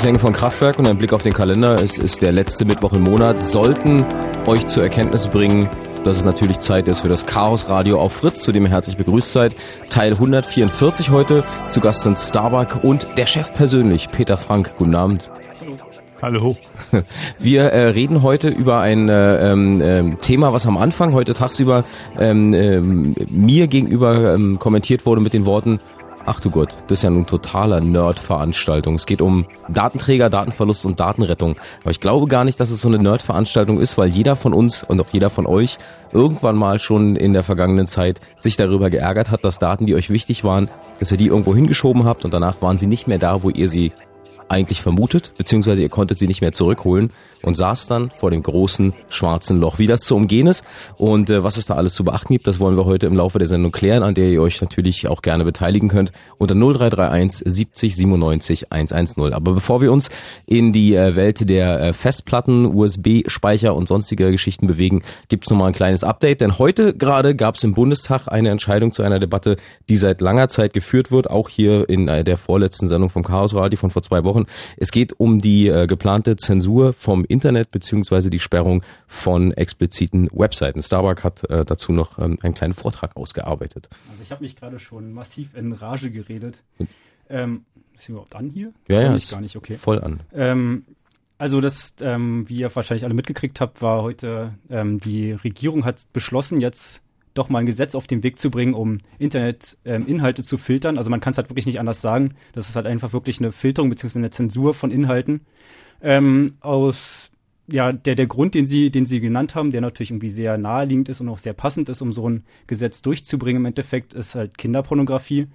Klänge von Kraftwerk und ein Blick auf den Kalender. Es ist der letzte Mittwoch im Monat. Sollten euch zur Erkenntnis bringen, dass es natürlich Zeit ist für das Chaos Radio auf Fritz, zu dem ihr herzlich begrüßt seid. Teil 144 heute. Zu Gast sind Starbuck und der Chef persönlich, Peter Frank. Guten Abend. Hallo. Wir äh, reden heute über ein äh, ähm, ähm, Thema, was am Anfang heute tagsüber ähm, ähm, mir gegenüber ähm, kommentiert wurde mit den Worten, Ach du Gott, das ist ja nun totaler Nerd-Veranstaltung. Es geht um Datenträger, Datenverlust und Datenrettung. Aber ich glaube gar nicht, dass es so eine Nerd-Veranstaltung ist, weil jeder von uns und auch jeder von euch irgendwann mal schon in der vergangenen Zeit sich darüber geärgert hat, dass Daten, die euch wichtig waren, dass ihr die irgendwo hingeschoben habt und danach waren sie nicht mehr da, wo ihr sie eigentlich vermutet, beziehungsweise ihr konntet sie nicht mehr zurückholen und saß dann vor dem großen schwarzen Loch. Wie das zu umgehen ist und äh, was es da alles zu beachten gibt, das wollen wir heute im Laufe der Sendung klären, an der ihr euch natürlich auch gerne beteiligen könnt unter 0331 70 97 110. Aber bevor wir uns in die äh, Welt der äh, Festplatten, USB-Speicher und sonstige Geschichten bewegen, gibt es nochmal ein kleines Update, denn heute gerade gab es im Bundestag eine Entscheidung zu einer Debatte, die seit langer Zeit geführt wird, auch hier in äh, der vorletzten Sendung vom Chaos Radio von vor zwei Wochen gesprochen. Es geht um die äh, geplante Zensur vom Internet beziehungsweise die Sperrung von expliziten Webseiten. Starbuck hat äh, dazu noch ähm, einen kleinen Vortrag ausgearbeitet. Also ich habe mich gerade schon massiv in Rage geredet. Ähm, ist überhaupt an hier? Ja, ja, ist gar nicht, okay. Voll an. Ähm, also das, ähm, wie ihr wahrscheinlich alle mitgekriegt habt, war heute, ähm, die Regierung hat beschlossen, jetzt doch mal ein Gesetz auf den Weg zu bringen, um Internet-Inhalte ähm, zu filtern. Also man kann es halt wirklich nicht anders sagen. Das ist halt einfach wirklich eine Filterung bzw. eine Zensur von Inhalten. Ähm, aus ja, der, der Grund, den Sie, den Sie genannt haben, der natürlich irgendwie sehr naheliegend ist und auch sehr passend ist, um so ein Gesetz durchzubringen im Endeffekt, ist halt Kinderpornografie,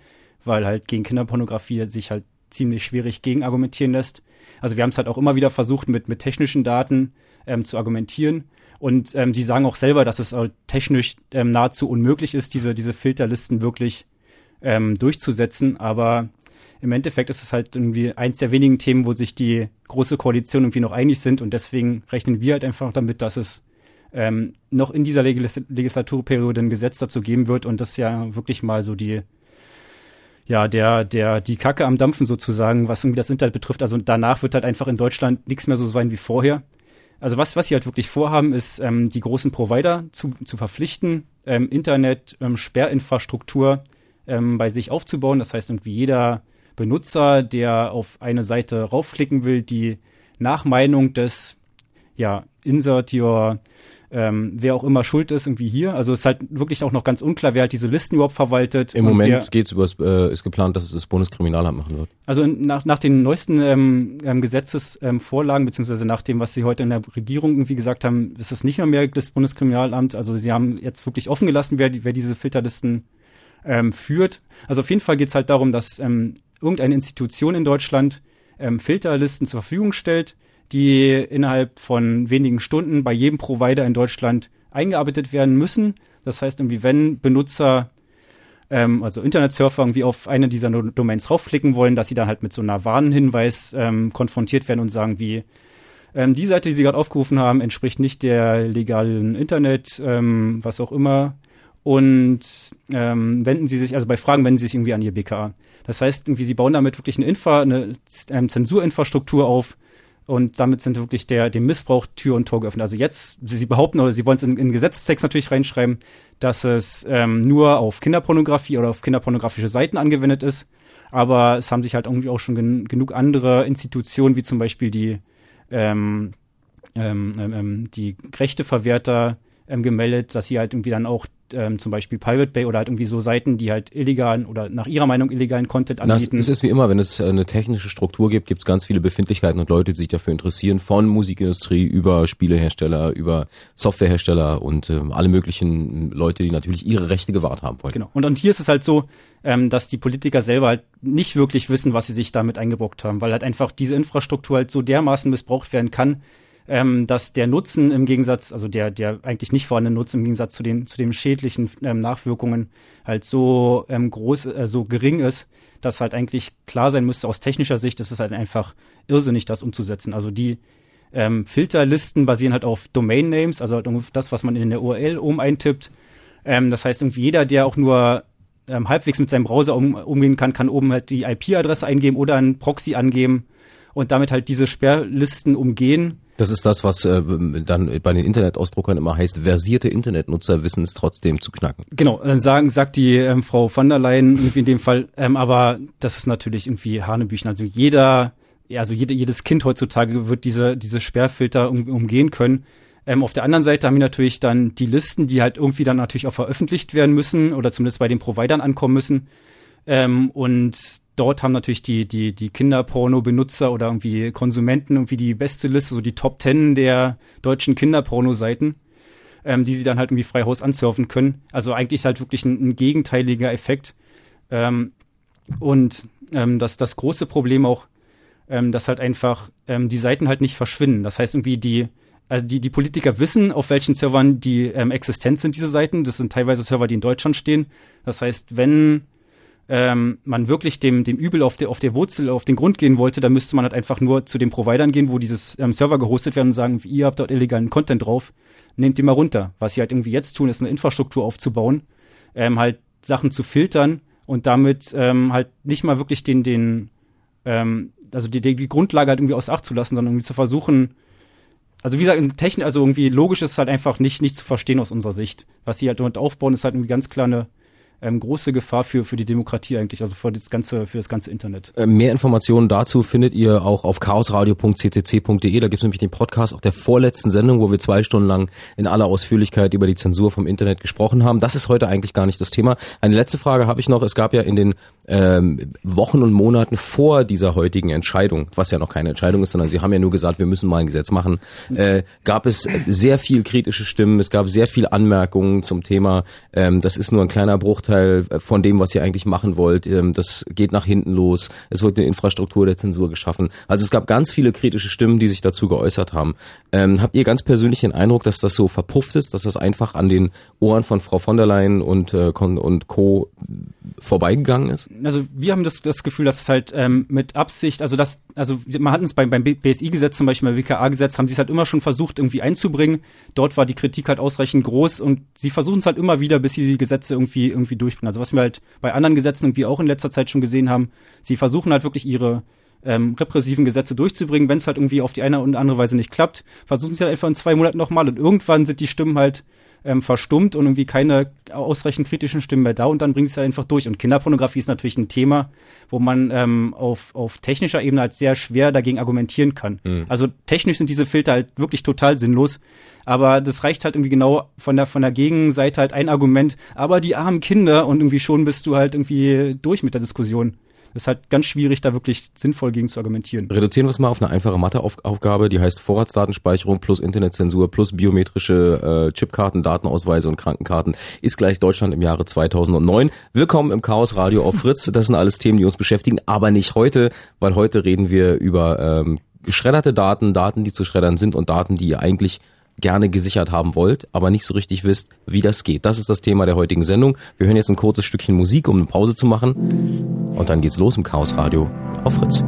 weil halt gegen Kinderpornografie sich halt ziemlich schwierig gegen argumentieren lässt. Also wir haben es halt auch immer wieder versucht, mit, mit technischen Daten ähm, zu argumentieren. Und ähm, die sagen auch selber, dass es halt technisch ähm, nahezu unmöglich ist, diese, diese Filterlisten wirklich ähm, durchzusetzen. Aber im Endeffekt ist es halt irgendwie eins der wenigen Themen, wo sich die große Koalition irgendwie noch einig sind. Und deswegen rechnen wir halt einfach damit, dass es ähm, noch in dieser Legis Legislaturperiode ein Gesetz dazu geben wird. Und das ist ja wirklich mal so die, ja, der, der, die Kacke am Dampfen sozusagen, was irgendwie das Internet betrifft. Also danach wird halt einfach in Deutschland nichts mehr so sein wie vorher. Also was, was sie halt wirklich vorhaben, ist, ähm, die großen Provider zu, zu verpflichten, ähm, Internet-Sperrinfrastruktur ähm, ähm, bei sich aufzubauen. Das heißt, irgendwie jeder Benutzer, der auf eine Seite raufklicken will, die nach Meinung des ja, Insert your ähm, wer auch immer schuld ist, irgendwie hier. Also es ist halt wirklich auch noch ganz unklar, wer halt diese Listen überhaupt verwaltet. Im Moment geht's über, äh, ist geplant, dass es das Bundeskriminalamt machen wird. Also nach, nach den neuesten ähm, ähm, Gesetzesvorlagen, beziehungsweise nach dem, was sie heute in der Regierung irgendwie gesagt haben, ist es nicht mehr, mehr das Bundeskriminalamt. Also sie haben jetzt wirklich offen gelassen, wer, wer diese Filterlisten ähm, führt. Also auf jeden Fall geht's halt darum, dass ähm, irgendeine Institution in Deutschland ähm, Filterlisten zur Verfügung stellt, die innerhalb von wenigen Stunden bei jedem Provider in Deutschland eingearbeitet werden müssen. Das heißt, irgendwie, wenn Benutzer, ähm, also Internetsurfer, irgendwie auf eine dieser Domains raufklicken wollen, dass sie dann halt mit so einer Warnhinweis ähm, konfrontiert werden und sagen, wie ähm, die Seite, die sie gerade aufgerufen haben, entspricht nicht der legalen Internet, ähm, was auch immer. Und ähm, wenden sie sich, also bei Fragen wenden sie sich irgendwie an ihr BKA. Das heißt, irgendwie, sie bauen damit wirklich eine Infra, eine ähm, Zensurinfrastruktur auf, und damit sind wirklich der, dem Missbrauch Tür und Tor geöffnet. Also jetzt, sie, sie behaupten, oder sie wollen es in, in Gesetzestext natürlich reinschreiben, dass es ähm, nur auf Kinderpornografie oder auf kinderpornografische Seiten angewendet ist. Aber es haben sich halt irgendwie auch schon gen genug andere Institutionen, wie zum Beispiel die, ähm, ähm, ähm, ähm die Rechteverwerter ähm, gemeldet, dass sie halt irgendwie dann auch ähm, zum Beispiel Pirate Bay oder halt irgendwie so Seiten, die halt illegalen oder nach ihrer Meinung illegalen Content anbieten. es ist wie immer, wenn es äh, eine technische Struktur gibt, gibt es ganz viele Befindlichkeiten und Leute, die sich dafür interessieren, von Musikindustrie über Spielehersteller, über Softwarehersteller und äh, alle möglichen Leute, die natürlich ihre Rechte gewahrt haben wollen. Genau. Und, und hier ist es halt so, ähm, dass die Politiker selber halt nicht wirklich wissen, was sie sich damit eingebrockt haben, weil halt einfach diese Infrastruktur halt so dermaßen missbraucht werden kann, ähm, dass der Nutzen im Gegensatz, also der, der eigentlich nicht vorhandene Nutzen im Gegensatz zu den, zu den schädlichen ähm, Nachwirkungen halt so ähm, groß, äh, so gering ist, dass halt eigentlich klar sein müsste, aus technischer Sicht ist es halt einfach irrsinnig, das umzusetzen. Also die ähm, Filterlisten basieren halt auf Domain Names, also halt das, was man in der URL oben eintippt. Ähm, das heißt, irgendwie jeder, der auch nur ähm, halbwegs mit seinem Browser um, umgehen kann, kann oben halt die IP-Adresse eingeben oder einen Proxy angeben und damit halt diese Sperrlisten umgehen das ist das, was äh, dann bei den Internetausdruckern immer heißt, versierte Internetnutzer wissen es trotzdem zu knacken. Genau, dann sagen, sagt die ähm, Frau von der Leyen irgendwie in dem Fall, ähm, aber das ist natürlich irgendwie Hanebüchen. Also jeder, ja, also jede, jedes Kind heutzutage wird diese, diese Sperrfilter um, umgehen können. Ähm, auf der anderen Seite haben wir natürlich dann die Listen, die halt irgendwie dann natürlich auch veröffentlicht werden müssen oder zumindest bei den Providern ankommen müssen. Ähm, und dort haben natürlich die, die, die Kinderporno-Benutzer oder irgendwie Konsumenten irgendwie die beste Liste, so die Top Ten der deutschen Kinderporno-Seiten, ähm, die sie dann halt irgendwie frei Haus ansurfen können. Also eigentlich halt wirklich ein, ein gegenteiliger Effekt. Ähm, und ähm, das, das große Problem auch, ähm, dass halt einfach ähm, die Seiten halt nicht verschwinden. Das heißt irgendwie die, also die, die Politiker wissen, auf welchen Servern die ähm, existent sind, diese Seiten. Das sind teilweise Server, die in Deutschland stehen. Das heißt, wenn ähm, man wirklich dem, dem Übel auf der, auf der Wurzel, auf den Grund gehen wollte, dann müsste man halt einfach nur zu den Providern gehen, wo dieses ähm, Server gehostet werden und sagen, ihr habt dort illegalen Content drauf, nehmt den mal runter. Was sie halt irgendwie jetzt tun, ist eine Infrastruktur aufzubauen, ähm, halt Sachen zu filtern und damit ähm, halt nicht mal wirklich den, den, ähm, also die, die Grundlage halt irgendwie aus Acht zu lassen, sondern irgendwie zu versuchen, also wie gesagt, Technik, also irgendwie logisch ist es halt einfach nicht, nicht zu verstehen aus unserer Sicht. Was sie halt dort aufbauen, ist halt irgendwie ganz klar eine ähm, große Gefahr für, für die Demokratie eigentlich, also für das ganze, für das ganze Internet. Äh, mehr Informationen dazu findet ihr auch auf chaosradio.ccc.de. Da gibt es nämlich den Podcast auch der vorletzten Sendung, wo wir zwei Stunden lang in aller Ausführlichkeit über die Zensur vom Internet gesprochen haben. Das ist heute eigentlich gar nicht das Thema. Eine letzte Frage habe ich noch. Es gab ja in den ähm, Wochen und Monaten vor dieser heutigen Entscheidung, was ja noch keine Entscheidung ist, sondern Sie haben ja nur gesagt, wir müssen mal ein Gesetz machen, äh, gab es sehr viel kritische Stimmen, es gab sehr viel Anmerkungen zum Thema, ähm, das ist nur ein kleiner Bruchteil von dem, was ihr eigentlich machen wollt, ähm, das geht nach hinten los, es wird eine Infrastruktur der Zensur geschaffen. Also es gab ganz viele kritische Stimmen, die sich dazu geäußert haben. Ähm, habt ihr ganz persönlich den Eindruck, dass das so verpufft ist, dass das einfach an den Ohren von Frau von der Leyen und, äh, und Co. vorbeigegangen ist? Also wir haben das, das Gefühl, dass es halt ähm, mit Absicht, also das, also man hat es beim, beim BSI-Gesetz zum Beispiel, beim WKA-Gesetz, haben sie es halt immer schon versucht, irgendwie einzubringen. Dort war die Kritik halt ausreichend groß und sie versuchen es halt immer wieder, bis sie die Gesetze irgendwie, irgendwie durchbringen. Also was wir halt bei anderen Gesetzen irgendwie auch in letzter Zeit schon gesehen haben, sie versuchen halt wirklich ihre ähm, repressiven Gesetze durchzubringen. Wenn es halt irgendwie auf die eine oder andere Weise nicht klappt, versuchen sie halt einfach in zwei Monaten nochmal und irgendwann sind die Stimmen halt ähm, verstummt und irgendwie keine ausreichend kritischen Stimmen mehr da und dann bringen sie es halt einfach durch. Und Kinderpornografie ist natürlich ein Thema, wo man ähm, auf, auf technischer Ebene halt sehr schwer dagegen argumentieren kann. Mhm. Also technisch sind diese Filter halt wirklich total sinnlos. Aber das reicht halt irgendwie genau von der, von der Gegenseite halt ein Argument. Aber die armen Kinder und irgendwie schon bist du halt irgendwie durch mit der Diskussion ist halt ganz schwierig, da wirklich sinnvoll gegen zu argumentieren. Reduzieren wir es mal auf eine einfache Matheaufgabe, die heißt Vorratsdatenspeicherung plus Internetzensur plus biometrische äh, Chipkarten, Datenausweise und Krankenkarten ist gleich Deutschland im Jahre 2009. Willkommen im Chaos Radio auf Fritz. Das sind alles Themen, die uns beschäftigen, aber nicht heute, weil heute reden wir über ähm, geschredderte Daten, Daten, die zu schreddern sind und Daten, die ihr eigentlich gerne gesichert haben wollt, aber nicht so richtig wisst, wie das geht. Das ist das Thema der heutigen Sendung. Wir hören jetzt ein kurzes Stückchen Musik, um eine Pause zu machen. Und dann geht's los im Chaos Radio auf Fritz.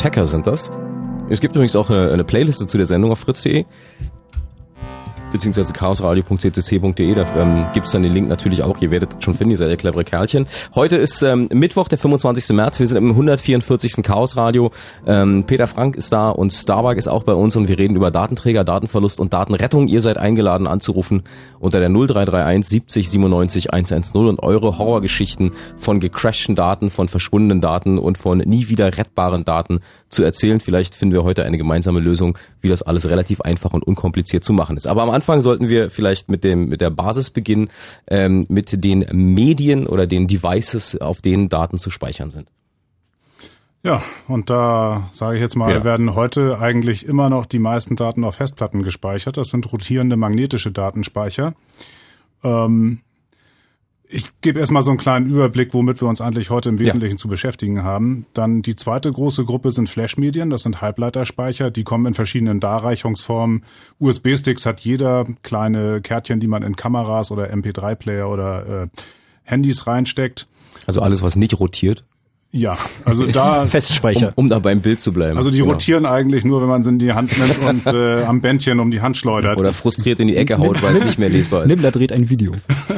Attacker sind das. Es gibt übrigens auch eine, eine Playliste zu der Sendung auf fritz.de beziehungsweise chaosradio.ccc.de, da ähm, gibt dann den Link natürlich auch, ihr werdet schon finden, ihr seid ja clevere Kerlchen. Heute ist ähm, Mittwoch, der 25. März, wir sind im 144. Chaosradio. Ähm, Peter Frank ist da und Starbuck ist auch bei uns und wir reden über Datenträger, Datenverlust und Datenrettung. Ihr seid eingeladen anzurufen unter der 0331 70 97 110 und eure Horrorgeschichten von gecrashten Daten, von verschwundenen Daten und von nie wieder rettbaren Daten zu erzählen. Vielleicht finden wir heute eine gemeinsame Lösung, wie das alles relativ einfach und unkompliziert zu machen ist. Aber am Anfang sollten wir vielleicht mit dem mit der Basis beginnen, ähm, mit den Medien oder den Devices, auf denen Daten zu speichern sind. Ja, und da sage ich jetzt mal, ja. werden heute eigentlich immer noch die meisten Daten auf Festplatten gespeichert. Das sind rotierende magnetische Datenspeicher. Ähm, ich gebe erstmal so einen kleinen Überblick, womit wir uns eigentlich heute im Wesentlichen ja. zu beschäftigen haben. Dann die zweite große Gruppe sind Flash-Medien, das sind Halbleiterspeicher, die kommen in verschiedenen Darreichungsformen. USB-Sticks hat jeder, kleine Kärtchen, die man in Kameras oder MP3-Player oder äh, Handys reinsteckt. Also alles, was nicht rotiert? Ja, also da Festspeicher, um, um da beim Bild zu bleiben. Also die genau. rotieren eigentlich nur, wenn man sie in die Hand nimmt und äh, am Bändchen um die Hand schleudert. Oder frustriert in die Ecke haut, weil es nicht mehr lesbar ist. Nimmler dreht ein Video.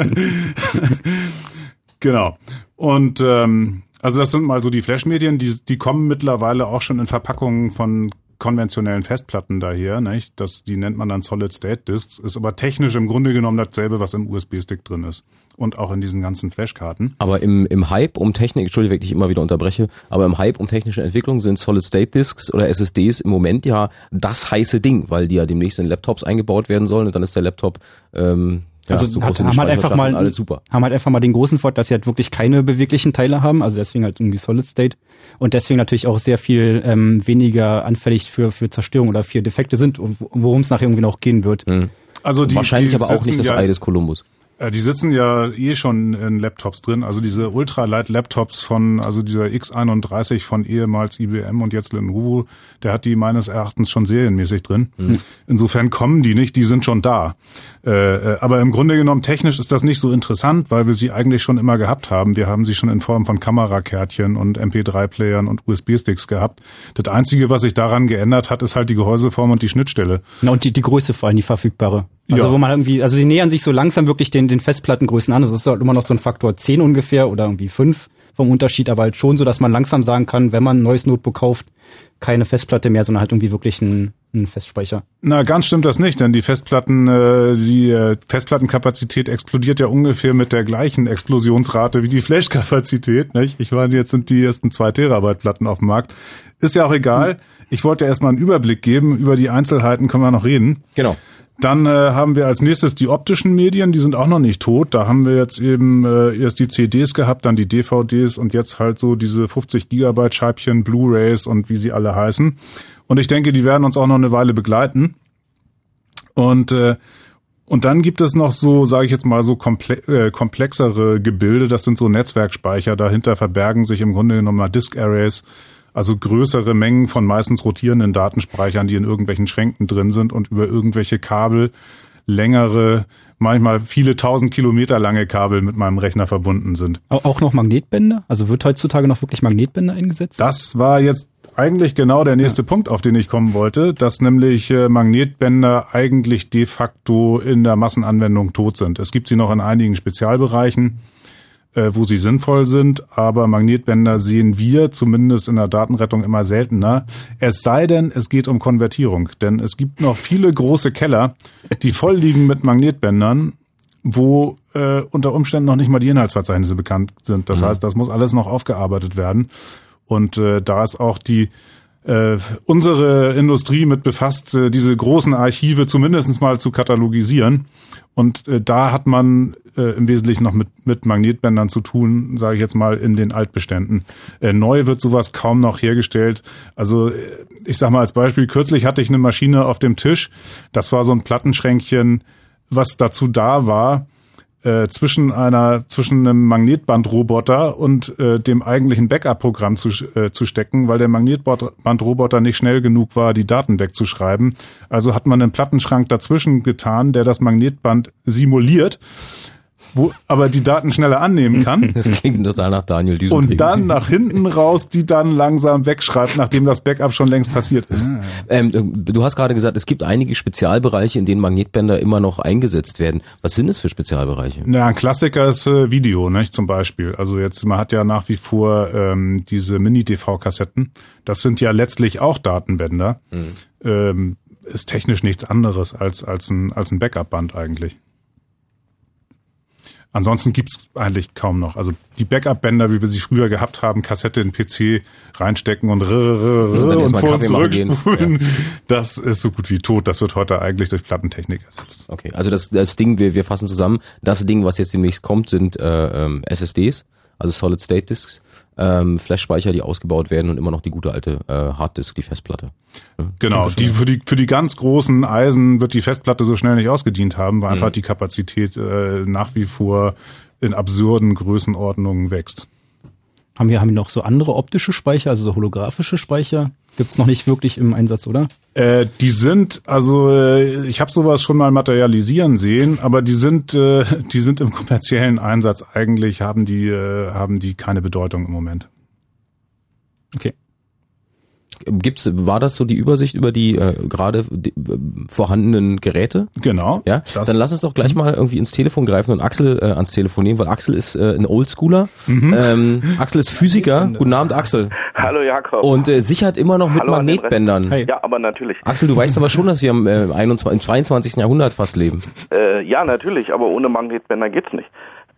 genau. Und ähm, also das sind mal so die Flash-Medien, die, die kommen mittlerweile auch schon in Verpackungen von konventionellen Festplatten daher, nicht? Das, die nennt man dann Solid State Disks, ist aber technisch im Grunde genommen dasselbe, was im USB-Stick drin ist. Und auch in diesen ganzen Flashkarten. Aber im, im Hype um Technik, Entschuldigung, wenn ich immer wieder unterbreche, aber im Hype um technische Entwicklung sind Solid State Disks oder SSDs im Moment ja das heiße Ding, weil die ja demnächst in Laptops eingebaut werden sollen und dann ist der Laptop ähm, ja, also so hat, haben halt einfach mal alles super. haben halt einfach mal den großen Vorteil, dass sie halt wirklich keine beweglichen Teile haben, also deswegen halt irgendwie Solid State und deswegen natürlich auch sehr viel ähm, weniger anfällig für für Zerstörung oder für Defekte sind, worum es nachher irgendwie noch gehen wird. Mhm. Also die, wahrscheinlich die aber auch nicht das ja, Ei des Kolumbus. Äh, die sitzen ja eh schon in Laptops drin, also diese Ultralight-Laptops von, also dieser X31 von ehemals IBM und jetzt Lenovo, der hat die meines Erachtens schon serienmäßig drin. Mhm. Insofern kommen die nicht, die sind schon da. Äh, äh, aber im Grunde genommen technisch ist das nicht so interessant, weil wir sie eigentlich schon immer gehabt haben. Wir haben sie schon in Form von Kamerakärtchen und MP3-Playern und USB-Sticks gehabt. Das Einzige, was sich daran geändert hat, ist halt die Gehäuseform und die Schnittstelle. Na, und die, die Größe vor allem, die verfügbare. Also ja. wo man irgendwie, also sie nähern sich so langsam wirklich den, den Festplattengrößen an. Das ist halt immer noch so ein Faktor 10 ungefähr oder irgendwie 5 vom Unterschied, aber halt schon so, dass man langsam sagen kann, wenn man ein neues Notebook kauft, keine Festplatte mehr, sondern halt irgendwie wirklich ein, ein Festspeicher. Na, ganz stimmt das nicht, denn die Festplatten, äh, die äh, Festplattenkapazität explodiert ja ungefähr mit der gleichen Explosionsrate wie die Flashkapazität. Nicht? Ich meine, jetzt sind die ersten zwei Terabyte Platten auf dem Markt. Ist ja auch egal. Ich wollte erstmal einen Überblick geben. Über die Einzelheiten können wir noch reden. Genau. Dann äh, haben wir als nächstes die optischen Medien, die sind auch noch nicht tot. Da haben wir jetzt eben äh, erst die CDs gehabt, dann die DVDs und jetzt halt so diese 50 Gigabyte Scheibchen, Blu-rays und wie sie alle heißen. Und ich denke, die werden uns auch noch eine Weile begleiten. Und äh, und dann gibt es noch so, sage ich jetzt mal, so äh, komplexere Gebilde. Das sind so Netzwerkspeicher. Dahinter verbergen sich im Grunde genommen mal Disk Arrays also größere Mengen von meistens rotierenden Datenspeichern, die in irgendwelchen Schränken drin sind und über irgendwelche Kabel längere, manchmal viele tausend Kilometer lange Kabel mit meinem Rechner verbunden sind. Auch noch Magnetbänder? Also wird heutzutage noch wirklich Magnetbänder eingesetzt? Das war jetzt eigentlich genau der nächste ja. Punkt, auf den ich kommen wollte, dass nämlich äh, Magnetbänder eigentlich de facto in der Massenanwendung tot sind. Es gibt sie noch in einigen Spezialbereichen äh, wo sie sinnvoll sind, aber Magnetbänder sehen wir zumindest in der Datenrettung immer seltener. Es sei denn, es geht um Konvertierung, denn es gibt noch viele große Keller, die voll liegen mit Magnetbändern, wo äh, unter Umständen noch nicht mal die Inhaltsverzeichnisse bekannt sind. Das mhm. heißt, das muss alles noch aufgearbeitet werden. Und äh, da ist auch die äh, unsere Industrie mit befasst, äh, diese großen Archive zumindest mal zu katalogisieren. Und äh, da hat man äh, im Wesentlichen noch mit, mit Magnetbändern zu tun, sage ich jetzt mal, in den Altbeständen. Äh, neu wird sowas kaum noch hergestellt. Also äh, ich sage mal als Beispiel, kürzlich hatte ich eine Maschine auf dem Tisch, das war so ein Plattenschränkchen, was dazu da war, äh, zwischen einer zwischen einem Magnetbandroboter und äh, dem eigentlichen Backup-Programm zu, äh, zu stecken, weil der Magnetbandroboter nicht schnell genug war, die Daten wegzuschreiben. Also hat man einen Plattenschrank dazwischen getan, der das Magnetband simuliert wo aber die Daten schneller annehmen kann. Das klingt total nach Daniel Düsentrieb. Und dann nach hinten raus die dann langsam wegschreibt, nachdem das Backup schon längst passiert ist. Ah. Ähm, du hast gerade gesagt, es gibt einige Spezialbereiche, in denen Magnetbänder immer noch eingesetzt werden. Was sind es für Spezialbereiche? Na, ein Klassiker ist äh, Video, nicht zum Beispiel. Also jetzt, man hat ja nach wie vor ähm, diese Mini-DV-Kassetten. Das sind ja letztlich auch Datenbänder. Mhm. Ähm, ist technisch nichts anderes als, als ein, als ein Backup-Band eigentlich. Ansonsten gibt's eigentlich kaum noch. Also die Backup-Bänder, wie wir sie früher gehabt haben, Kassette in PC reinstecken und, und, und vor und zurückspulen, ja. das ist so gut wie tot. Das wird heute eigentlich durch Plattentechnik ersetzt. Okay, also das, das Ding, wir, wir fassen zusammen, das Ding, was jetzt demnächst kommt, sind äh, ähm, SSDs, also Solid State Disks ähm, Flash-Speicher, die ausgebaut werden und immer noch die gute alte äh, Harddisk, die Festplatte. Ja, genau, die für die für die ganz großen Eisen wird die Festplatte so schnell nicht ausgedient haben, weil mhm. einfach die Kapazität äh, nach wie vor in absurden Größenordnungen wächst. Haben wir, haben wir noch so andere optische Speicher, also so holographische Speicher? Gibt's noch nicht wirklich im Einsatz, oder? Äh, die sind, also äh, ich habe sowas schon mal materialisieren sehen, aber die sind, äh, die sind im kommerziellen Einsatz eigentlich, haben die, äh, haben die keine Bedeutung im Moment. Okay. Gibt's, war das so die Übersicht über die äh, gerade äh, vorhandenen Geräte? Genau. Ja, dann lass uns doch gleich mal irgendwie ins Telefon greifen und Axel äh, ans Telefon nehmen, weil Axel ist äh, ein Oldschooler. Mhm. Ähm, Axel ist Physiker. Guten Abend, Axel. Hallo Jakob. Und äh, sichert immer noch mit Hallo Magnetbändern. Hey. Ja, aber natürlich. Axel, du weißt aber schon, dass wir im, äh, 21, im 22. Jahrhundert fast leben. Äh, ja, natürlich, aber ohne Magnetbänder geht's nicht.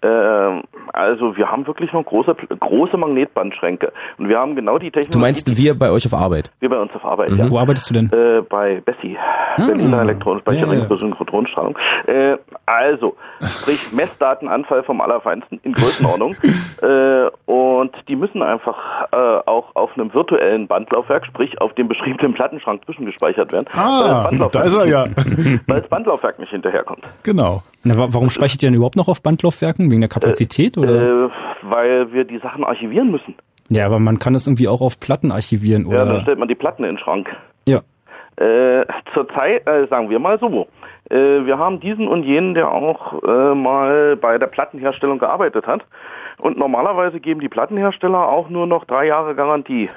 Äh, also wir haben wirklich noch große große Magnetbandschränke und wir haben genau die Technologie. Du meinst wir bei euch auf Arbeit? Wir bei uns auf Arbeit, mhm. ja. Wo arbeitest du denn? Äh, bei Bessie, ah, Berliner Elektronenspeicherung ja, ja. Synchrotronstrahlung. Äh, also, sprich Messdatenanfall vom Allerfeinsten in Größenordnung äh, und die müssen einfach äh, auch auf einem virtuellen Bandlaufwerk, sprich auf dem beschriebenen Plattenschrank zwischengespeichert werden. Ah, da ist er ja. weil das Bandlaufwerk nicht hinterherkommt. Genau. Na, warum speichert ihr denn überhaupt noch auf Bandlaufwerken? Wegen der Kapazität? oder? Äh, weil wir die Sachen archivieren müssen. Ja, aber man kann das irgendwie auch auf Platten archivieren, oder? Ja, dann stellt man die Platten in den Schrank. Ja. Äh, Zurzeit, äh, sagen wir mal so, äh, wir haben diesen und jenen, der auch äh, mal bei der Plattenherstellung gearbeitet hat. Und normalerweise geben die Plattenhersteller auch nur noch drei Jahre Garantie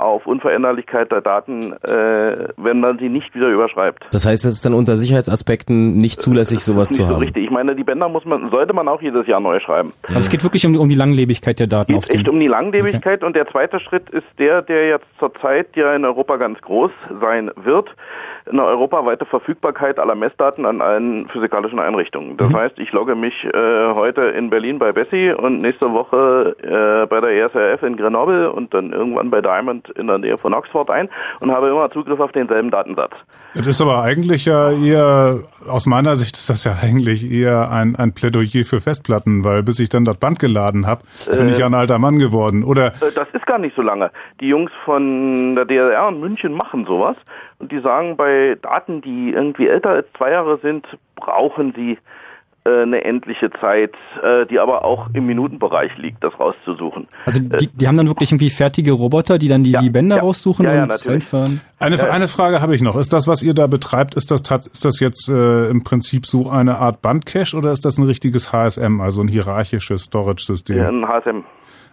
auf Unveränderlichkeit der Daten, äh, wenn man sie nicht wieder überschreibt. Das heißt, es ist dann unter Sicherheitsaspekten nicht zulässig, sowas nicht zu so haben. Richtig. Ich meine, die Bänder muss man, sollte man auch jedes Jahr neu schreiben. Also es geht wirklich um, um die Langlebigkeit der Daten. Es geht echt um die Langlebigkeit okay. und der zweite Schritt ist der, der jetzt zurzeit ja in Europa ganz groß sein wird eine europaweite Verfügbarkeit aller Messdaten an allen physikalischen Einrichtungen. Das mhm. heißt, ich logge mich äh, heute in Berlin bei Bessie und nächste Woche äh, bei der ESRF in Grenoble und dann irgendwann bei Diamond in der Nähe von Oxford ein und habe immer Zugriff auf denselben Datensatz. Das ist aber eigentlich ja eher, aus meiner Sicht ist das ja eigentlich eher ein, ein Plädoyer für Festplatten, weil bis ich dann das Band geladen habe, bin äh, ich ja ein alter Mann geworden. Oder? Äh, das ist gar nicht so lange. Die Jungs von der DLR in München machen sowas und die sagen, bei Daten, die irgendwie älter als zwei Jahre sind, brauchen sie äh, eine endliche Zeit, äh, die aber auch im Minutenbereich liegt, das rauszusuchen. Also die, die haben dann wirklich irgendwie fertige Roboter, die dann die, ja, die Bänder ja, raussuchen ja, und reinfahren? Eine, eine Frage habe ich noch. Ist das, was ihr da betreibt, ist das, ist das jetzt äh, im Prinzip so eine Art Bandcache oder ist das ein richtiges HSM, also ein hierarchisches Storage-System? Ja, ein HSM.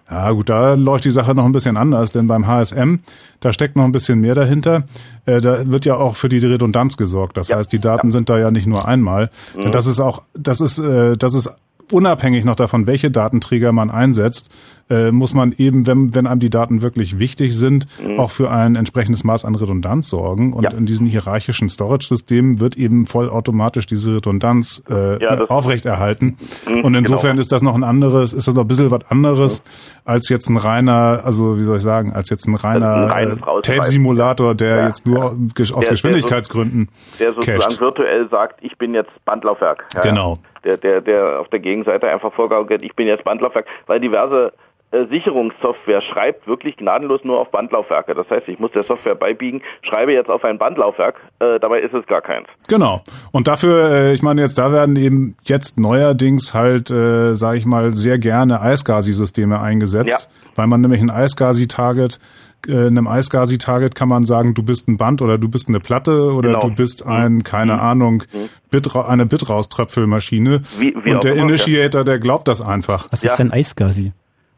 Ja gut, da läuft die Sache noch ein bisschen anders, denn beim HSM, da steckt noch ein bisschen mehr dahinter. Äh, da wird ja auch für die Redundanz gesorgt. Das ja. heißt, die Daten ja. sind da ja nicht nur einmal. Mhm. Das ist auch, das ist, äh, das ist unabhängig noch davon, welche Datenträger man einsetzt, äh, muss man eben, wenn, wenn einem die Daten wirklich wichtig sind, mhm. auch für ein entsprechendes Maß an Redundanz sorgen. Und ja. in diesen hierarchischen Storage-Systemen wird eben vollautomatisch diese Redundanz äh, ja, aufrechterhalten. Mhm, und insofern genau. ist das noch ein anderes, ist das noch ein bisschen was anderes mhm. als jetzt ein reiner, also wie soll ich sagen, als jetzt ein reiner ein äh, Tape-Simulator, der ja, jetzt nur aus der, Geschwindigkeitsgründen der, so, der sozusagen virtuell sagt, ich bin jetzt Bandlaufwerk. genau. Der, der, der auf der Gegenseite einfach vorgaukelt, ich bin jetzt Bandlaufwerk, weil diverse Sicherungssoftware schreibt wirklich gnadenlos nur auf Bandlaufwerke. Das heißt, ich muss der Software beibiegen, schreibe jetzt auf ein Bandlaufwerk, äh, dabei ist es gar keins. Genau. Und dafür, äh, ich meine jetzt, da werden eben jetzt neuerdings halt, äh, sage ich mal, sehr gerne Eisgasi-Systeme eingesetzt, ja. weil man nämlich ein Eisgasi-Target äh, einem Eisgasi-Target kann man sagen, du bist ein Band oder du bist eine Platte oder genau. du bist ein, keine mhm. Ahnung, mhm. Bit, eine Bitrauströpfelmaschine. Wie, wie und der Initiator, der glaubt das einfach. Was ist ja. denn Eisgasi?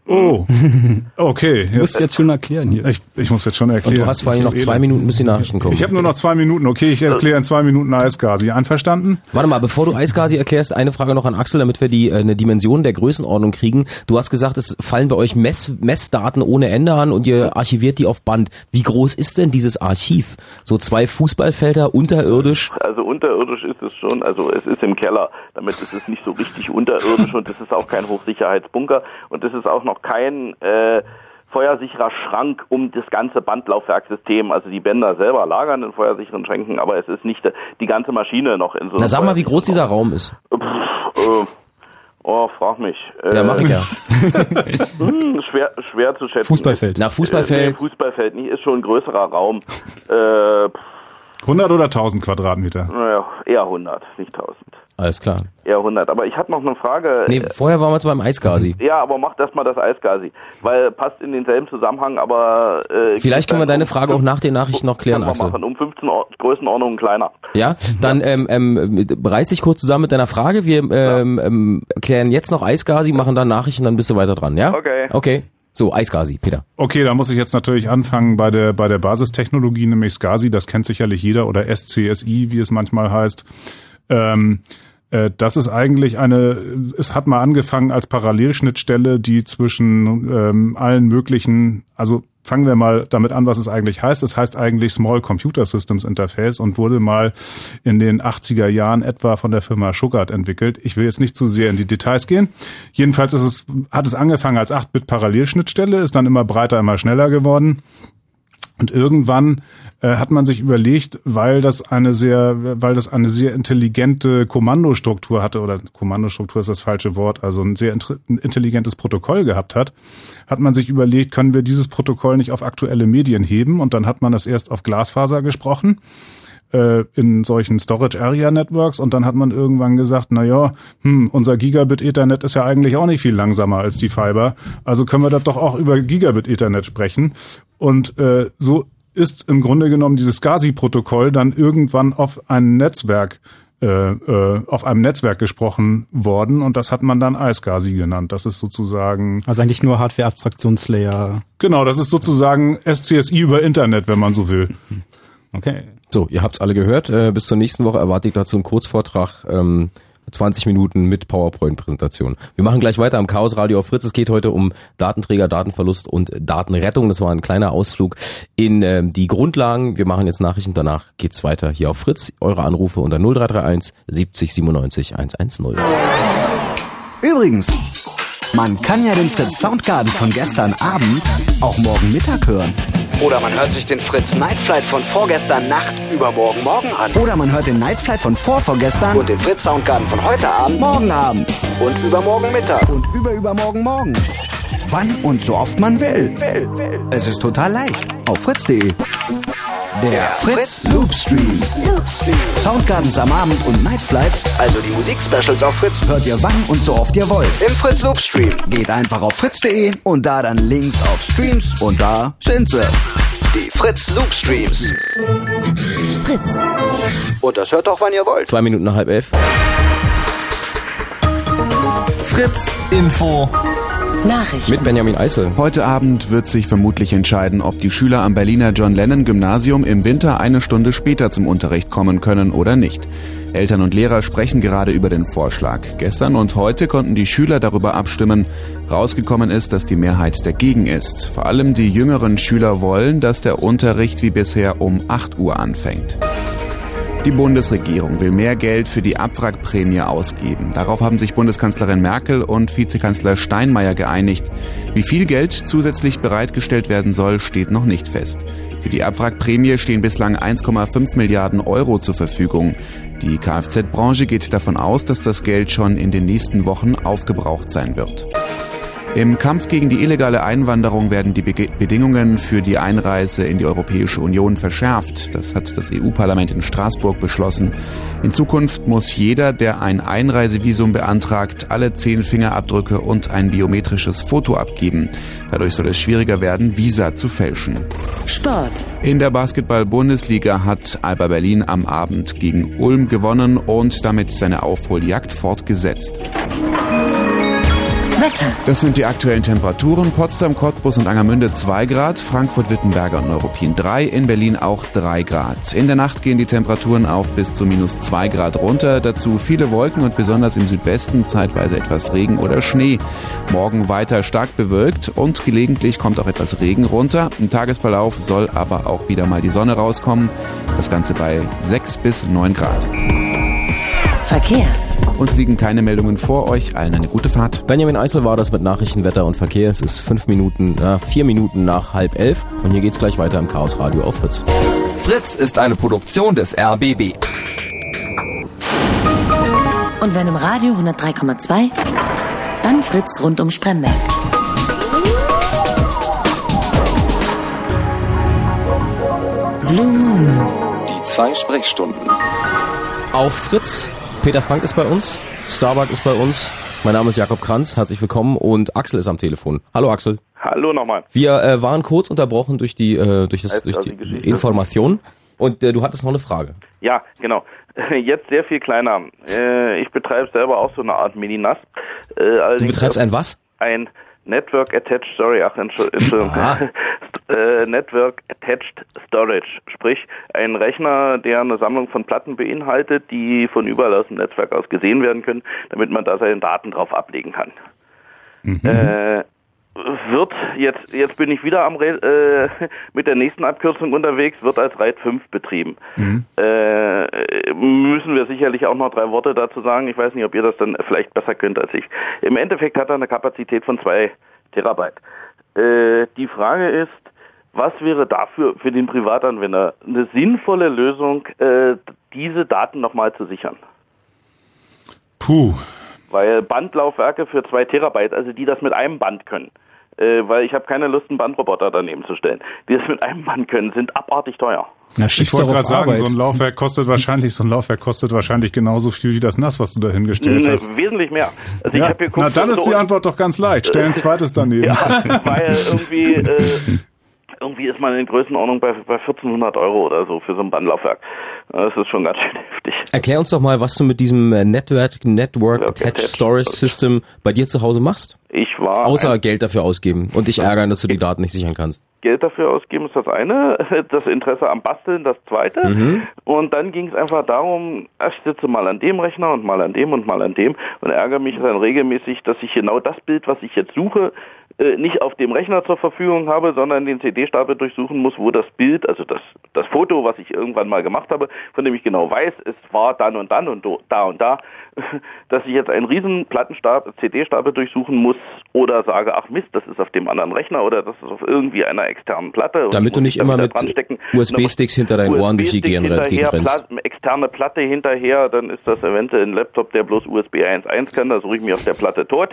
Oh, okay. Du musst jetzt schon erklären hier. Ich, ich muss jetzt schon erklären. Und du hast vor allem noch zwei Minuten, bis die Nachrichten kommen. Ich habe nur noch zwei Minuten. Okay, ich erkläre in zwei Minuten Eisgasi. Einverstanden? Warte mal, bevor du Eisgasi erklärst, eine Frage noch an Axel, damit wir die äh, eine Dimension der Größenordnung kriegen. Du hast gesagt, es fallen bei euch Mess, Messdaten ohne Ende an und ihr archiviert die auf Band. Wie groß ist denn dieses Archiv? So zwei Fußballfelder unterirdisch? Also unterirdisch ist es schon. Also es ist im Keller. Damit ist es nicht so richtig unterirdisch und es ist auch kein Hochsicherheitsbunker und es ist auch noch kein äh, feuersicherer Schrank um das ganze Bandlaufwerksystem. Also die Bänder selber lagern in feuersicheren Schränken, aber es ist nicht die ganze Maschine noch in so einem. Na sag mal, wie groß dieser Raum ist. Pff, äh, oh, frag mich. Ja, mach ich ja. hm, schwer, schwer zu schätzen. Fußballfeld. Na, Fußballfeld. Äh, Fußballfeld nicht, ist schon ein größerer Raum. Äh, 100 oder 1000 Quadratmeter? Naja, eher 100, nicht 1000. Alles klar. Eher 100. Aber ich hatte noch eine Frage. Nee, vorher waren wir zwar beim Eisgasi. Ja, aber mach das mal das Eisgasi. Weil passt in denselben Zusammenhang, aber... Äh, Vielleicht können wir deine Frage auch nach den Nachrichten noch klären, Axel. machen, um 15 Or Größenordnungen kleiner. Ja, dann ähm, ähm, reiß dich kurz zusammen mit deiner Frage. Wir ähm, ähm, klären jetzt noch Eisgasi, machen dann Nachrichten, dann bist du weiter dran, ja? Okay. Okay. So, iSCSI, Peter. Okay, da muss ich jetzt natürlich anfangen bei der, bei der Basistechnologie, nämlich SCSI, das kennt sicherlich jeder, oder SCSI, wie es manchmal heißt. Ähm, äh, das ist eigentlich eine, es hat mal angefangen als Parallelschnittstelle, die zwischen ähm, allen möglichen, also fangen wir mal damit an, was es eigentlich heißt. Es heißt eigentlich Small Computer Systems Interface und wurde mal in den 80er Jahren etwa von der Firma Schuggart entwickelt. Ich will jetzt nicht zu sehr in die Details gehen. Jedenfalls ist es, hat es angefangen als 8-Bit Parallelschnittstelle, ist dann immer breiter, immer schneller geworden. Und irgendwann äh, hat man sich überlegt, weil das eine sehr, weil das eine sehr intelligente Kommandostruktur hatte oder Kommandostruktur ist das falsche Wort, also ein sehr intelligentes Protokoll gehabt hat, hat man sich überlegt, können wir dieses Protokoll nicht auf aktuelle Medien heben? Und dann hat man das erst auf Glasfaser gesprochen äh, in solchen Storage Area Networks und dann hat man irgendwann gesagt, na ja, hm, unser Gigabit Ethernet ist ja eigentlich auch nicht viel langsamer als die Fiber, also können wir das doch auch über Gigabit Ethernet sprechen und äh, so ist im Grunde genommen dieses SCSI-Protokoll dann irgendwann auf ein Netzwerk äh, äh, auf einem Netzwerk gesprochen worden und das hat man dann iSCSI genannt. Das ist sozusagen also eigentlich nur Hardware-Abstraktionslayer. Genau, das ist sozusagen SCSI über Internet, wenn man so will. Okay. So, ihr habt's alle gehört. Äh, bis zur nächsten Woche erwarte ich dazu einen Kurzvortrag. Ähm 20 Minuten mit PowerPoint-Präsentation. Wir machen gleich weiter am Chaos Radio auf Fritz. Es geht heute um Datenträger, Datenverlust und Datenrettung. Das war ein kleiner Ausflug in äh, die Grundlagen. Wir machen jetzt Nachrichten. Danach geht's weiter hier auf Fritz. Eure Anrufe unter 0331 70 97 110. Übrigens, man kann ja den Fritz Soundgarden von gestern Abend auch morgen Mittag hören. Oder man hört sich den Fritz Nightflight von vorgestern Nacht übermorgen morgen an. Oder man hört den Nightflight von vorvorgestern und den Fritz Soundgarden von heute Abend morgen Abend und übermorgen Mittag und überübermorgen morgen. Wann und so oft man will. will, will. Es ist total leicht. Auf fritz.de. Der Fritz Loop Stream. Soundgardens am Abend und Nightflights, also die Musikspecials auf Fritz, hört ihr wann und so oft ihr wollt. Im Fritz Loop Stream. Geht einfach auf fritz.de und da dann links auf Streams und da sind sie. Die Fritz Loop Streams. Fritz. Und das hört doch, wann ihr wollt. Zwei Minuten nach halb elf. Fritz Info. Nachrichten. Mit Benjamin Eisel. Heute Abend wird sich vermutlich entscheiden, ob die Schüler am Berliner John Lennon Gymnasium im Winter eine Stunde später zum Unterricht kommen können oder nicht. Eltern und Lehrer sprechen gerade über den Vorschlag. Gestern und heute konnten die Schüler darüber abstimmen. Rausgekommen ist, dass die Mehrheit dagegen ist. Vor allem die jüngeren Schüler wollen, dass der Unterricht wie bisher um 8 Uhr anfängt. Die Bundesregierung will mehr Geld für die Abwrackprämie ausgeben. Darauf haben sich Bundeskanzlerin Merkel und Vizekanzler Steinmeier geeinigt. Wie viel Geld zusätzlich bereitgestellt werden soll, steht noch nicht fest. Für die Abwrackprämie stehen bislang 1,5 Milliarden Euro zur Verfügung. Die Kfz-Branche geht davon aus, dass das Geld schon in den nächsten Wochen aufgebraucht sein wird. Im Kampf gegen die illegale Einwanderung werden die Be Bedingungen für die Einreise in die Europäische Union verschärft. Das hat das EU-Parlament in Straßburg beschlossen. In Zukunft muss jeder, der ein Einreisevisum beantragt, alle zehn Fingerabdrücke und ein biometrisches Foto abgeben. Dadurch soll es schwieriger werden, Visa zu fälschen. Sport. In der Basketball-Bundesliga hat Alba Berlin am Abend gegen Ulm gewonnen und damit seine Aufholjagd fortgesetzt. Wetter. Das sind die aktuellen Temperaturen. Potsdam, Cottbus und Angermünde 2 Grad, Frankfurt, Wittenberger und Neuruppin 3, in Berlin auch 3 Grad. In der Nacht gehen die Temperaturen auf bis zu minus 2 Grad runter. Dazu viele Wolken und besonders im Südwesten zeitweise etwas Regen oder Schnee. Morgen weiter stark bewölkt und gelegentlich kommt auch etwas Regen runter. Im Tagesverlauf soll aber auch wieder mal die Sonne rauskommen. Das Ganze bei 6 bis 9 Grad. Verkehr. Uns liegen keine Meldungen vor. Euch allen eine gute Fahrt. Benjamin Eisel war das mit Nachrichten, Wetter und Verkehr. Es ist fünf Minuten, äh, vier Minuten nach halb elf. Und hier geht's gleich weiter im Chaos Radio auf Fritz. Fritz ist eine Produktion des RBB. Und wenn im Radio 103,2, dann Fritz rund um Spremberg. Blue Moon. Die zwei Sprechstunden. Auf Fritz Peter Frank ist bei uns, Starbuck ist bei uns. Mein Name ist Jakob Kranz, herzlich willkommen und Axel ist am Telefon. Hallo Axel. Hallo nochmal. Wir äh, waren kurz unterbrochen durch die, äh, durch, das, durch die, Information und äh, du hattest noch eine Frage. Ja, genau. Jetzt sehr viel kleiner. Äh, ich betreibe selber auch so eine Art Mini-NAS. Äh, du betreibst ein was? Ein Network Attached Storage, ach Entschuldigung, äh, Network Attached Storage, sprich ein Rechner, der eine Sammlung von Platten beinhaltet, die von überall aus dem Netzwerk aus gesehen werden können, damit man da seine Daten drauf ablegen kann. Mhm. Äh, wird, jetzt, jetzt bin ich wieder am äh, mit der nächsten Abkürzung unterwegs, wird als RAID 5 betrieben. Mhm. Äh, müssen wir sicherlich auch noch drei Worte dazu sagen. Ich weiß nicht, ob ihr das dann vielleicht besser könnt als ich. Im Endeffekt hat er eine Kapazität von zwei Terabyte. Äh, die Frage ist, was wäre dafür für den Privatanwender eine sinnvolle Lösung, äh, diese Daten nochmal zu sichern? Puh. Weil Bandlaufwerke für zwei Terabyte, also die das mit einem Band können, äh, weil ich habe keine Lust, einen Bandroboter daneben zu stellen. Die das mit einem Band können, sind abartig teuer. Na, ich wollte gerade sagen, so ein Laufwerk kostet wahrscheinlich, so ein Laufwerk kostet wahrscheinlich genauso viel wie das NAS, was du da hingestellt nee, hast. Wesentlich mehr. Also ja, geguckt, na dann ist die Antwort doch ganz leicht. Stell ein zweites daneben. ja, weil irgendwie äh, irgendwie ist man in Größenordnung bei, bei 1400 Euro oder so für so ein Bandlaufwerk. Das ist schon ganz schön heftig. Erklär uns doch mal, was du mit diesem äh, Network, Network Attached Storage System bei dir zu Hause machst. Ich war. Außer Geld dafür ausgeben und dich ärgern, dass du die Daten nicht sichern kannst. Geld dafür ausgeben ist das eine, das Interesse am Basteln das zweite. Mhm. Und dann ging es einfach darum, ich sitze mal an dem Rechner und mal an dem und mal an dem und ärgere mich dann regelmäßig, dass ich genau das Bild, was ich jetzt suche, nicht auf dem Rechner zur Verfügung habe, sondern den CD-Stapel durchsuchen muss, wo das Bild, also das, das Foto, was ich irgendwann mal gemacht habe, von dem ich genau weiß, es war dann und dann und da und da, dass ich jetzt einen riesen Plattenstapel, CD-Stapel durchsuchen muss oder sage, ach Mist, das ist auf dem anderen Rechner oder das ist auf irgendwie einer externen Platte. Damit du nicht immer mit USB-Sticks hinter deinen Ohren durch die Gegend rennst. externe Platte hinterher, dann ist das eventuell ein Laptop, der bloß USB 1.1 kann, da suche ich mir auf der Platte tot.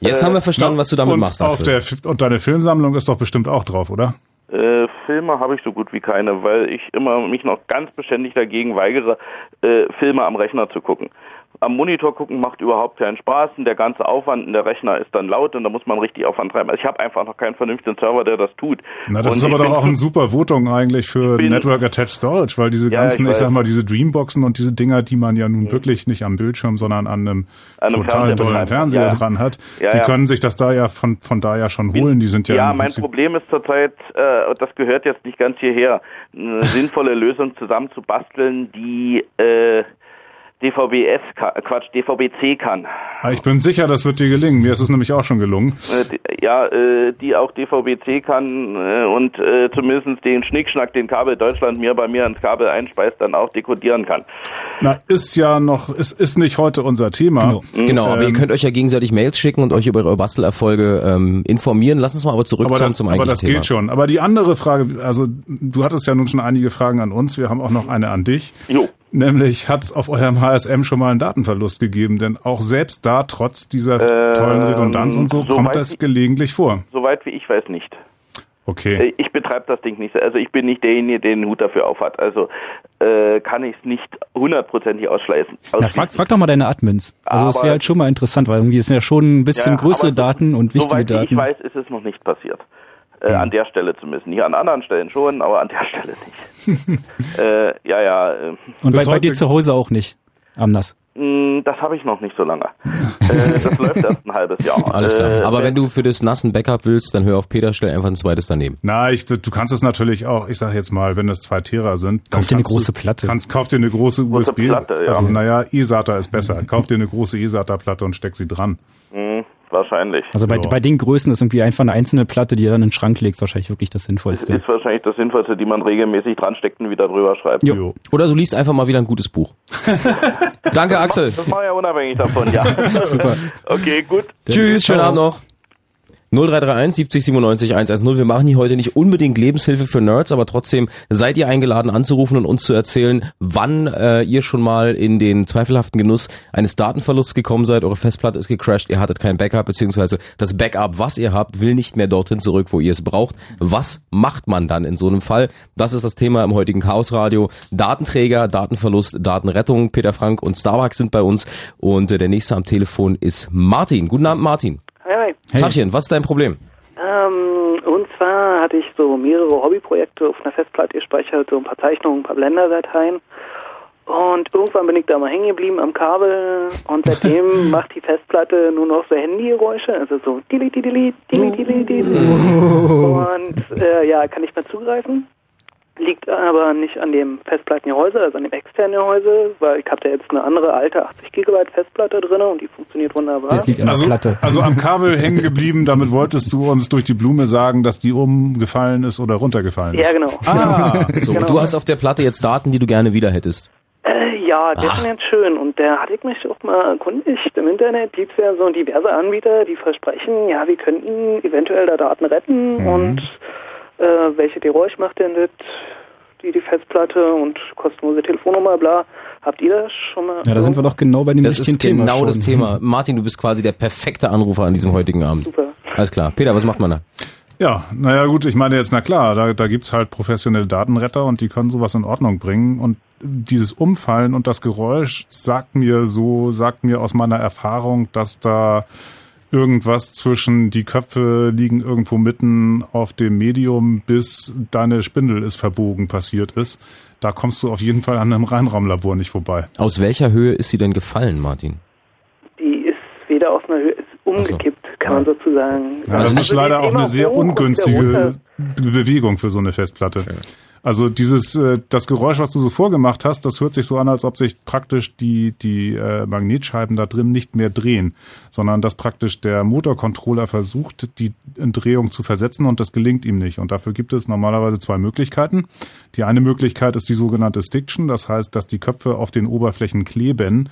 Jetzt äh, haben wir verstanden, was du damit machst. Auf der, und deine Filmsammlung ist doch bestimmt auch drauf, oder? Äh, Filme habe ich so gut wie keine, weil ich immer mich noch ganz beständig dagegen weigere, äh, Filme am Rechner zu gucken am Monitor gucken macht überhaupt keinen Spaß und der ganze Aufwand in der Rechner ist dann laut und da muss man richtig Aufwand treiben. Also ich habe einfach noch keinen vernünftigen Server, der das tut. Na, das und ist aber doch auch ein super Votung eigentlich für Network Attached Storage, weil diese ganzen, ja, ich, ich, sag mal, diese Dreamboxen und diese Dinger, die man ja nun mhm. wirklich nicht am Bildschirm, sondern an einem, an einem total tollen Fernseher ja. dran hat, ja, die können sich das da ja von, von da ja schon holen. Die sind ja. Ja, mein Problem ist zurzeit, äh, das gehört jetzt nicht ganz hierher, eine sinnvolle Lösung zusammenzubasteln, die äh, DVB-S, Quatsch, DVB-C kann. Ah, ich bin sicher, das wird dir gelingen. Mir ist es nämlich auch schon gelungen. Äh, ja, äh, die auch DVB-C kann äh, und zumindest den Schnickschnack, den Kabel Deutschland mir bei mir ins Kabel einspeist, dann auch dekodieren kann. Na, ist ja noch, ist, ist nicht heute unser Thema. Genau, mhm. genau aber ähm, ihr könnt euch ja gegenseitig Mails schicken und euch über eure Bastelerfolge ähm, informieren. Lass uns mal aber zurückkommen aber zum eigentlichen Aber das Thema. gilt schon. Aber die andere Frage, also du hattest ja nun schon einige Fragen an uns, wir haben auch noch eine an dich. Jo. Nämlich hat es auf eurem HSM schon mal einen Datenverlust gegeben, denn auch selbst da, trotz dieser ähm, tollen Redundanz und so, so kommt das gelegentlich vor. Soweit wie ich weiß nicht. Okay. Äh, ich betreibe das Ding nicht. Also ich bin nicht derjenige, der den Hut dafür aufhat. Also äh, kann ich es nicht hundertprozentig ausschließen. Ja, frag, frag doch mal deine Admins. Also das wäre halt schon mal interessant, weil irgendwie sind ja schon ein bisschen ja, größere Daten und wichtige soweit Daten. ich weiß, ist es noch nicht passiert. Äh, mhm. An der Stelle zumindest. Nicht an anderen Stellen schon, aber an der Stelle nicht. äh, ja, ja. Äh. Und bei, bei dir zu Hause auch nicht, am NAS? Mm, das habe ich noch nicht so lange. äh, das läuft erst ein halbes Jahr. Alles klar. Äh, Aber wenn du für das nassen Backup willst, dann hör auf Peter, stell einfach ein zweites daneben. Na, ich, du kannst es natürlich auch, ich sag jetzt mal, wenn das zwei Tera sind. Kauf dir eine große Platte. Kannst, kauf dir eine große, große USB. Platte, ja. Also, naja, eSATA ist besser. Kauf dir eine große eSATA-Platte und steck sie dran. Mhm. Wahrscheinlich. Also bei, bei den Größen ist irgendwie einfach eine einzelne Platte, die ihr dann in den Schrank legt, wahrscheinlich wirklich das Sinnvollste. Ist wahrscheinlich das Sinnvollste, die man regelmäßig dransteckt und wieder drüber schreibt. Jo. Oder du liest einfach mal wieder ein gutes Buch. Danke, Axel. Das ich ja unabhängig davon, ja. Super. Okay, gut. Tschüss, schönen Abend noch. 0331 70 97 110. Wir machen hier heute nicht unbedingt Lebenshilfe für Nerds, aber trotzdem seid ihr eingeladen anzurufen und uns zu erzählen, wann äh, ihr schon mal in den zweifelhaften Genuss eines Datenverlusts gekommen seid. Eure Festplatte ist gecrashed, ihr hattet kein Backup, beziehungsweise das Backup, was ihr habt, will nicht mehr dorthin zurück, wo ihr es braucht. Was macht man dann in so einem Fall? Das ist das Thema im heutigen Chaos Radio. Datenträger, Datenverlust, Datenrettung. Peter Frank und Starbucks sind bei uns und äh, der nächste am Telefon ist Martin. Guten Abend, Martin. Hi, hi. Tachchen, was ist dein Problem? Ähm, und zwar hatte ich so mehrere Hobbyprojekte auf einer Festplatte gespeichert, so ein paar Zeichnungen, ein paar Blender-Dateien. Und irgendwann bin ich da mal hängen geblieben am Kabel und seitdem macht die Festplatte nur noch so Handygeräusche, also so dili dili dili dili dili. Und äh, ja, kann nicht mehr zugreifen. Liegt aber nicht an dem Festplattengehäuse, also an dem externen Gehäuse, weil ich habe da jetzt eine andere alte 80 Gigabyte Festplatte drin und die funktioniert wunderbar. Das liegt an der Also, Platte. also am Kabel hängen geblieben, damit wolltest du uns durch die Blume sagen, dass die umgefallen ist oder runtergefallen ist. Ja, genau. Ah, So, Genau. und du hast auf der Platte jetzt Daten, die du gerne wieder hättest. Äh, ja, der Ach. ist ganz schön und der hatte ich mich auch mal erkundigt. Im Internet gibt es ja so diverse Anbieter, die versprechen, ja, wir könnten eventuell da Daten retten Mhm. und äh, welche Geräusch macht denn das, die, die Festplatte und kostenlose Telefonnummer, bla. Habt ihr das schon mal? Ja, da sind wir doch genau bei dem Das richtigen ist genau Thema das schon. Thema. Martin, du bist quasi der perfekte Anrufer an diesem heutigen Abend. Super. Alles klar. Peter, was macht man da? Ja, naja gut, ich meine jetzt, na klar, da, da gibt's halt professionelle Datenretter und die können sowas in Ordnung bringen. Und dieses Umfallen und das Geräusch sagt mir so, sagt mir aus meiner Erfahrung, dass da irgendwas zwischen die Köpfe liegen irgendwo mitten auf dem Medium, bis deine Spindel ist verbogen passiert ist. Da kommst du auf jeden Fall an einem Reinraumlabor nicht vorbei. Aus welcher Höhe ist sie denn gefallen, Martin? Die ist weder aus einer Höhe, ist umgekippt, kann man sozusagen Ja, das sagen. ist Also die leider auch eine sehr ungünstige Bewegung für so eine Festplatte. Also dieses, äh, das Geräusch, was du so vorgemacht hast, das hört sich so an, als ob sich praktisch die, die äh, Magnetscheiben da drin nicht mehr drehen, sondern dass praktisch der Motorcontroller versucht, die Drehung zu versetzen und das gelingt ihm nicht. Und dafür gibt es normalerweise zwei Möglichkeiten. Die eine Möglichkeit ist die sogenannte Stiction, das heißt, dass die Köpfe auf den Oberflächen kleben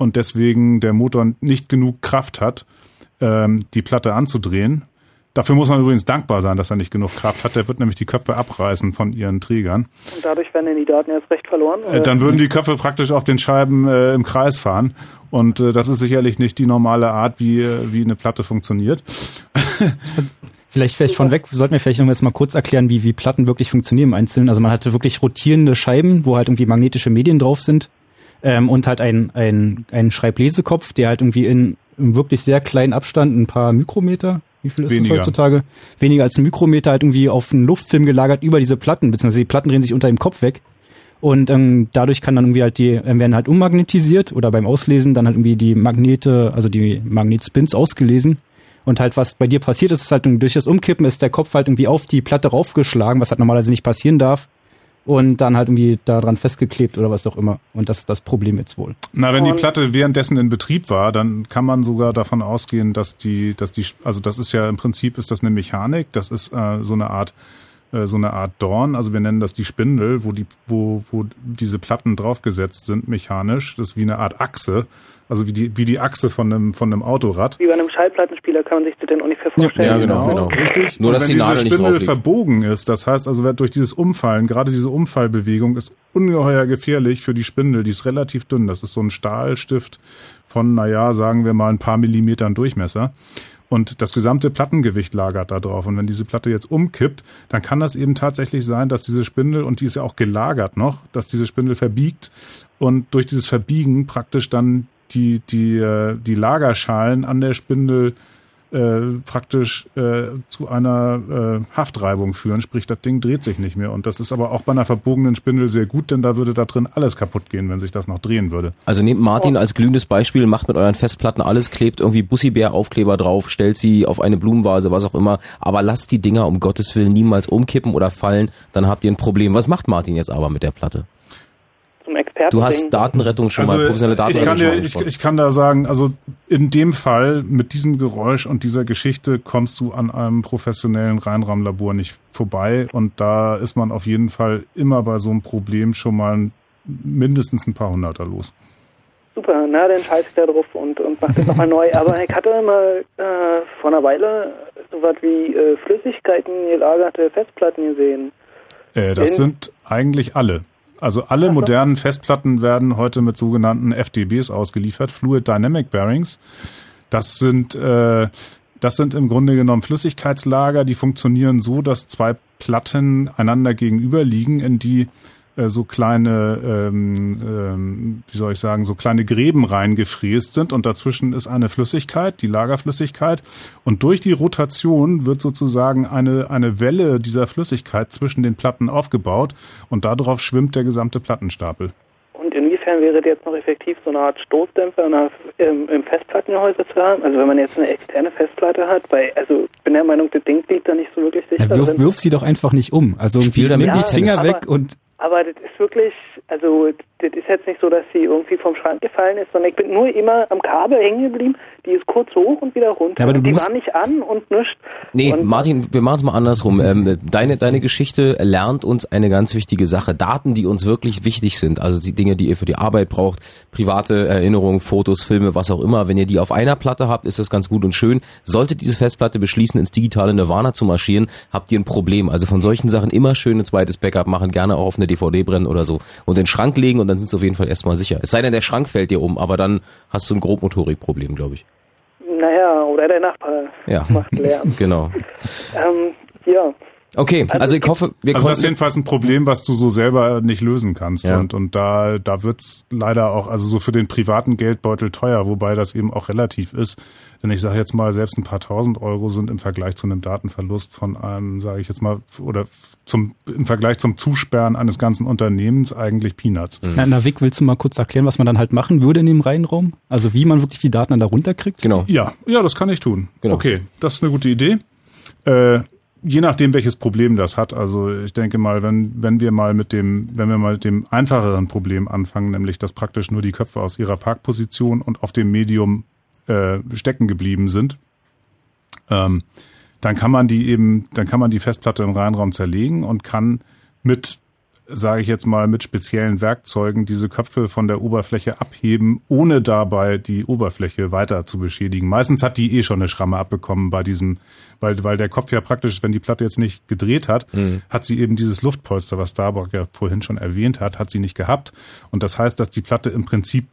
und deswegen der Motor nicht genug Kraft hat, ähm, die Platte anzudrehen. Dafür muss man übrigens dankbar sein, dass er nicht genug Kraft hat. Der wird nämlich die Köpfe abreißen von ihren Trägern. Und dadurch werden dann die Daten erst recht verloren. Äh, dann würden die Köpfe praktisch auf den Scheiben äh, im Kreis fahren. Und äh, das ist sicherlich nicht die normale Art, wie, äh, wie eine Platte funktioniert. Vielleicht, vielleicht von weg, sollten wir vielleicht noch jetzt mal kurz erklären, wie, wie Platten wirklich funktionieren im Einzelnen. Also man hatte wirklich rotierende Scheiben, wo halt irgendwie magnetische Medien drauf sind. Ähm, und halt ein, ein, ein Schreiblesekopf, der halt irgendwie in, in wirklich sehr kleinen Abstand, ein paar Mikrometer, wie viel ist Weniger. das heutzutage? Weniger als ein Mikrometer halt irgendwie auf einen Luftfilm gelagert über diese Platten, beziehungsweise die Platten drehen sich unter dem Kopf weg. Und ähm, dadurch kann dann irgendwie halt die, werden halt ummagnetisiert oder beim Auslesen dann halt irgendwie die Magnete, also die Magnetspins ausgelesen. Und halt, was bei dir passiert ist, ist halt durch das Umkippen ist der Kopf halt irgendwie auf die Platte raufgeschlagen, was halt normalerweise nicht passieren darf. Und dann halt irgendwie daran festgeklebt oder was auch immer. Und das ist das Problem jetzt wohl. Na, wenn die Platte währenddessen in Betrieb war, dann kann man sogar davon ausgehen, dass die, dass die, also das ist ja im Prinzip ist das eine Mechanik, das ist äh, so eine Art, äh, so eine Art Dorn. Also wir nennen das die Spindel, wo die, wo, wo diese Platten draufgesetzt sind mechanisch. Das ist wie eine Art Achse, also wie die, wie die Achse von einem, von einem Autorad. Wie bei einem Schallplattenspieler kann man sich das denn ungefähr vorstellen. Ja, genau, genau. Richtig. Nur, und dass wenn die diese Nadel nicht Spindel drauf liegt. verbogen ist, das heißt also durch dieses Umfallen, gerade diese Umfallbewegung ist ungeheuer gefährlich für die Spindel. Die ist relativ dünn. Das ist so ein Stahlstift von, naja, sagen wir mal ein paar Millimetern Durchmesser. Und das gesamte Plattengewicht lagert da drauf. Und wenn diese Platte jetzt umkippt, dann kann das eben tatsächlich sein, dass diese Spindel, und die ist ja auch gelagert noch, dass diese Spindel verbiegt und durch dieses Verbiegen praktisch dann die, die, äh, die Lagerschalen an der Spindel äh, praktisch äh, zu einer äh, Haftreibung führen, sprich das Ding dreht sich nicht mehr. Und das ist aber auch bei einer verbogenen Spindel sehr gut, denn da würde da drin alles kaputt gehen, wenn sich das noch drehen würde. Also nehmt Martin als glühendes Beispiel, macht mit euren Festplatten alles, klebt irgendwie Bussibär-Aufkleber drauf, stellt sie auf eine Blumenvase, was auch immer, aber lasst die Dinger um Gottes Willen niemals umkippen oder fallen, dann habt ihr ein Problem. Was macht Martin jetzt aber mit der Platte? Zum Experten Du hast. Datenrettung schon mal, professionelle Also, ich Datenrettung kann, schon dir, mal ich, ich kann da sagen, also in dem Fall mit diesem Geräusch und dieser Geschichte kommst du an einem professionellen Reinraumlabor nicht vorbei und da ist man auf jeden Fall immer bei so einem Problem schon mal mindestens ein paar Hunderter los. Super, na dann scheiß ich da drauf und, und mach das nochmal neu. Aber ich hatte mal äh, vor einer Weile sowas wie äh, Flüssigkeiten gelagerte Festplatten gesehen. Äh, das In- sind eigentlich alle. Also alle modernen Festplatten werden heute mit sogenannten FDBs ausgeliefert, Fluid Dynamic Bearings. Das sind äh, das sind im Grunde genommen Flüssigkeitslager, die funktionieren so, dass zwei Platten einander gegenüber liegen, in die äh, so kleine, ähm, ähm, wie soll ich sagen, so kleine Gräben reingefräst sind und dazwischen ist eine Flüssigkeit, die Lagerflüssigkeit und durch die Rotation wird sozusagen eine, eine Welle dieser Flüssigkeit zwischen den Platten aufgebaut und darauf schwimmt der gesamte Plattenstapel. Und inwiefern wäre das jetzt noch effektiv, so eine Art Stoßdämpfer der, im, im Festplattengehäuse zu haben? Also wenn man jetzt eine externe Festplatte hat, weil, also ich bin der Meinung, das Ding liegt da nicht so wirklich sicher ja, wirf, wirf sie doch einfach nicht um. Also Spiel nimm damit die Finger weg und aber das ist wirklich, also das ist jetzt nicht so, dass sie irgendwie vom Schrank gefallen ist, sondern ich bin nur immer am Kabel hängen geblieben. Die ist kurz hoch und wieder runter. Ja, aber du die war nicht an und nichts. Nee, und Martin, wir machen es mal andersrum. Ähm, deine, deine Geschichte lernt uns eine ganz wichtige Sache. Daten, die uns wirklich wichtig sind, also die Dinge, die ihr für die Arbeit braucht, private Erinnerungen, Fotos, Filme, was auch immer. Wenn ihr die auf einer Platte habt, ist das ganz gut und schön. Solltet diese Festplatte beschließen, ins digitale Nirvana zu marschieren, habt ihr ein Problem. Also von solchen Sachen immer schön ein zweites Backup machen, gerne auch auf eine DVD brennen oder so. Und in den Schrank legen und dann sind sie auf jeden Fall erstmal sicher. Es sei denn, der Schrank fällt dir um, aber dann hast du ein Grobmotorikproblem, glaube ich. naja, oder der Nachbar Ja, macht Lärm. genau. ähm, ja. Okay, Also also ich hoffe, wir Also das ist jedenfalls ein Problem, was du so selber nicht lösen kannst. Ja. Und, und da, da wird's leider auch, also so für den privaten Geldbeutel teuer, wobei das eben auch relativ ist. Denn ich sage jetzt mal, selbst ein paar tausend Euro sind im Vergleich zu einem Datenverlust von einem, sage ich jetzt mal, oder zum im Vergleich zum Zusperren eines ganzen Unternehmens eigentlich Peanuts. Na, na, Vic, willst du mal kurz erklären, was man dann halt machen würde in dem Reihenraum? Also wie man wirklich die Daten dann da runterkriegt? Genau. Ja, ja, das kann ich tun. Genau. Okay, das ist eine gute Idee. Äh, je nachdem, welches Problem das hat. Also ich denke mal, wenn, wenn wir mal mit dem, wenn wir mal mit dem einfacheren Problem anfangen, nämlich dass praktisch nur die Köpfe aus ihrer Parkposition und auf dem Medium äh, stecken geblieben sind, ähm, dann kann man die eben, dann kann man die Festplatte im Reihenraum zerlegen und kann mit, sage ich jetzt mal, mit speziellen Werkzeugen diese Köpfe von der Oberfläche abheben, ohne dabei die Oberfläche weiter zu beschädigen. Meistens hat die eh schon eine Schramme abbekommen bei diesem, weil, weil der Kopf ja praktisch, wenn die Platte jetzt nicht gedreht hat, hat sie eben dieses Luftpolster, was Starbuck ja vorhin schon erwähnt hat, hat sie nicht gehabt. Und das heißt, dass die Platte im Prinzip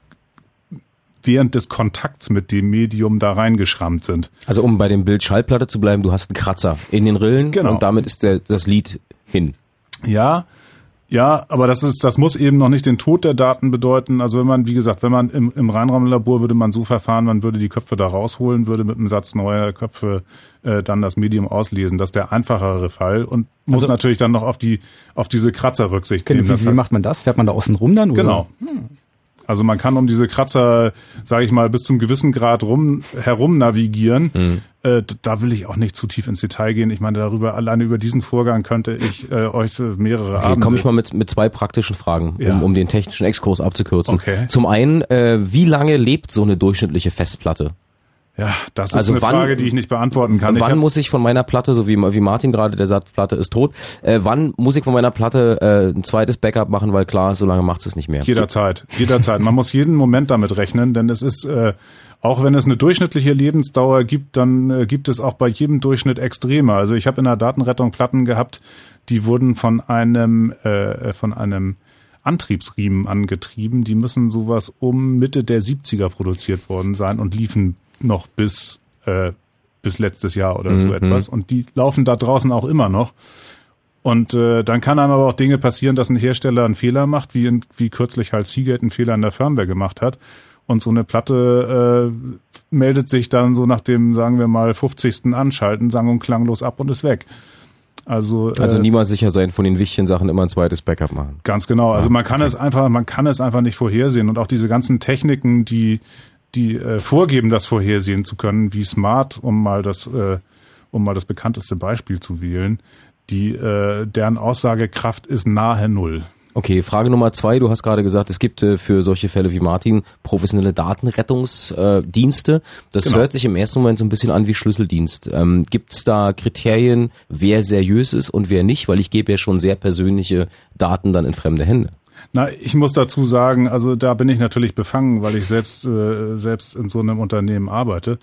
während des Kontakts mit dem Medium da reingeschrammt sind. Also um bei dem Bild Schallplatte zu bleiben, du hast einen Kratzer in den Rillen Genau. und damit ist der, das Lied hin. Ja, ja, aber das ist, das muss eben noch nicht den Tod der Daten bedeuten. Also wenn man, wie gesagt, wenn man im, im Reinraumlabor würde man so verfahren, man würde die Köpfe da rausholen, würde mit einem Satz neuer Köpfe äh, dann das Medium auslesen. Das ist der einfachere Fall und muss Also- natürlich dann noch auf die auf diese Kratzer Rücksicht Genau, nehmen. wie, wie macht man das? Fährt man da außen rum dann? Oder? Genau. Also man kann um diese Kratzer, sage ich mal, bis zum gewissen Grad rum herum navigieren. Mhm. Äh, da will ich auch nicht zu tief ins Detail gehen. Ich meine, darüber alleine über diesen Vorgang könnte ich äh, euch mehrere Okay, Abende. komme ich mal mit, mit zwei praktischen Fragen, Ja. um, um den technischen Exkurs abzukürzen. Okay. Zum einen, äh, wie lange lebt so eine durchschnittliche Festplatte? Ja, das ist Also eine wann- Frage, die ich nicht beantworten kann. Ich wann hab- muss ich von meiner Platte, so wie, wie Martin gerade, der sagt, Platte ist tot, äh, wann muss ich von meiner Platte äh, ein zweites Backup machen, weil klar, so lange macht es nicht mehr. Jederzeit, jederzeit. Man muss jeden Moment damit rechnen, denn es ist, äh, auch wenn es eine durchschnittliche Lebensdauer gibt, dann äh, gibt es auch bei jedem Durchschnitt Extreme. Also ich habe in der Datenrettung Platten gehabt, die wurden von einem, äh, von einem Antriebsriemen angetrieben. Die müssen sowas um Mitte der 70er produziert worden sein und liefen noch bis, äh, bis letztes Jahr oder so etwas. Und die laufen da draußen auch immer noch. Und äh, dann kann einem aber auch Dinge passieren, dass ein Hersteller einen Fehler macht, wie, in, wie kürzlich halt Seagate einen Fehler in der Firmware gemacht hat. Und so eine Platte äh, meldet sich dann so nach dem, sagen wir mal, 50. Anschalten, sang- und klanglos ab und ist weg. Also, Also äh, niemals sicher sein, von den wichtigen Sachen immer ein zweites Backup machen. Ganz genau. Also man kann es einfach, man kann es einfach nicht vorhersehen. Und auch diese ganzen Techniken, die, die äh, vorgeben, das vorhersehen zu können, wie Smart, um mal das, äh, um mal das bekannteste Beispiel zu wählen, die, äh, deren Aussagekraft ist nahe null. Okay, Frage Nummer zwei. Du hast gerade gesagt, es gibt äh, für solche Fälle wie Martin professionelle Datenrettungsdienste. Äh, das Genau. hört sich im ersten Moment so ein bisschen an wie Schlüsseldienst. Ähm, gibt es da Kriterien, wer seriös ist und wer nicht? Weil ich gebe ja schon sehr persönliche Daten dann in fremde Hände. Na, ich muss dazu sagen, also da bin ich natürlich befangen, weil ich selbst äh, selbst in so einem Unternehmen arbeite.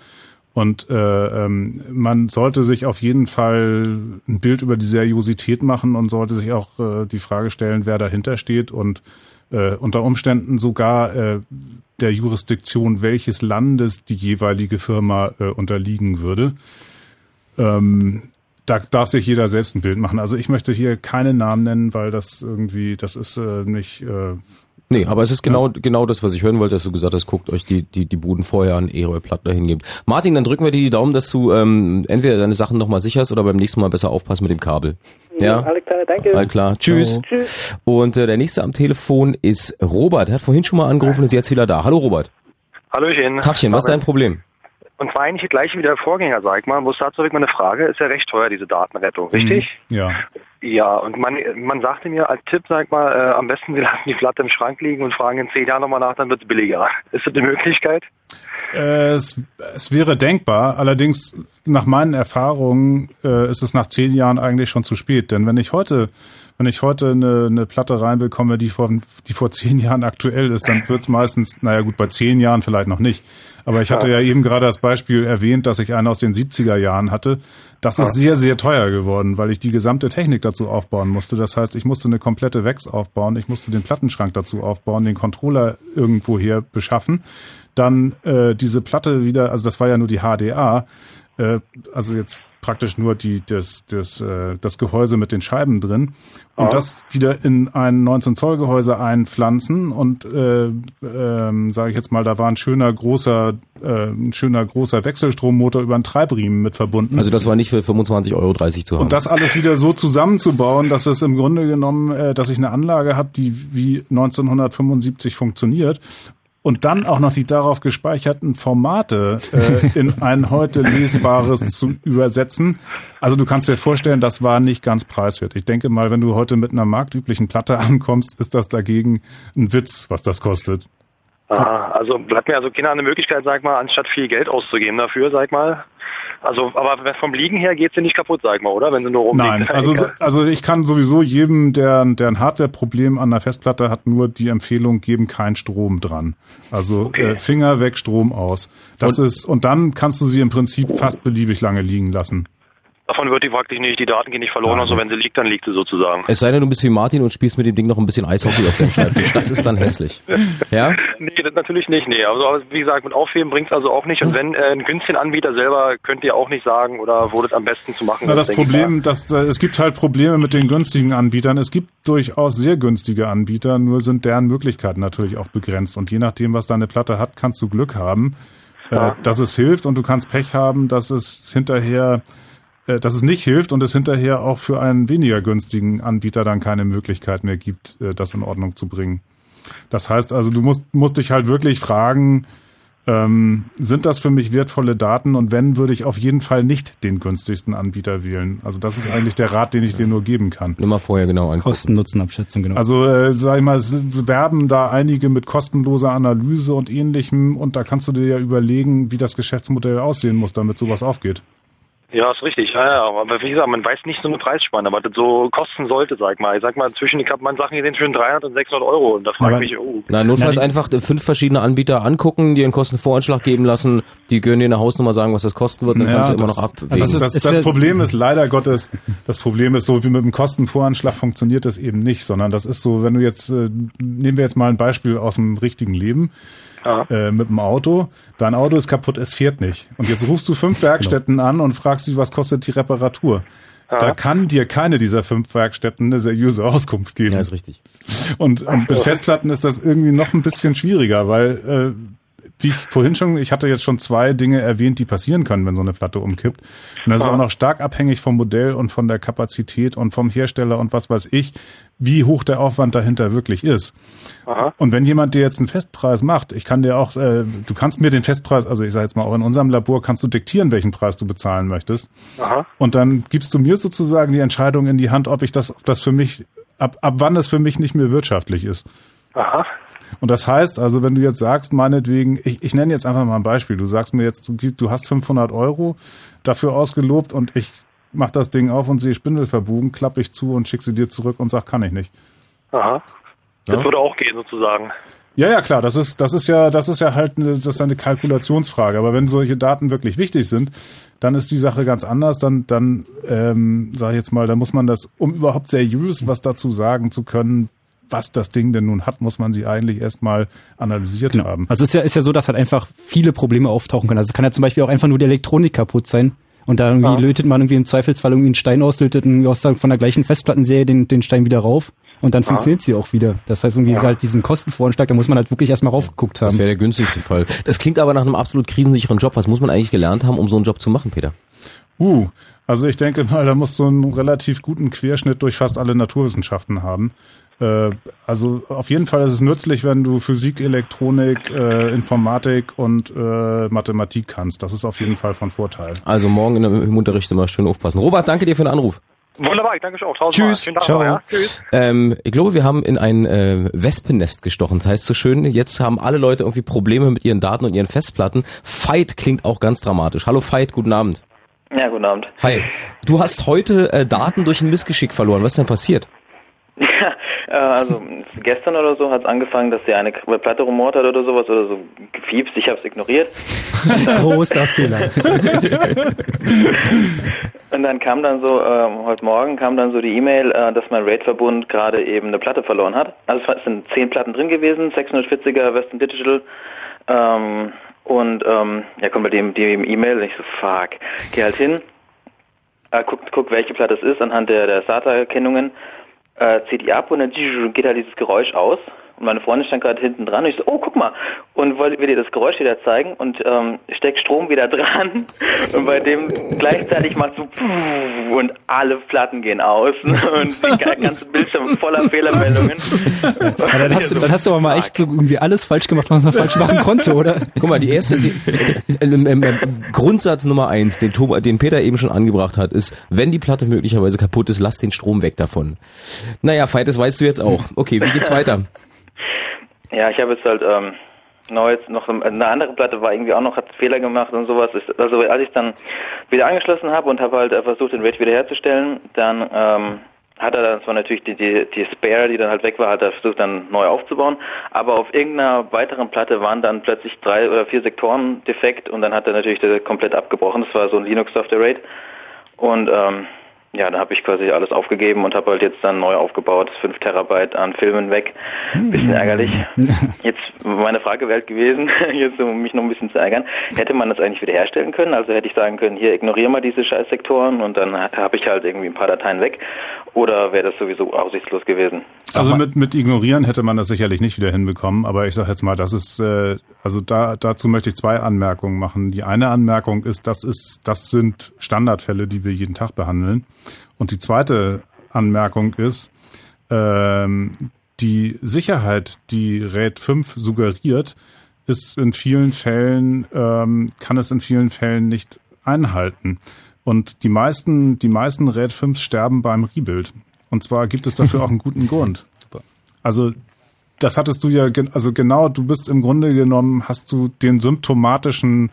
Und äh, ähm, man sollte sich auf jeden Fall ein Bild über die Seriosität machen und sollte sich auch äh, die Frage stellen, wer dahinter steht und äh, unter Umständen sogar äh, der Jurisdiktion welches Landes die jeweilige Firma äh, unterliegen würde. Ähm, da darf sich jeder selbst ein Bild machen. Also ich möchte hier keine Namen nennen, weil das irgendwie, das ist äh, nicht, äh, Nee, aber es ist genau, ja. genau das, was ich hören wollte, dass du gesagt hast, guckt euch die, die, die Buden vorher an, ehe ihr Platten dahin gebt. Martin, dann drücken wir dir die Daumen, dass du ähm, entweder deine Sachen nochmal sicherst oder beim nächsten Mal besser aufpasst mit dem Kabel. Ja, ja? alles klar, danke. Alles klar, tschüss. tschüss. Und äh, der nächste am Telefon ist Robert. Er hat vorhin schon mal angerufen, ist jetzt wieder da. Hallo Robert. Hallöchen. Tachchen, was ist dein Problem? Und zwar eigentlich gleich wie der Vorgänger, sag ich mal, muss dazu wirklich mal eine Frage, ist ja recht teuer, diese Datenrettung, richtig? Mhm. Ja. Ja, und man, man sagte mir als Tipp, sag ich mal, äh, am besten wir lassen die Platte im Schrank liegen und fragen in zehn Jahren nochmal nach, dann wird es billiger. Ist das eine Möglichkeit? Äh, es, es wäre denkbar, allerdings nach meinen Erfahrungen äh, ist es nach zehn Jahren eigentlich schon zu spät. Denn wenn ich heute wenn ich heute eine, eine Platte reinbekomme, die vor, die vor zehn Jahren aktuell ist, dann wird's meistens, naja gut, bei zehn Jahren vielleicht noch nicht. Aber ich hatte ja eben gerade das Beispiel erwähnt, dass ich einen aus den 70er Jahren hatte. Das ist sehr, sehr teuer geworden, weil ich die gesamte Technik dazu aufbauen musste. Das heißt, ich musste eine komplette Wex aufbauen, ich musste den Plattenschrank dazu aufbauen, den Controller irgendwoher beschaffen. Dann äh, diese Platte wieder, also das war ja nur die HDA, äh, also jetzt praktisch nur die, das, das, äh, das Gehäuse mit den Scheiben drin und ja. das wieder in ein 19 Zoll Gehäuse einpflanzen und äh, ähm, sage ich jetzt mal, da war ein schöner großer, äh, ein schöner großer Wechselstrommotor über einen Treibriemen mit verbunden. Also das war nicht für 25,30 Euro zu haben. Und das alles wieder so zusammenzubauen, dass es im Grunde genommen, äh, dass ich eine Anlage habe, die wie 1975 funktioniert und dann auch noch die darauf gespeicherten Formate äh, in ein heute lesbares zu übersetzen. Also du kannst dir vorstellen, das war nicht ganz preiswert. Ich denke mal, wenn du heute mit einer marktüblichen Platte ankommst, ist das dagegen ein Witz, was das kostet. Aha, also bleibt mir also Kinder eine Möglichkeit, sag mal, anstatt viel Geld auszugeben dafür, sag mal. Also, aber vom Liegen her geht sie nicht kaputt, sag mal, oder? Wenn sie nur rumliegt. Nein, also, also ich kann sowieso jedem, der, der ein Hardware-Problem an der Festplatte hat, nur die Empfehlung geben, kein Strom dran. Also okay. äh, Finger weg, Strom aus. Das und, ist, und dann kannst du sie im Prinzip fast beliebig lange liegen lassen. Davon wird die praktisch nicht, die Daten gehen nicht verloren, also wenn sie liegt, dann liegt sie sozusagen. Es sei denn, du bist wie Martin und spielst mit dem Ding noch ein bisschen Eishockey auf deinem Schreibtisch. Das ist dann hässlich. Ja? Nee, das natürlich nicht, nee. Also wie gesagt, mit Aufheben bringt's also auch nicht. Und wenn äh, ein günstigen Anbieter selber könnt ihr auch nicht sagen oder wo das am besten zu machen Na, das Problem, dass äh, es gibt halt Probleme mit den günstigen Anbietern. Es gibt durchaus sehr günstige Anbieter, nur sind deren Möglichkeiten natürlich auch begrenzt. Und je nachdem, was deine Platte hat, kannst du Glück haben, äh, ja. dass es hilft und du kannst Pech haben, dass es hinterher äh, dass es nicht hilft und es hinterher auch für einen weniger günstigen Anbieter dann keine Möglichkeit mehr gibt, äh, das in Ordnung zu bringen. Das heißt also, du musst, musst dich halt wirklich fragen, ähm, sind das für mich wertvolle Daten und wenn, würde ich auf jeden Fall nicht den günstigsten Anbieter wählen. Also das ist eigentlich der Rat, den ich dir nur geben kann. Nur mal vorher genau an. Kosten-Nutzen-Abschätzung, genau. Also äh, sag ich mal, es werben da einige mit kostenloser Analyse und ähnlichem und da kannst du dir ja überlegen, wie das Geschäftsmodell aussehen muss, damit sowas aufgeht. Ja, ist richtig. Ja, ja. Aber wie gesagt, man weiß nicht so eine Preisspanne, was das so kosten sollte, sag mal. Ich sag mal, zwischen, ich habe man Sachen gesehen zwischen 300 und 600 Euro und da frage ich mich, oh. Na, notfalls Na, einfach fünf verschiedene Anbieter angucken, dir einen Kostenvoranschlag geben lassen, die können dir eine Hausnummer sagen, was das kosten wird, dann ja, kannst du immer noch abwägen. Also das, das, das Problem ist leider Gottes, das Problem ist so, wie mit dem Kostenvoranschlag funktioniert das eben nicht, sondern das ist so, wenn du jetzt, äh, nehmen wir jetzt mal ein Beispiel aus dem richtigen Leben äh, mit dem Auto. Dein Auto ist kaputt, es fährt nicht. Und jetzt rufst du fünf genau. Werkstätten an und fragst dich, was kostet die Reparatur. Ja. Da kann dir keine dieser fünf Werkstätten eine seriöse Auskunft geben. Ja, ist richtig. Und, und mit Festplatten ist das irgendwie noch ein bisschen schwieriger, weil äh, wie ich vorhin schon, ich hatte jetzt schon zwei Dinge erwähnt, die passieren können, wenn so eine Platte umkippt. Und das ist auch noch stark abhängig vom Modell und von der Kapazität und vom Hersteller und was weiß ich, wie hoch der Aufwand dahinter wirklich ist. Aha. Und wenn jemand dir jetzt einen Festpreis macht, ich kann dir auch, äh, du kannst mir den Festpreis, also ich sage jetzt mal auch in unserem Labor, kannst du diktieren, welchen Preis du bezahlen möchtest. Aha. Und dann gibst du mir sozusagen die Entscheidung in die Hand, ob ich das, ob das für mich, ab, ab wann es für mich nicht mehr wirtschaftlich ist. Aha. Und das heißt also, wenn du jetzt sagst, meinetwegen, ich, ich nenne jetzt einfach mal ein Beispiel. Du sagst mir jetzt, du, du hast 500 Euro dafür ausgelobt und ich mach das Ding auf und sehe Spindel verbugen, klappe ich zu und schicke sie dir zurück und sag, kann ich nicht. Aha. Das ja? würde auch gehen sozusagen. Ja, ja, klar, das ist, das ist ja, das ist ja halt, eine, das ist eine Kalkulationsfrage. Aber wenn solche Daten wirklich wichtig sind, dann ist die Sache ganz anders. Dann, dann, ähm, sage ich jetzt mal, da muss man das, um überhaupt seriös was dazu sagen zu können, was das Ding denn nun hat, muss man sie eigentlich erstmal analysiert genau. haben. Also es ist ja, ist ja so, dass halt einfach viele Probleme auftauchen können. Also es kann ja zum Beispiel auch einfach nur die Elektronik kaputt sein Und da irgendwie ja. lötet man irgendwie im Zweifelsfall irgendwie einen Stein aus, lötet aus von der gleichen Festplattenserie den, den Stein wieder rauf und dann ja. funktioniert sie auch wieder. Das heißt irgendwie ja. halt diesen Kostenvoranschlag, da muss man halt wirklich erstmal raufgeguckt haben. Das wäre der günstigste Fall. Das klingt aber nach einem absolut krisensicheren Job. Was muss man eigentlich gelernt haben, um so einen Job zu machen, Peter? Uh, also ich denke mal, da musst du einen relativ guten Querschnitt durch fast alle Naturwissenschaften haben. Äh, also auf jeden Fall ist es nützlich, wenn du Physik, Elektronik, äh, Informatik und äh, Mathematik kannst. Das ist auf jeden Fall von Vorteil. Also morgen im Unterricht immer schön aufpassen. Robert, danke dir für den Anruf. Wunderbar, ich danke auch. Tschüss. Ciao. ja? Tschüss. Ähm, ich glaube, wir haben in ein äh, Wespennest gestochen. Das heißt so schön, jetzt haben alle Leute irgendwie Probleme mit ihren Daten und ihren Festplatten. Fight klingt auch ganz dramatisch. Hallo Fight, guten Abend. Ja, guten Abend. Hi. Du hast heute äh, Daten durch ein Missgeschick verloren. Was ist denn passiert? Ja, äh, also gestern oder so hat es angefangen, dass sie eine Platte rumort hat oder sowas oder so gefiebst. Ich habe es ignoriert. Großer Fehler. Und dann kam dann so, äh, heute Morgen kam dann so die E-Mail, äh, dass mein RAID-Verbund gerade eben eine Platte verloren hat. Also es sind zehn Platten drin gewesen, 640er Western Digital. Ähm, und ähm, ja, kommt bei dem die E-Mail, ich so, fuck, geh halt hin, äh, guck, guck, welche Platte es ist anhand der, der SATA-Erkennungen äh, die ab und dann geht halt dieses Geräusch aus. Und meine Freundin stand gerade hinten dran und ich so, oh, guck mal. Und wollte mir das Geräusch wieder zeigen und ähm, steckt Strom wieder dran. Und bei dem gleichzeitig macht so und alle Platten gehen aus. Und die ganze Bildschirm voller Fehlermeldungen. Dann, hast du, dann hast du aber mal echt so irgendwie alles falsch gemacht, was man falsch machen konnte, oder? Guck mal, die erste, die, äh, äh, äh, Grundsatz Nummer eins, den, Tom, den Peter eben schon angebracht hat, ist, wenn die Platte möglicherweise kaputt ist, lass den Strom weg davon. Naja, Veit, das weißt du jetzt auch. Okay, wie geht's weiter? Ja, ich habe jetzt halt ähm, noch jetzt noch eine andere Platte war irgendwie auch noch hat Fehler gemacht und sowas. Also als ich dann wieder angeschlossen habe und habe halt äh, versucht den RAID wiederherzustellen, dann ähm, hat er dann zwar natürlich die, die, die Spare, die dann halt weg war, hat er versucht dann neu aufzubauen, aber auf irgendeiner weiteren Platte waren dann plötzlich drei oder vier Sektoren defekt und dann hat er natürlich komplett abgebrochen. Das war so ein Linux Software RAID und ähm, ja, da habe ich quasi alles aufgegeben und habe halt jetzt dann neu aufgebaut, 5 Terabyte an Filmen weg. Bisschen ärgerlich. Jetzt meine Frage wäre halt gewesen, jetzt um mich noch ein bisschen zu ärgern, hätte man das eigentlich wiederherstellen können? Also hätte ich sagen können, hier ignoriere mal diese Scheißsektoren und dann habe ich halt irgendwie ein paar Dateien weg. Oder wäre das sowieso aussichtslos gewesen? Also mit, mit ignorieren hätte man das sicherlich nicht wieder hinbekommen, aber ich sage jetzt mal, das ist, äh, also da, dazu möchte ich zwei Anmerkungen machen. Die eine Anmerkung ist, das ist, das sind Standardfälle, die wir jeden Tag behandeln. Und die zweite Anmerkung ist, ähm, die Sicherheit, die RAID 5 suggeriert, ist in vielen Fällen, ähm, kann es in vielen Fällen nicht einhalten. Und die meisten, die meisten RAID 5 sterben beim Rebuild. Und zwar gibt es dafür auch einen guten Grund. Also das hattest du ja, also genau, du bist im Grunde genommen, hast du den symptomatischen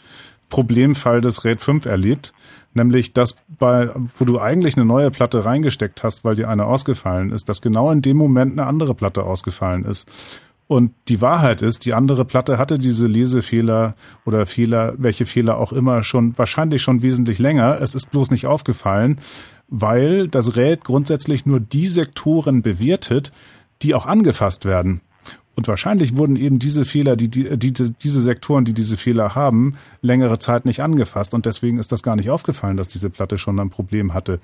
Problemfall des RAID 5 erlebt. Nämlich, dass bei, wo du eigentlich eine neue Platte reingesteckt hast, weil dir eine ausgefallen ist, dass genau in dem Moment eine andere Platte ausgefallen ist. Und die Wahrheit ist, die andere Platte hatte diese Lesefehler oder Fehler, welche Fehler auch immer, schon wahrscheinlich schon wesentlich länger. Es ist bloß nicht aufgefallen, weil das RAID grundsätzlich nur die Sektoren bewertet, die auch angefasst werden. Und wahrscheinlich wurden eben diese Fehler, die, die, die, diese Sektoren, die diese Fehler haben, längere Zeit nicht angefasst. Und deswegen ist das gar nicht aufgefallen, dass diese Platte schon ein Problem hatte.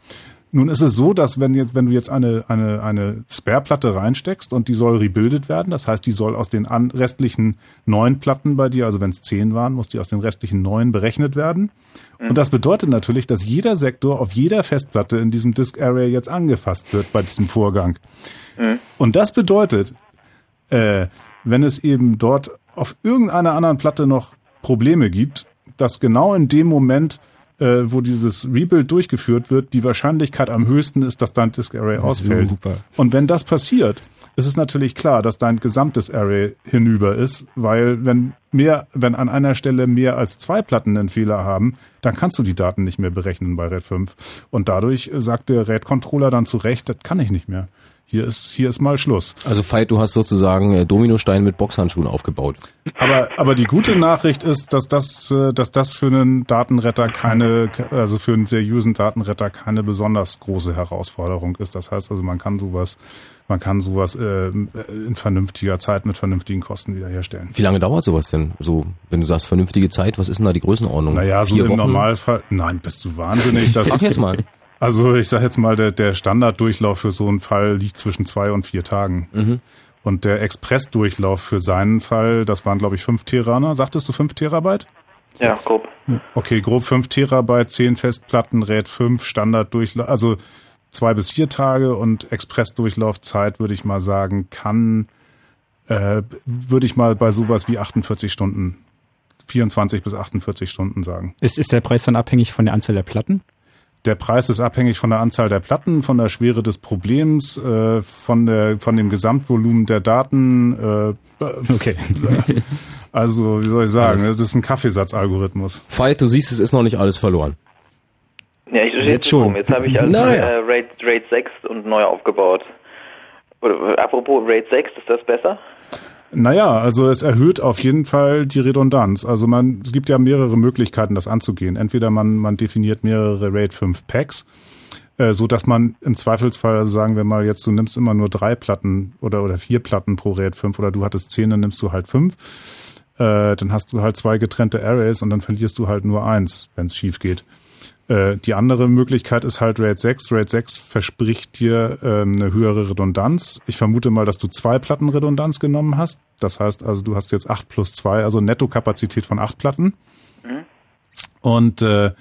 Nun ist es so, dass wenn, jetzt, wenn du jetzt eine, eine, eine Spare-Platte reinsteckst und die soll rebildet werden, das heißt, die soll aus den an, restlichen neun Platten bei dir, also wenn es zehn waren, muss die aus den restlichen neun berechnet werden. Und das bedeutet natürlich, dass jeder Sektor auf jeder Festplatte in diesem Disk Array jetzt angefasst wird bei diesem Vorgang. Mhm. Und das bedeutet, äh, wenn es eben dort auf irgendeiner anderen Platte noch Probleme gibt, dass genau in dem Moment, äh, wo dieses Rebuild durchgeführt wird, die Wahrscheinlichkeit am höchsten ist, dass dein Disk Array ausfällt. Super. Und wenn das passiert, ist es natürlich klar, dass dein gesamtes Array hinüber ist, weil wenn mehr, wenn an einer Stelle mehr als zwei Platten einen Fehler haben, dann kannst du die Daten nicht mehr berechnen bei RAID 5. Und dadurch sagt der RAID-Controller dann zu Recht, das kann ich nicht mehr hier ist, hier ist mal Schluss. Also Veit, du hast sozusagen äh, Dominostein mit Boxhandschuhen aufgebaut. Aber, aber die gute Nachricht ist, dass das, äh, dass das für einen Datenretter keine, also für einen seriösen Datenretter keine besonders große Herausforderung ist. Das heißt also, man kann sowas, man kann sowas äh, in vernünftiger Zeit mit vernünftigen Kosten wiederherstellen. Wie lange dauert sowas denn? So, wenn du sagst vernünftige Zeit, was ist denn da die Größenordnung? Naja, so Vier im Wochen? Normalfall. Nein, bist du wahnsinnig. Das Sag jetzt mal. Also ich sage jetzt mal, der, der Standarddurchlauf für so einen Fall liegt zwischen zwei und vier Tagen. Mhm. Und der Expressdurchlauf für seinen Fall, das waren glaube ich fünf Teraner. Sagtest du fünf Terabyte? Ja, grob. Okay, grob fünf Terabyte, zehn Festplatten, RAID 5, Standarddurchlauf, also zwei bis vier Tage und Expressdurchlaufzeit würde ich mal sagen, kann, äh, würde ich mal bei sowas wie 48 Stunden, 24 bis 48 Stunden sagen. Ist, ist der Preis dann abhängig von der Anzahl der Platten? Der Preis ist abhängig von der Anzahl der Platten, von der Schwere des Problems, äh, von, der, von dem Gesamtvolumen der Daten. Äh, okay. Also, wie soll ich sagen, Alles. das ist ein Kaffeesatzalgorithmus. Veit, du siehst, es ist noch nicht alles verloren. Ja, ich stehe Jetzt schon. rum. Jetzt habe ich also Naja. äh, RAID, RAID 6 und neu aufgebaut. Oder, äh, apropos RAID 6, ist das besser? Naja, also es erhöht auf jeden Fall die Redundanz. Also man, es gibt ja mehrere Möglichkeiten, das anzugehen. Entweder man, man definiert mehrere RAID 5 Packs, äh, so dass man im Zweifelsfall, also sagen wir mal jetzt, du nimmst immer nur drei Platten oder, oder vier Platten pro RAID 5 oder du hattest zehn, dann nimmst du halt fünf. Äh, dann hast du halt zwei getrennte Arrays und dann verlierst du halt nur eins, wenn es schief geht. Äh, die andere Möglichkeit ist halt RAID 6. RAID 6 verspricht dir ähm, eine höhere Redundanz. Ich vermute mal, dass du zwei Platten Redundanz genommen hast. Das heißt also, du hast jetzt 8 plus 2, also Nettokapazität von 8 Platten. Und äh,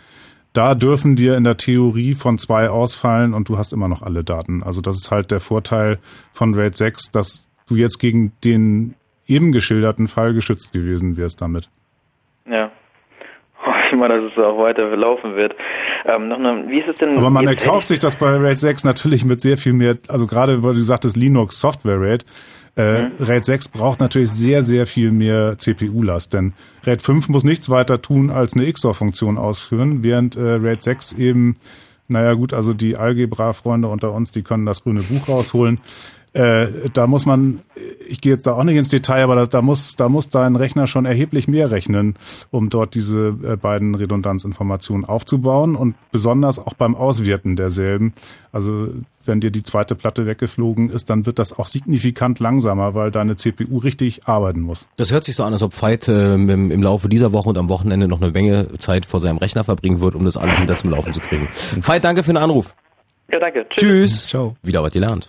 da dürfen dir in der Theorie von zwei ausfallen und du hast immer noch alle Daten. Also das ist halt der Vorteil von RAID 6, dass du jetzt gegen den eben geschilderten Fall geschützt gewesen wärst damit. Ja. Ich mal, dass es auch weiter laufen wird. Ähm, noch eine, wie ist es denn? Aber man erkauft sich das bei RAID 6 natürlich mit sehr viel mehr, also gerade weil du sagtest Linux Software RAID, äh, RAID 6 braucht natürlich sehr, sehr viel mehr CPU-Last, denn RAID 5 muss nichts weiter tun, als eine XOR-Funktion ausführen, während äh, RAID 6 eben, naja gut, also die Algebra-Freunde unter uns, die können das grüne Buch rausholen. Äh, da muss man, ich gehe jetzt da auch nicht ins Detail, aber da, da muss, da muss dein Rechner schon erheblich mehr rechnen, um dort diese äh, beiden Redundanzinformationen aufzubauen und besonders auch beim Auswerten derselben. Also wenn dir die zweite Platte weggeflogen ist, dann wird das auch signifikant langsamer, weil deine CPU richtig arbeiten muss. Das hört sich so an, als ob Veit ähm, im, im Laufe dieser Woche und am Wochenende noch eine Menge Zeit vor seinem Rechner verbringen wird, um das alles wieder zum Laufen zu kriegen. Veit, danke für den Anruf. Ja, danke. Tschüss. Ciao. Wieder was gelernt.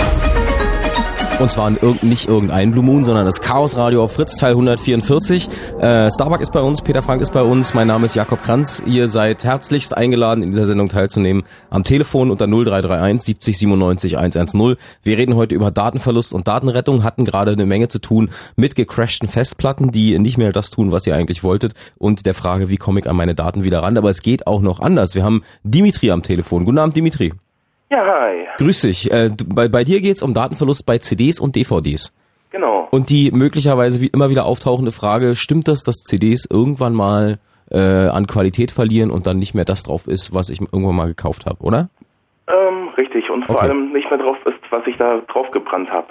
Und zwar irg nicht irgendein Blue Moon, sondern das Chaos Radio auf Fritz Teil 144. Äh, Starbuck ist bei uns, Peter Frank ist bei uns, mein Name ist Jakob Kranz. Ihr seid herzlichst eingeladen, in dieser Sendung teilzunehmen. Am Telefon unter 0331 70 97 110. Wir reden heute über Datenverlust und Datenrettung, hatten gerade eine Menge zu tun mit gecrashten Festplatten, die nicht mehr das tun, was ihr eigentlich wolltet und der Frage, wie komme ich an meine Daten wieder ran. Aber es geht auch noch anders. Wir haben Dimitri am Telefon. Guten Abend, Dimitri. Ja, hi. Grüß dich. Äh, du- bei, bei dir geht's um Datenverlust bei CDs und DVDs. Genau. Und die möglicherweise wie immer wieder auftauchende Frage, stimmt das, dass CDs irgendwann mal äh, an Qualität verlieren und dann nicht mehr das drauf ist, was ich irgendwann mal gekauft habe, oder? Ähm, richtig. Und vor Okay. allem nicht mehr drauf ist, was ich da drauf gebrannt habe.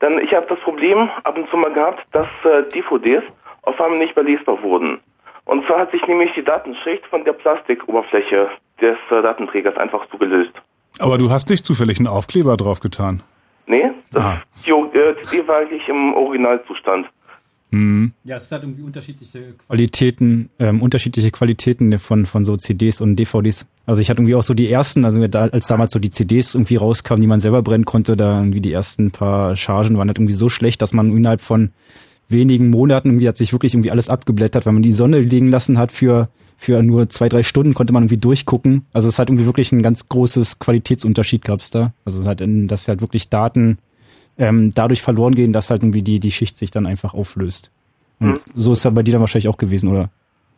Denn ich habe das Problem ab und zu mal gehabt, dass äh, DVDs auf einmal nicht mehr lesbar wurden. Und zwar hat sich nämlich die Datenschicht von der Plastikoberfläche des äh, Datenträgers einfach so gelöst. Aber du hast nicht zufällig einen Aufkleber drauf getan. Nee, das, Ah. die, äh, die war eigentlich im Originalzustand. Hm. Ja, es hat irgendwie unterschiedliche Qualitäten, ähm, unterschiedliche Qualitäten von, von so CDs und DVDs. Also ich hatte irgendwie auch so die ersten, also da, als damals so die CDs irgendwie rauskamen, die man selber brennen konnte, da irgendwie die ersten paar Chargen waren halt irgendwie so schlecht, dass man innerhalb von wenigen Monaten irgendwie hat sich wirklich irgendwie alles abgeblättert, weil man die Sonne liegen lassen hat für für nur zwei, drei Stunden konnte man irgendwie durchgucken. Also es hat irgendwie wirklich ein ganz großes Qualitätsunterschied gab's da. Also es hat, in, dass halt wirklich Daten ähm, dadurch verloren gehen, dass halt irgendwie die, die Schicht sich dann einfach auflöst. Und Mhm. so ist ja bei dir dann wahrscheinlich auch gewesen, oder?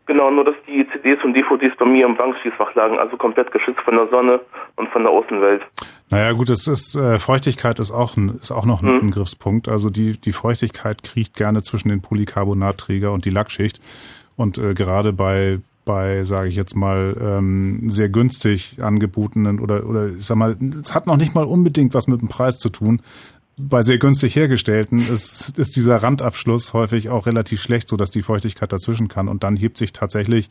Genau, nur dass die CDs und DVDs bei mir im Bankschließfach lagen, also komplett geschützt von der Sonne und von der Außenwelt. Naja gut, es ist äh, Feuchtigkeit ist auch ein, ist auch noch ein. Angriffspunkt. Also die die Feuchtigkeit kriecht gerne zwischen den Polycarbonatträger und die Lackschicht und äh, gerade bei bei, sage ich jetzt mal, ähm, sehr günstig angebotenen oder oder ich sag mal, es hat noch nicht mal unbedingt was mit dem Preis zu tun. Bei sehr günstig hergestellten ist, ist dieser Randabschluss häufig auch relativ schlecht, so dass die Feuchtigkeit dazwischen kann und dann hebt sich tatsächlich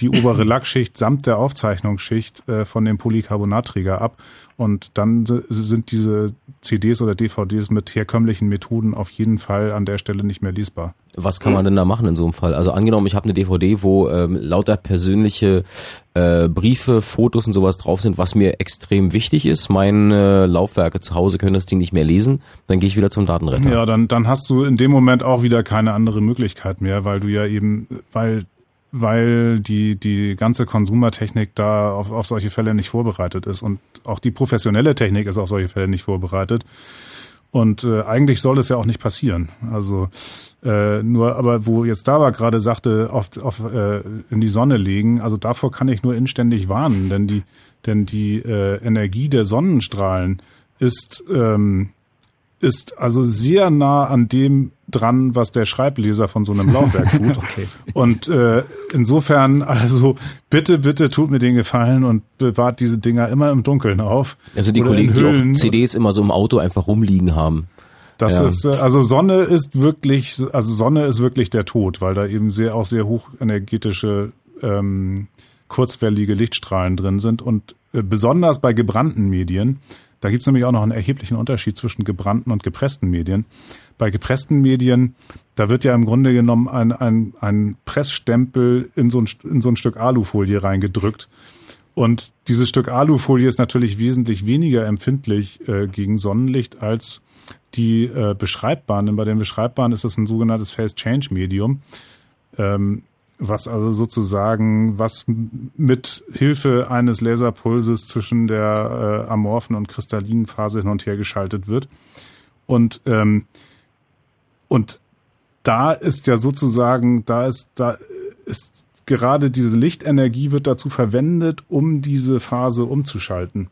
die obere Lackschicht samt der Aufzeichnungsschicht äh, von dem Polycarbonatträger ab. Und dann sind diese CDs oder DVDs mit herkömmlichen Methoden auf jeden Fall an der Stelle nicht mehr lesbar. Was kann man denn da machen in so einem Fall? Also angenommen, ich habe eine DVD, wo ähm, lauter persönliche äh, Briefe, Fotos und sowas drauf sind, was mir extrem wichtig ist. Meine Laufwerke zu Hause können das Ding nicht mehr lesen. Dann gehe ich wieder zum Datenretter. Ja, dann, dann hast du in dem Moment auch wieder keine andere Möglichkeit mehr, weil du ja eben, weil weil die, die ganze Konsumertechnik da auf, auf solche Fälle nicht vorbereitet ist und auch die professionelle Technik ist auf solche Fälle nicht vorbereitet. Und äh, eigentlich soll es ja auch nicht passieren. Also äh, nur, aber wo jetzt Dava gerade sagte, auf, auf, äh, in die Sonne legen, also davor kann ich nur inständig warnen, denn die, denn die äh, Energie der Sonnenstrahlen ist ähm, ist also sehr nah an dem dran, was der Schreibleser von so einem Laufwerk tut. okay. Und äh, insofern, also bitte, bitte tut mir den Gefallen und bewahrt diese Dinger immer im Dunkeln auf. Also die Kollegen, die auch CDs immer so im Auto einfach rumliegen haben. Das ja. ist äh, also Sonne ist wirklich, also Sonne ist wirklich der Tod, weil da eben sehr auch sehr hochenergetische ähm, kurzwellige Lichtstrahlen drin sind und äh, besonders bei gebrannten Medien da gibt es nämlich auch noch einen erheblichen Unterschied zwischen gebrannten und gepressten Medien. Bei gepressten Medien, da wird ja im Grunde genommen ein, ein, ein Pressstempel in so ein, in so ein Stück Alufolie reingedrückt. Und dieses Stück Alufolie ist natürlich wesentlich weniger empfindlich äh, gegen Sonnenlicht als die äh, beschreibbaren. Denn bei den beschreibbaren ist es ein sogenanntes Phase-Change-Medium. Ähm, was also sozusagen, was mit Hilfe eines Laserpulses zwischen der äh, amorphen und kristallinen Phase hin und her geschaltet wird. Und, ähm, und da ist ja sozusagen, da ist, da ist gerade diese Lichtenergie wird dazu verwendet, um diese Phase umzuschalten.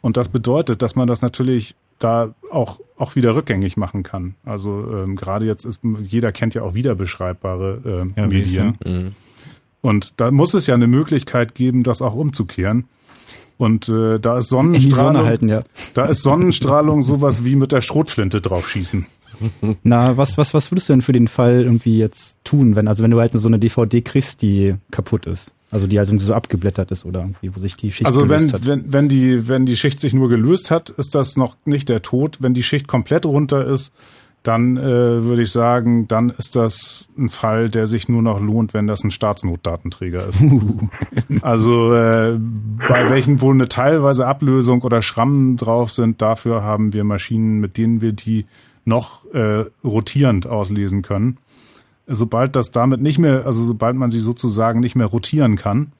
Und das bedeutet, dass man das natürlich da auch, auch wieder rückgängig machen kann. Also ähm, gerade jetzt ist, jeder kennt ja auch wiederbeschreibbare äh, ja, Medien. Mhm. Und da muss es ja eine Möglichkeit geben, das auch umzukehren. Und äh, da ist Sonnenstrahlung, halten, ja. da ist Sonnenstrahlung sowas wie mit der Schrotflinte draufschießen. Na, was, was, was würdest du denn für den Fall irgendwie jetzt tun, wenn, also wenn du halt so eine DVD kriegst, die kaputt ist? Also die also so abgeblättert ist oder irgendwie, wo sich die Schicht also gelöst wenn, hat. wenn, wenn die, wenn die Schicht sich nur gelöst hat, ist das noch nicht der Tod. Wenn die Schicht komplett runter ist, dann äh, würde ich sagen, dann ist das ein Fall, der sich nur noch lohnt, wenn das ein Staatsnotdatenträger ist. also äh, bei welchen wohl eine teilweise Ablösung oder Schrammen drauf sind, dafür haben wir Maschinen, mit denen wir die noch äh, rotierend auslesen können sobald das damit nicht mehr, also sobald man sie sozusagen nicht mehr rotieren kann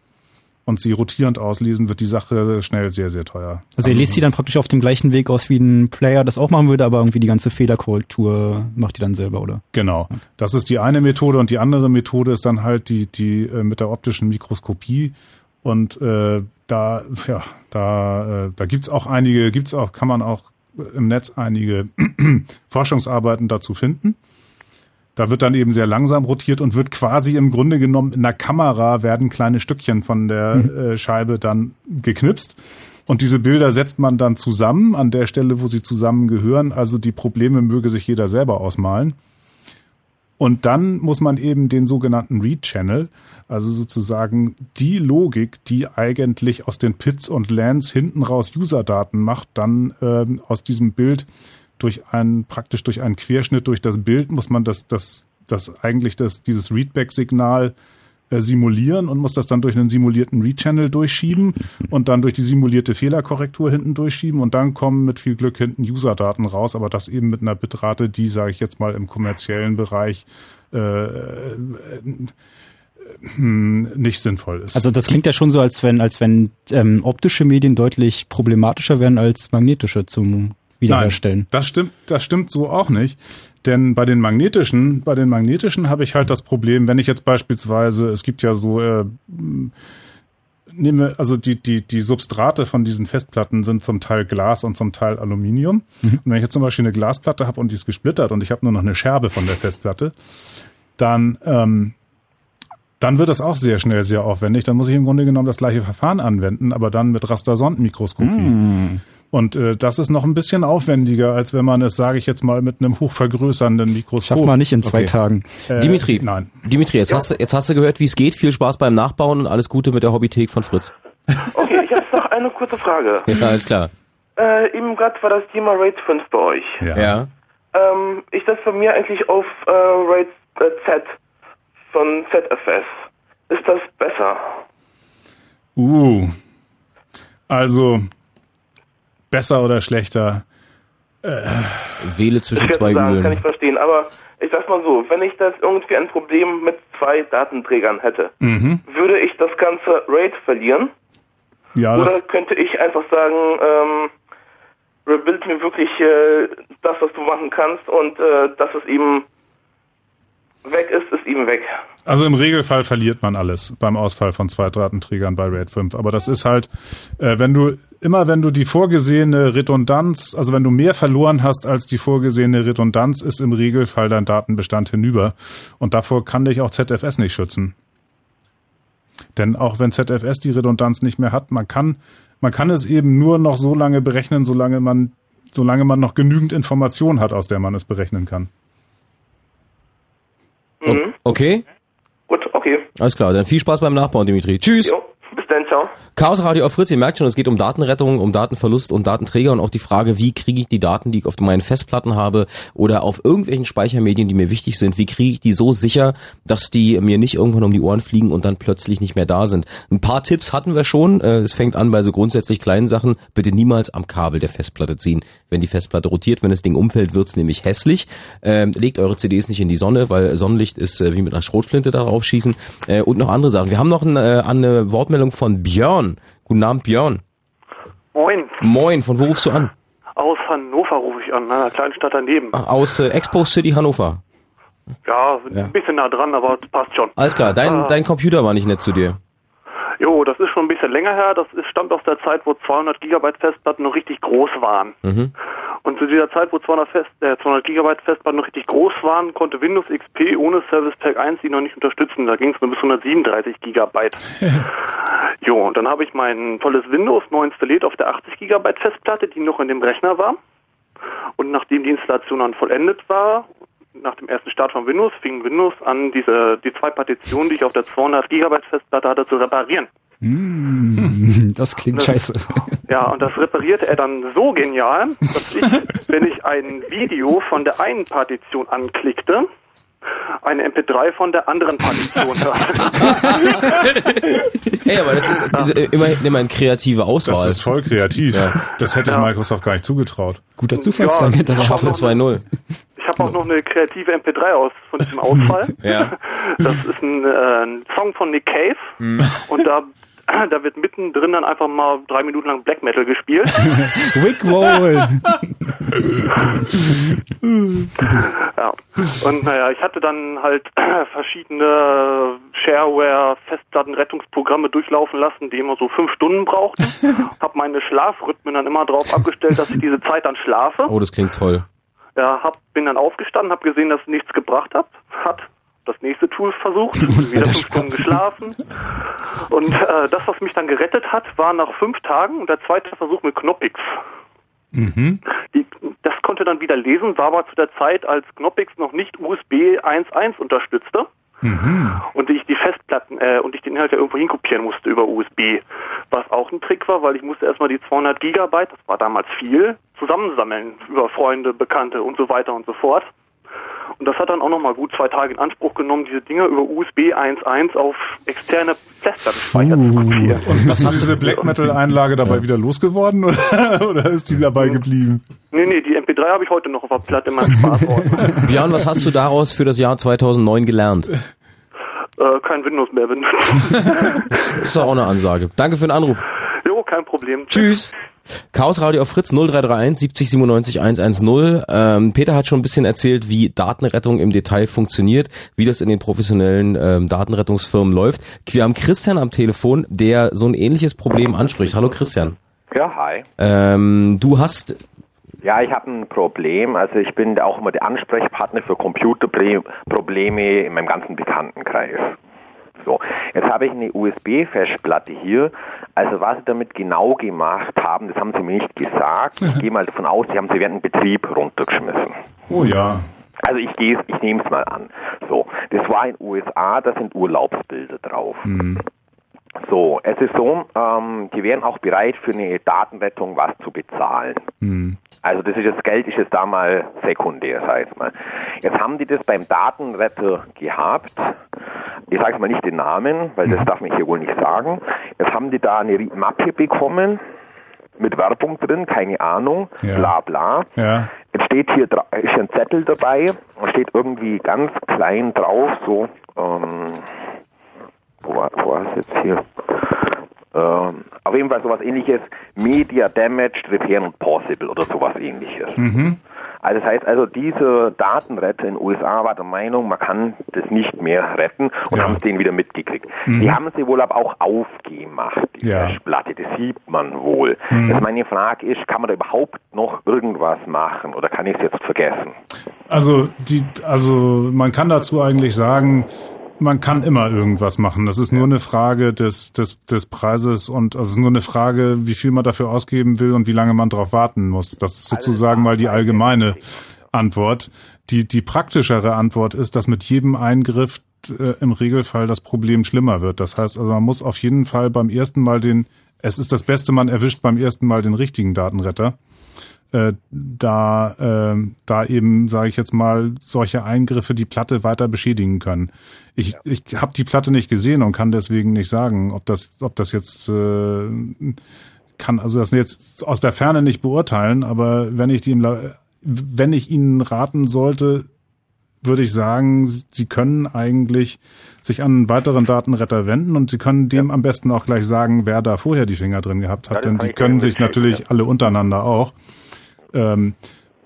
und sie rotierend auslesen, wird die Sache schnell sehr, sehr teuer. Also ihr lest sie dann praktisch auf dem gleichen Weg aus, wie ein Player das auch machen würde, aber irgendwie die ganze Fehlerkorrektur macht ihr dann selber, oder? Genau. Das ist die eine Methode und die andere Methode ist dann halt die, die äh, mit der optischen Mikroskopie. Und äh, da, ja, da, äh, da gibt's auch einige, gibt's auch, kann man auch im Netz einige Forschungsarbeiten dazu finden. Da wird dann eben sehr langsam rotiert und wird quasi im Grunde genommen in der Kamera werden kleine Stückchen von der mhm. äh, Scheibe dann geknipst. Und diese Bilder setzt man dann zusammen an der Stelle, wo sie zusammengehören. Also die Probleme möge sich jeder selber ausmalen. Und dann muss man eben den sogenannten Read-Channel, also sozusagen die Logik, die eigentlich aus den Pits und Lands hinten raus User-Daten macht, dann ähm, aus diesem Bild durch einen, praktisch durch einen Querschnitt durch das Bild muss man das, das, das eigentlich das, dieses Readback-Signal äh, simulieren und muss das dann durch einen simulierten Read-Channel durchschieben und dann durch die simulierte Fehlerkorrektur hinten durchschieben und dann kommen mit viel Glück hinten User-Daten raus, aber das eben mit einer Bitrate, die, sage ich jetzt mal, im kommerziellen Bereich äh, äh, nicht sinnvoll ist. Also das klingt ja schon so, als wenn, als wenn ähm, optische Medien deutlich problematischer wären als magnetische zum wiederherstellen. Nein, das stimmt, das stimmt so auch nicht. Denn bei den magnetischen, bei den magnetischen habe ich halt das Problem, wenn ich jetzt beispielsweise, es gibt ja so, äh, nehme, also die, die, die Substrate von diesen Festplatten sind zum Teil Glas und zum Teil Aluminium. Mhm. Und wenn ich jetzt zum Beispiel eine Glasplatte habe und die ist gesplittert und ich habe nur noch eine Scherbe von der Festplatte, dann ähm, dann wird das auch sehr schnell sehr aufwendig. Dann muss ich im Grunde genommen das gleiche Verfahren anwenden, aber dann mit Rastersondenmikroskopie. Mm. Und äh, das ist noch ein bisschen aufwendiger, als wenn man es, sage ich jetzt mal, mit einem hochvergrößernden Mikroskop. Schafft man nicht in zwei okay. Tagen. Äh, Dimitri, nein. Dimitri, jetzt, ja. hast du, jetzt hast du gehört, wie es geht. Viel Spaß beim Nachbauen und alles Gute mit der Hobbythek von Fritz. Okay, ich habe noch eine kurze Frage. Ja, alles klar. Äh, eben gerade war das Thema RAID 5 bei euch. Ja. ja. Ähm, ich das bei mir eigentlich auf äh, RAID äh, Z von ZFS. Ist das besser? Uh. Also, besser oder schlechter? Äh. Wähle zwischen zwei sagen, Übeln. Kann ich verstehen, aber ich sag's mal so, wenn ich das irgendwie ein Problem mit zwei Datenträgern hätte, mhm. würde ich das ganze RAID verlieren? Ja, Oder könnte ich einfach sagen, ähm, rebuild mir wirklich äh, das, was du machen kannst und äh, das ist eben weg ist, ist ihm weg. Also im Regelfall verliert man alles beim Ausfall von zwei Datenträgern bei RAID 5. Aber das ist halt, äh, wenn du immer wenn du die vorgesehene Redundanz, also wenn du mehr verloren hast als die vorgesehene Redundanz, ist im Regelfall dein Datenbestand hinüber. Und davor kann dich auch ZFS nicht schützen. Denn auch wenn ZFS die Redundanz nicht mehr hat, man kann, man kann es eben nur noch so lange berechnen, solange man, solange man noch genügend Information hat, aus der man es berechnen kann. Mhm. Okay? Gut, okay. Alles klar, dann viel Spaß beim Nachbauen, Dimitri. Tschüss. Jo, ciao. Chaos Radio auf Fritz, ihr merkt schon, es geht um Datenrettung, um Datenverlust und Datenträger und auch die Frage, wie kriege ich die Daten, die ich auf meinen Festplatten habe oder auf irgendwelchen Speichermedien, die mir wichtig sind, wie kriege ich die so sicher, dass die mir nicht irgendwann um die Ohren fliegen und dann plötzlich nicht mehr da sind. Ein paar Tipps hatten wir schon. Äh, es fängt an bei so grundsätzlich kleinen Sachen. Bitte niemals am Kabel der Festplatte ziehen. Wenn die Festplatte rotiert, wenn das Ding umfällt, wird's nämlich hässlich. Ähm, legt eure CDs nicht in die Sonne, weil Sonnenlicht ist äh, wie mit einer Schrotflinte darauf schießen. Äh, und noch andere Sachen. Wir haben noch eine, eine Wortmeldung von Björn Guten Abend, Björn. Moin. Moin, von wo rufst du an? Aus Hannover rufe ich an, einer kleinen Stadt daneben. Ach, aus äh, Expo City Hannover. Ja, ja, ein bisschen nah dran, aber passt schon. Alles klar, dein, äh, dein Computer war nicht nett zu dir. Jo, das ist schon ein bisschen länger her. Das ist, stammt aus der Zeit, wo 200 Gigabyte Festplatten noch richtig groß waren. Mhm. Und zu dieser Zeit, wo 200, Fest, äh, 200 Gigabyte Festplatten noch richtig groß waren, konnte Windows XP ohne Service Pack 1 die noch nicht unterstützen. Da ging es nur bis 137 Gigabyte. jo, und dann habe ich mein tolles Windows neu installiert auf der 80 Gigabyte Festplatte, die noch in dem Rechner war. Und nachdem die Installation dann vollendet war nach dem ersten Start von Windows fing Windows an, diese, die zwei Partitionen, die ich auf der 200 Gigabyte Festplatte hatte, zu reparieren. Mm, das klingt das, scheiße. Ja, und das reparierte er dann so genial, dass ich, wenn ich ein Video von der einen Partition anklickte, eine MP3 von der anderen Partition Hey, aber das ist ja. immerhin immer eine kreative Auswahl. Das ist voll kreativ. Ja. Das hätte ja. Microsoft gar nicht zugetraut. Guter Zufallsdank. Ja, Schaffen 2.0 habe auch noch eine kreative MP3 aus von diesem Ausfall. ja. Das ist ein, äh, ein Song von Nick Cave mhm. und da da wird mittendrin dann einfach mal drei Minuten lang Black Metal gespielt. Wickroll! ja. Und naja, ich hatte dann halt verschiedene Shareware-Festplattenrettungsprogramme durchlaufen lassen, die immer so fünf Stunden brauchten. Hab meine Schlafrhythmen dann immer darauf abgestellt, dass ich diese Zeit dann schlafe. Oh, das klingt toll. Ja, hab, bin dann aufgestanden, habe gesehen, dass nichts gebracht hat. Hat das nächste Tool versucht, wieder fünf Stunden geschlafen. Und äh, das, was mich dann gerettet hat, war nach fünf Tagen der zweite Versuch mit Knoppix. Mhm. Die, das konnte dann wieder lesen, war aber zu der Zeit, als Knoppix noch nicht USB 1.1 unterstützte. Mhm. Und ich die Festplatten äh, und ich den Inhalt ja irgendwo hinkopieren musste über USB. Was auch ein Trick war, weil ich musste erstmal die 200 Gigabyte, das war damals viel, zusammensammeln über Freunde, Bekannte und so weiter und so fort. Und das hat dann auch nochmal gut zwei Tage in Anspruch genommen, diese Dinger über USB 1.1 auf externe Festplattenspeicher uh, zu kopieren. Und was hast du diese Black Metal Einlage dabei wieder losgeworden oder, oder ist die dabei geblieben? Nee, nee, die MP3 habe ich heute noch auf der Platte in meinem Spaßort. Björn, was hast du daraus für das Jahr 2009 gelernt? Äh, kein Windows mehr benutzen. das ist auch eine Ansage. Danke für den Anruf. Jo, kein Problem. Tschüss. Chaos Radio auf Fritz 0331 70 97 110. Ähm, Peter hat schon ein bisschen erzählt, wie Datenrettung im Detail funktioniert, wie das in den professionellen ähm, Datenrettungsfirmen läuft. Wir haben Christian am Telefon, der so ein ähnliches Problem anspricht. Hallo Christian. Ja, hi. Ähm, du hast ja, ich habe ein Problem. Also ich bin auch immer der Ansprechpartner für Computerprobleme in meinem ganzen Bekanntenkreis. So, jetzt habe ich eine USB-Festplatte hier. Also was sie damit genau gemacht haben, das haben sie mir nicht gesagt. Ich gehe mal davon aus, sie haben sie während dem Betrieb runtergeschmissen. Oh ja. Also ich gehe, ich nehme es mal an. So, das war in USA, da sind Urlaubsbilder drauf. Mhm. So, es ist so, ähm, die wären auch bereit für eine Datenrettung was zu bezahlen. Mhm. Also das ist das Geld ist jetzt da mal sekundär, sag ich mal. Jetzt haben die das beim Datenretter gehabt. Ich sage mal nicht den Namen, weil das darf man hier wohl nicht sagen. Jetzt haben die da eine Mappe bekommen mit Werbung drin, keine Ahnung, Ja. bla bla. Ja. Jetzt steht hier ist ein Zettel dabei und steht irgendwie ganz klein drauf, so, ähm, wo war es jetzt hier? Ähm, auf jeden Fall sowas ähnliches, Media Damaged, Repair and Possible oder sowas ähnliches. Mhm. Also das heißt also, diese Datenretter in den USA war der Meinung, man kann das nicht mehr retten und Ja. haben es denen wieder mitgekriegt. Mhm. Die haben sie wohl aber auch aufgemacht, die Ja. Festplatte, das sieht man wohl. Mhm. Jetzt meine Frage ist, kann man da überhaupt noch irgendwas machen oder kann ich es jetzt vergessen? Also die, also man kann dazu eigentlich sagen, man kann immer irgendwas machen. Das ist nur eine Frage des, des, des Preises und also es ist nur eine Frage, wie viel man dafür ausgeben will und wie lange man darauf warten muss. Das ist sozusagen mal die allgemeine Antwort. Die, die praktischere Antwort ist, dass mit jedem Eingriff äh, im Regelfall das Problem schlimmer wird. Das heißt also, man muss auf jeden Fall beim ersten Mal den, es ist das Beste, man erwischt beim ersten Mal den richtigen Datenretter äh, da, äh, da eben, sage ich jetzt mal, solche Eingriffe die Platte weiter beschädigen können. Ich, ich habe die Platte nicht gesehen und kann deswegen nicht sagen, ob das, ob das jetzt äh, kann also das jetzt aus der Ferne nicht beurteilen, aber wenn ich die im, La- wenn ich Ihnen raten sollte, würde ich sagen, Sie können eigentlich sich an einen weiteren Datenretter wenden und Sie können dem am besten auch gleich sagen, wer da vorher die Finger drin gehabt Ja, hat, denn die können sich natürlich alle untereinander auch. Ähm,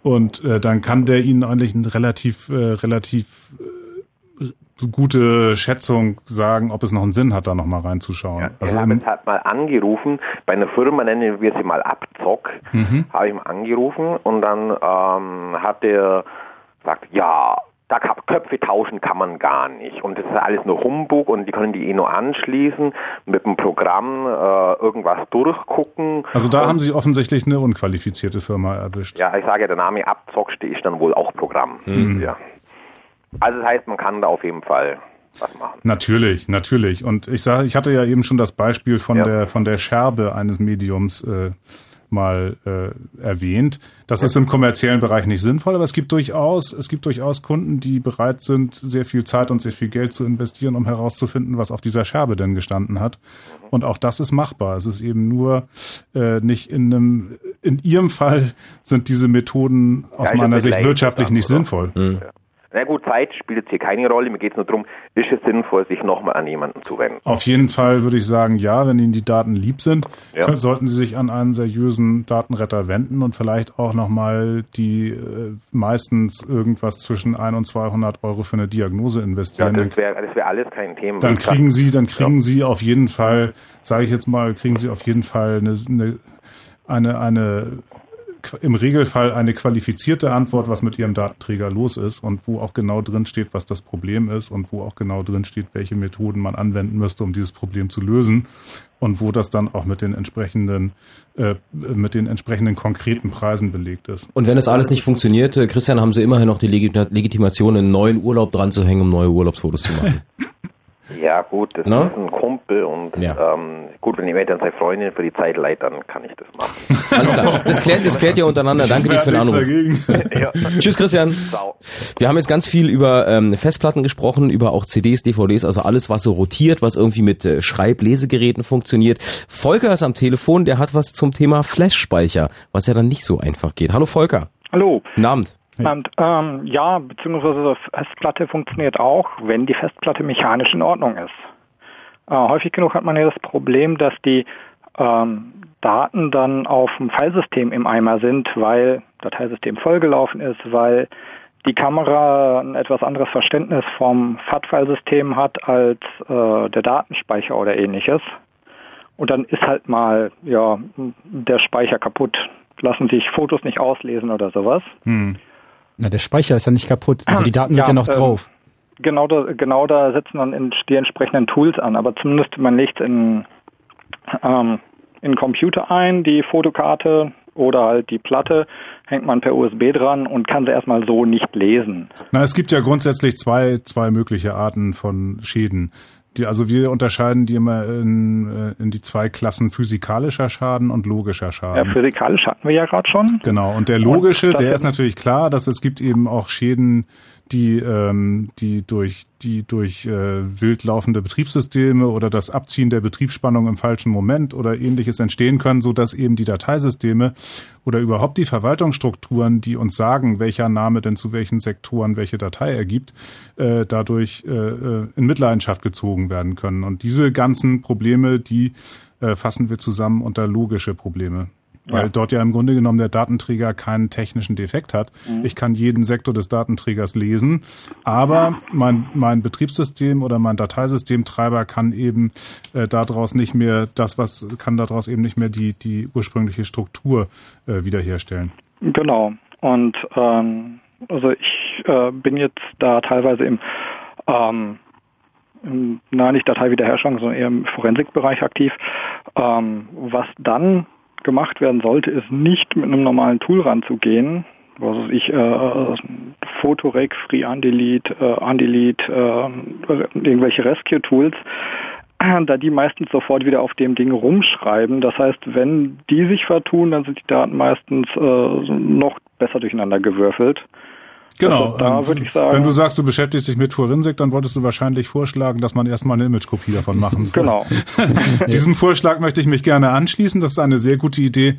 und äh, dann kann der Ihnen eigentlich eine relativ, äh, relativ äh, gute Schätzung sagen, ob es noch einen Sinn hat, da nochmal reinzuschauen. Also also ich habe im, jetzt halt mal angerufen, bei einer Firma nennen wir sie mal Abzock, Mhm. habe ich mal angerufen und dann ähm, hat der gesagt, ja, da Köpfe tauschen kann man gar nicht. Und das ist alles nur Humbug und die können die eh nur anschließen, mit dem Programm äh, irgendwas durchgucken. also da und, haben Sie offensichtlich eine unqualifizierte Firma erwischt. Ja, ich sage ja, der Name Abzock ist dann wohl auch Programm. Mhm. Ja. Also das heißt, man kann da auf jeden Fall was machen. Natürlich, natürlich. Und ich sage, ich hatte ja eben schon das Beispiel von Ja. der von der Scherbe eines Mediums äh, mal äh, erwähnt. Das ist im kommerziellen Bereich nicht sinnvoll, aber es gibt durchaus es gibt durchaus Kunden, die bereit sind, sehr viel Zeit und sehr viel Geld zu investieren, um herauszufinden, was auf dieser Scherbe denn gestanden hat. Und auch das ist machbar. Es ist eben nur äh, nicht in einem in Ihrem Fall sind diese Methoden aus Ja, meiner Sicht mitleid wirtschaftlich dann, nicht oder? sinnvoll. Na gut, Zeit spielt jetzt hier keine Rolle. Mir geht es nur darum, ist es sinnvoll, sich nochmal an jemanden zu wenden? Auf jeden Fall würde ich sagen, ja, wenn Ihnen die Daten lieb sind, Ja. können, sollten Sie sich an einen seriösen Datenretter wenden und vielleicht auch nochmal die äh, meistens irgendwas zwischen 1 und 200 Euro für eine Diagnose Ja, investieren. das wäre wär alles kein Thema. dann kriegen Sie, dann kriegen Sie auf jeden Fall, sage ich jetzt mal, kriegen Sie auf jeden Fall eine, eine, eine, eine im Regelfall eine qualifizierte Antwort, was mit Ihrem Datenträger los ist und wo auch genau drin steht, was das Problem ist und wo auch genau drin steht, welche Methoden man anwenden müsste, um dieses Problem zu lösen und wo das dann auch mit den entsprechenden, äh, mit den entsprechenden konkreten Preisen belegt ist. Und wenn das alles nicht funktioniert, äh, Christian, haben Sie immerhin noch die Legit- Legitimation, einen neuen Urlaub dran zu hängen, um neue Urlaubsfotos zu machen. Ja, gut, das Na? ist ein Kumpel und Ja. ähm, gut, wenn ihr dann seine Freundin für die Zeit leiht, dann kann ich das machen. Alles klar. Das klärt, das klärt ihr untereinander. Danke dir für den Anruf. Tschüss, Christian. Ciao. Wir haben jetzt ganz viel über ähm, Festplatten gesprochen, über auch CDs, DVDs, also alles, was so rotiert, was irgendwie mit äh, Schreiblesegeräten funktioniert. Volker ist am Telefon, der hat was zum Thema Flash-Speicher, was ja dann nicht so einfach geht. Hallo Volker. Hallo. Guten Abend. Und, ähm, ja, beziehungsweise Festplatte funktioniert auch, wenn die Festplatte mechanisch in Ordnung ist. Äh, häufig genug hat man ja das Problem, dass die ähm, Daten dann auf dem Filesystem im Eimer sind, weil Dateisystem vollgelaufen ist, weil die Kamera ein etwas anderes Verständnis vom FAT-Filesystem hat als äh, der Datenspeicher oder ähnliches. Und dann ist halt mal ja der Speicher kaputt. Lassen sich Fotos nicht auslesen oder sowas. Hm. Na, der Speicher ist ja nicht kaputt. Also die Daten ja, sind ja noch ähm, drauf. Genau da, genau da setzen dann die entsprechenden Tools an. Aber zumindest man legt in, ähm, in Computer ein, die Fotokarte oder halt die Platte hängt man per USB dran und kann sie erstmal so nicht lesen. Na, es gibt ja grundsätzlich zwei, zwei mögliche Arten von Schäden. Die, also wir unterscheiden die immer in, äh, in die zwei Klassen physikalischer Schaden und logischer Schaden. Ja, physikalisch hatten wir ja gerade schon. Genau, und der logische, und der ist natürlich klar, dass es gibt eben auch Schäden, die, ähm, die durch, die durch äh, wild laufende Betriebssysteme oder das Abziehen der Betriebsspannung im falschen Moment oder ähnliches entstehen können, so dass eben die Dateisysteme oder überhaupt die Verwaltungsstrukturen, die uns sagen, welcher Name denn zu welchen Sektoren welche Datei ergibt, äh, dadurch äh, äh in Mitleidenschaft gezogen werden können. Und diese ganzen Probleme, die äh, fassen wir zusammen unter logische Probleme weil ja. dort ja im Grunde genommen der Datenträger keinen technischen Defekt hat. Mhm. Ich kann jeden Sektor des Datenträgers lesen, aber mein, mein Betriebssystem oder mein Dateisystemtreiber kann eben äh, daraus nicht mehr das, was kann daraus eben nicht mehr die, die ursprüngliche Struktur äh, wiederherstellen. Genau. Und ähm, also ich äh, bin jetzt da teilweise im ähm, na nicht Dateiwiederherstellung, sondern eher im Forensikbereich aktiv. Ähm, was dann gemacht werden sollte, ist nicht mit einem normalen Tool ranzugehen, was weiß ich, äh, Photorec, Free äh, Undelete, äh, irgendwelche Rescue-Tools, da die meistens sofort wieder auf dem Ding rumschreiben. Das heißt, wenn die sich vertun, dann sind die Daten meistens äh, noch besser durcheinander gewürfelt. Genau. Also da würde ich sagen, wenn du sagst, du beschäftigst dich mit Forensik, dann wolltest du wahrscheinlich vorschlagen, dass man erstmal eine Imagekopie davon machen soll. genau. Diesem Vorschlag möchte ich mich gerne anschließen. Das ist eine sehr gute Idee.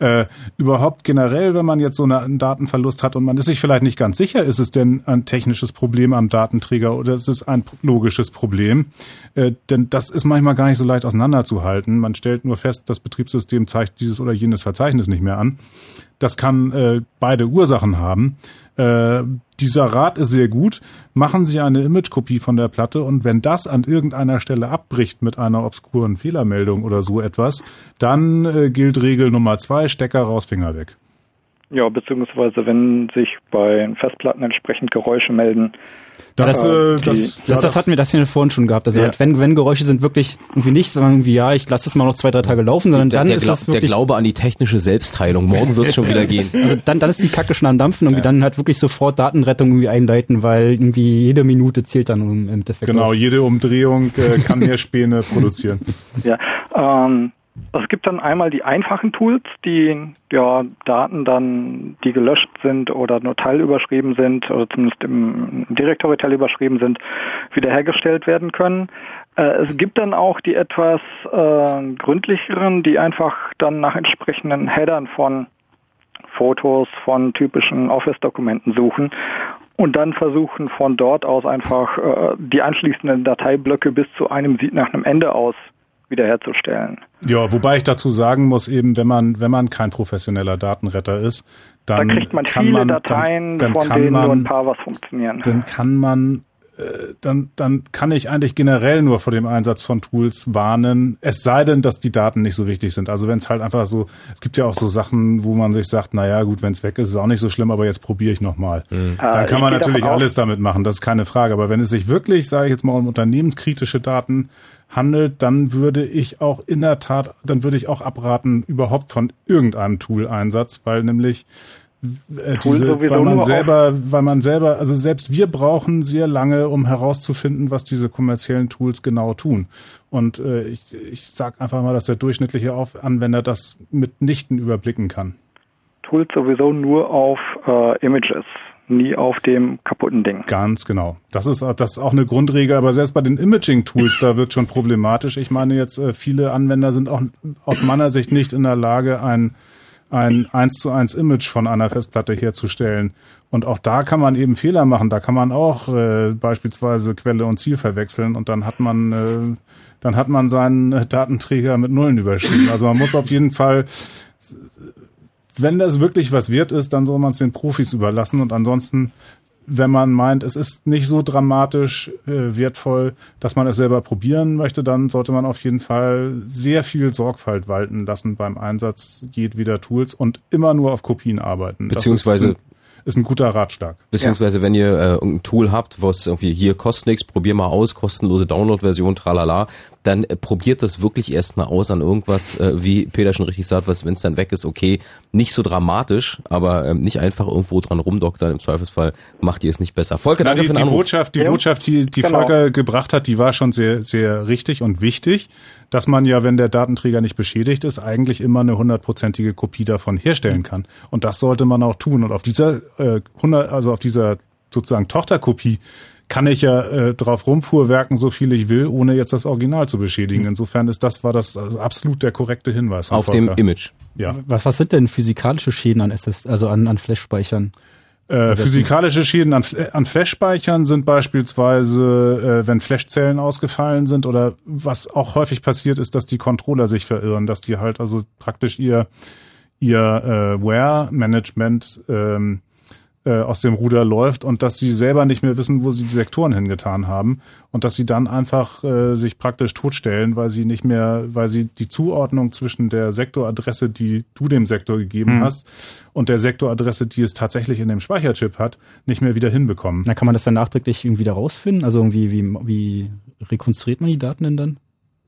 Äh, überhaupt generell, wenn man jetzt so einen Datenverlust hat und man ist sich vielleicht nicht ganz sicher, ist es denn ein technisches Problem am Datenträger oder ist es ein logisches Problem? Äh, denn das ist manchmal gar nicht so leicht auseinanderzuhalten. Man stellt nur fest, das Betriebssystem zeigt dieses oder jenes Verzeichnis nicht mehr an. Das kann äh, beide Ursachen haben. Äh, dieser Rat ist sehr gut. Machen Sie eine Imagekopie von der Platte und wenn das an irgendeiner Stelle abbricht mit einer obskuren Fehlermeldung oder so etwas, dann äh, gilt Regel Nummer zwei, Stecker raus, Finger weg. Ja, beziehungsweise wenn sich bei Festplatten entsprechend Geräusche melden. Das, äh, die, das, das, das, hatten wir das hier vorhin schon gehabt. Also ja. halt, wenn, wenn Geräusche sind wirklich irgendwie nicht, sondern irgendwie, ja, ich lasse das mal noch zwei, drei Tage laufen, sondern der, dann der, ist Gla wirklich... Der Glaube an die technische Selbstheilung. Morgen wird es schon wieder gehen. Also dann, dann ist die Kacke schon am Dampfen und ja. dann halt wirklich sofort Datenrettung irgendwie einleiten, weil irgendwie jede Minute zählt dann im Endeffekt. Genau, jede Umdrehung äh, kann mehr Späne produzieren. Ja, ähm, es gibt dann einmal die einfachen Tools, die ja Daten dann, die gelöscht sind oder nur teilüberschrieben sind oder zumindest im Direktory teilüberschrieben sind, wiederhergestellt werden können. Äh, es gibt dann auch die etwas äh, gründlicheren, die einfach dann nach entsprechenden Headern von Fotos, von typischen Office-Dokumenten suchen und dann versuchen von dort aus einfach äh, die anschließenden Dateiblöcke bis zu einem Sieht nach einem Ende aus wiederherzustellen. Ja, wobei ich dazu sagen muss, eben wenn man wenn man kein professioneller Datenretter ist, dann da kriegt man viele man, Dateien, dann, dann von denen man, nur ein paar was funktionieren. Dann kann man äh, dann, dann kann ich eigentlich generell nur vor dem Einsatz von Tools warnen, es sei denn, dass die Daten nicht so wichtig sind. Also wenn es halt einfach so, es gibt ja auch so Sachen, wo man sich sagt, naja gut, wenn es weg ist, ist auch nicht so schlimm, aber jetzt probiere ich nochmal. Mhm. Dann kann man natürlich alles damit machen, das ist keine Frage. Aber wenn es sich wirklich, sage ich jetzt mal, um unternehmenskritische Daten handelt, dann würde ich auch in der Tat, dann würde ich auch abraten überhaupt von irgendeinem Tool-Einsatz, weil nämlich äh, diese, weil man selber, weil man selber, also selbst wir brauchen sehr lange, um herauszufinden, was diese kommerziellen Tools genau tun. Und äh, ich, ich sage einfach mal, dass der durchschnittliche Anwender das mitnichten überblicken kann. Tools sowieso nur auf äh, Images nie auf dem kaputten Ding. Ganz genau. Das ist, das ist auch eine Grundregel, aber selbst bei den Imaging-Tools, da wird schon problematisch. Ich meine jetzt, äh, viele Anwender sind auch aus meiner Sicht nicht in der Lage, ein ein 1 zu 1 Image von einer Festplatte herzustellen. Und auch da kann man eben Fehler machen. Da kann man auch äh, beispielsweise Quelle und Ziel verwechseln und dann hat man äh, dann hat man seinen Datenträger mit Nullen überschrieben. Also man muss auf jeden Fall wenn das wirklich was wert ist, dann soll man es den Profis überlassen und ansonsten wenn man meint, es ist nicht so dramatisch äh, wertvoll, dass man es selber probieren möchte, dann sollte man auf jeden Fall sehr viel Sorgfalt walten lassen beim Einsatz jedweder Tools und immer nur auf Kopien arbeiten. Beziehungsweise ist ein guter Ratschlag. Beziehungsweise, ja. wenn ihr äh, ein Tool habt, was irgendwie hier kostet nichts, probier mal aus, kostenlose Download-Version, tralala, dann äh, probiert das wirklich erst mal aus an irgendwas, äh, wie Peter schon richtig sagt, was, wenn es dann weg ist, okay, nicht so dramatisch, aber ähm, nicht einfach irgendwo dran rumdoktern, im Zweifelsfall macht ihr es nicht besser. Volker, danke die, für den die Botschaft, die ja. Botschaft, die, die genau. Volker gebracht hat, die war schon sehr, sehr richtig und wichtig, dass man ja, wenn der Datenträger nicht beschädigt ist, eigentlich immer eine hundertprozentige Kopie davon herstellen kann. Und das sollte man auch tun. Und auf dieser äh, 100, also auf dieser sozusagen Tochterkopie kann ich ja äh, drauf rumfuhrwerken, so viel ich will, ohne jetzt das Original zu beschädigen. Hm. Insofern ist das war das also absolut der korrekte Hinweis. Auf dem Image. Ja. Was, was sind denn physikalische Schäden an SS, also an, an Flash-Speichern? Äh, physikalische Schäden an, an Flash-Speichern sind beispielsweise, äh, wenn Flashzellen ausgefallen sind oder was auch häufig passiert ist, dass die Controller sich verirren, dass die halt also praktisch ihr ihr äh, Ware-Management ähm, äh, aus dem Ruder läuft und dass sie selber nicht mehr wissen, wo sie die Sektoren hingetan haben und dass sie dann einfach äh, sich praktisch totstellen, weil sie nicht mehr, weil sie die Zuordnung zwischen der Sektoradresse, die du dem Sektor gegeben mhm. hast, und der Sektoradresse, die es tatsächlich in dem Speicherchip hat, nicht mehr wieder hinbekommen. Na, kann man das dann nachträglich irgendwie wieder rausfinden? Also irgendwie, wie, wie rekonstruiert man die Daten denn dann?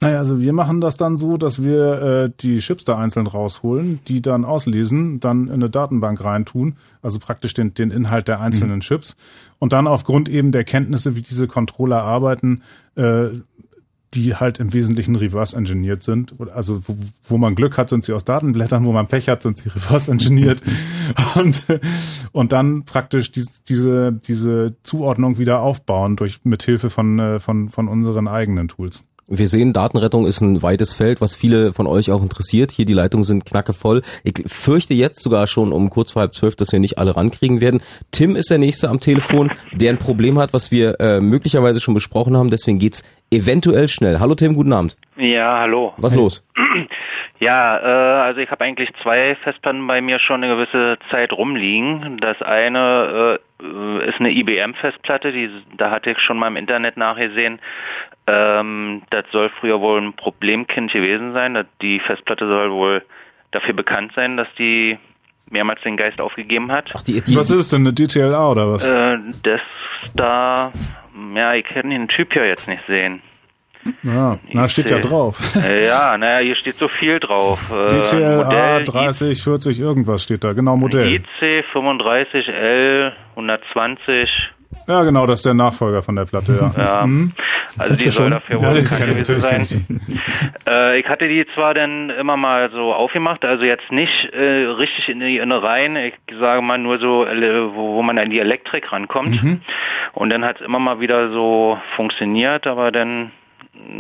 Naja, also wir machen das dann so, dass wir äh, die Chips da einzeln rausholen, die dann auslesen, dann in eine Datenbank reintun, also praktisch den, den Inhalt der einzelnen mhm. Chips und dann aufgrund eben der Kenntnisse, wie diese Controller arbeiten, äh, die halt im Wesentlichen reverse engineert sind. Also wo, wo man Glück hat, sind sie aus Datenblättern, wo man Pech hat, sind sie reverse engineert und, und dann praktisch diese, diese, diese Zuordnung wieder aufbauen durch mithilfe von, äh, von, von unseren eigenen Tools. Wir sehen, Datenrettung ist ein weites Feld, was viele von euch auch interessiert. Hier die Leitungen sind knackevoll. Ich fürchte jetzt sogar schon um kurz vor halb zwölf, dass wir nicht alle rankriegen werden. Tim ist der Nächste am Telefon, der ein Problem hat, was wir äh, möglicherweise schon besprochen haben. Deswegen geht's eventuell schnell. Hallo Tim, guten Abend. Ja, hallo. Was los? Ja, äh, also ich habe eigentlich zwei Festplatten bei mir schon eine gewisse Zeit rumliegen. Das eine äh, ist eine IBM-Festplatte, die da hatte ich schon mal im Internet nachgesehen. Ähm, das soll früher wohl ein Problemkind gewesen sein. Die Festplatte soll wohl dafür bekannt sein, dass die mehrmals den Geist aufgegeben hat. Ach, die, die, was ist es denn, eine DTLA oder was? Äh, das da, ja, ich kann den Typ ja jetzt nicht sehen. Ja, na, steht ja drauf. Ja, naja, hier steht so viel drauf. DTLA 30, 40, irgendwas steht da, genau Modell. IC 35L 120 ja, genau, das ist der Nachfolger von der Platte, ja. ja mhm. Also die soll dafür wohl ja, gewesen sein. Äh, ich hatte die zwar dann immer mal so aufgemacht, also jetzt nicht äh, richtig in die Innereien, ich sage mal nur so, äh, wo, wo man an die Elektrik rankommt. Mhm. Und dann hat es immer mal wieder so funktioniert, aber dann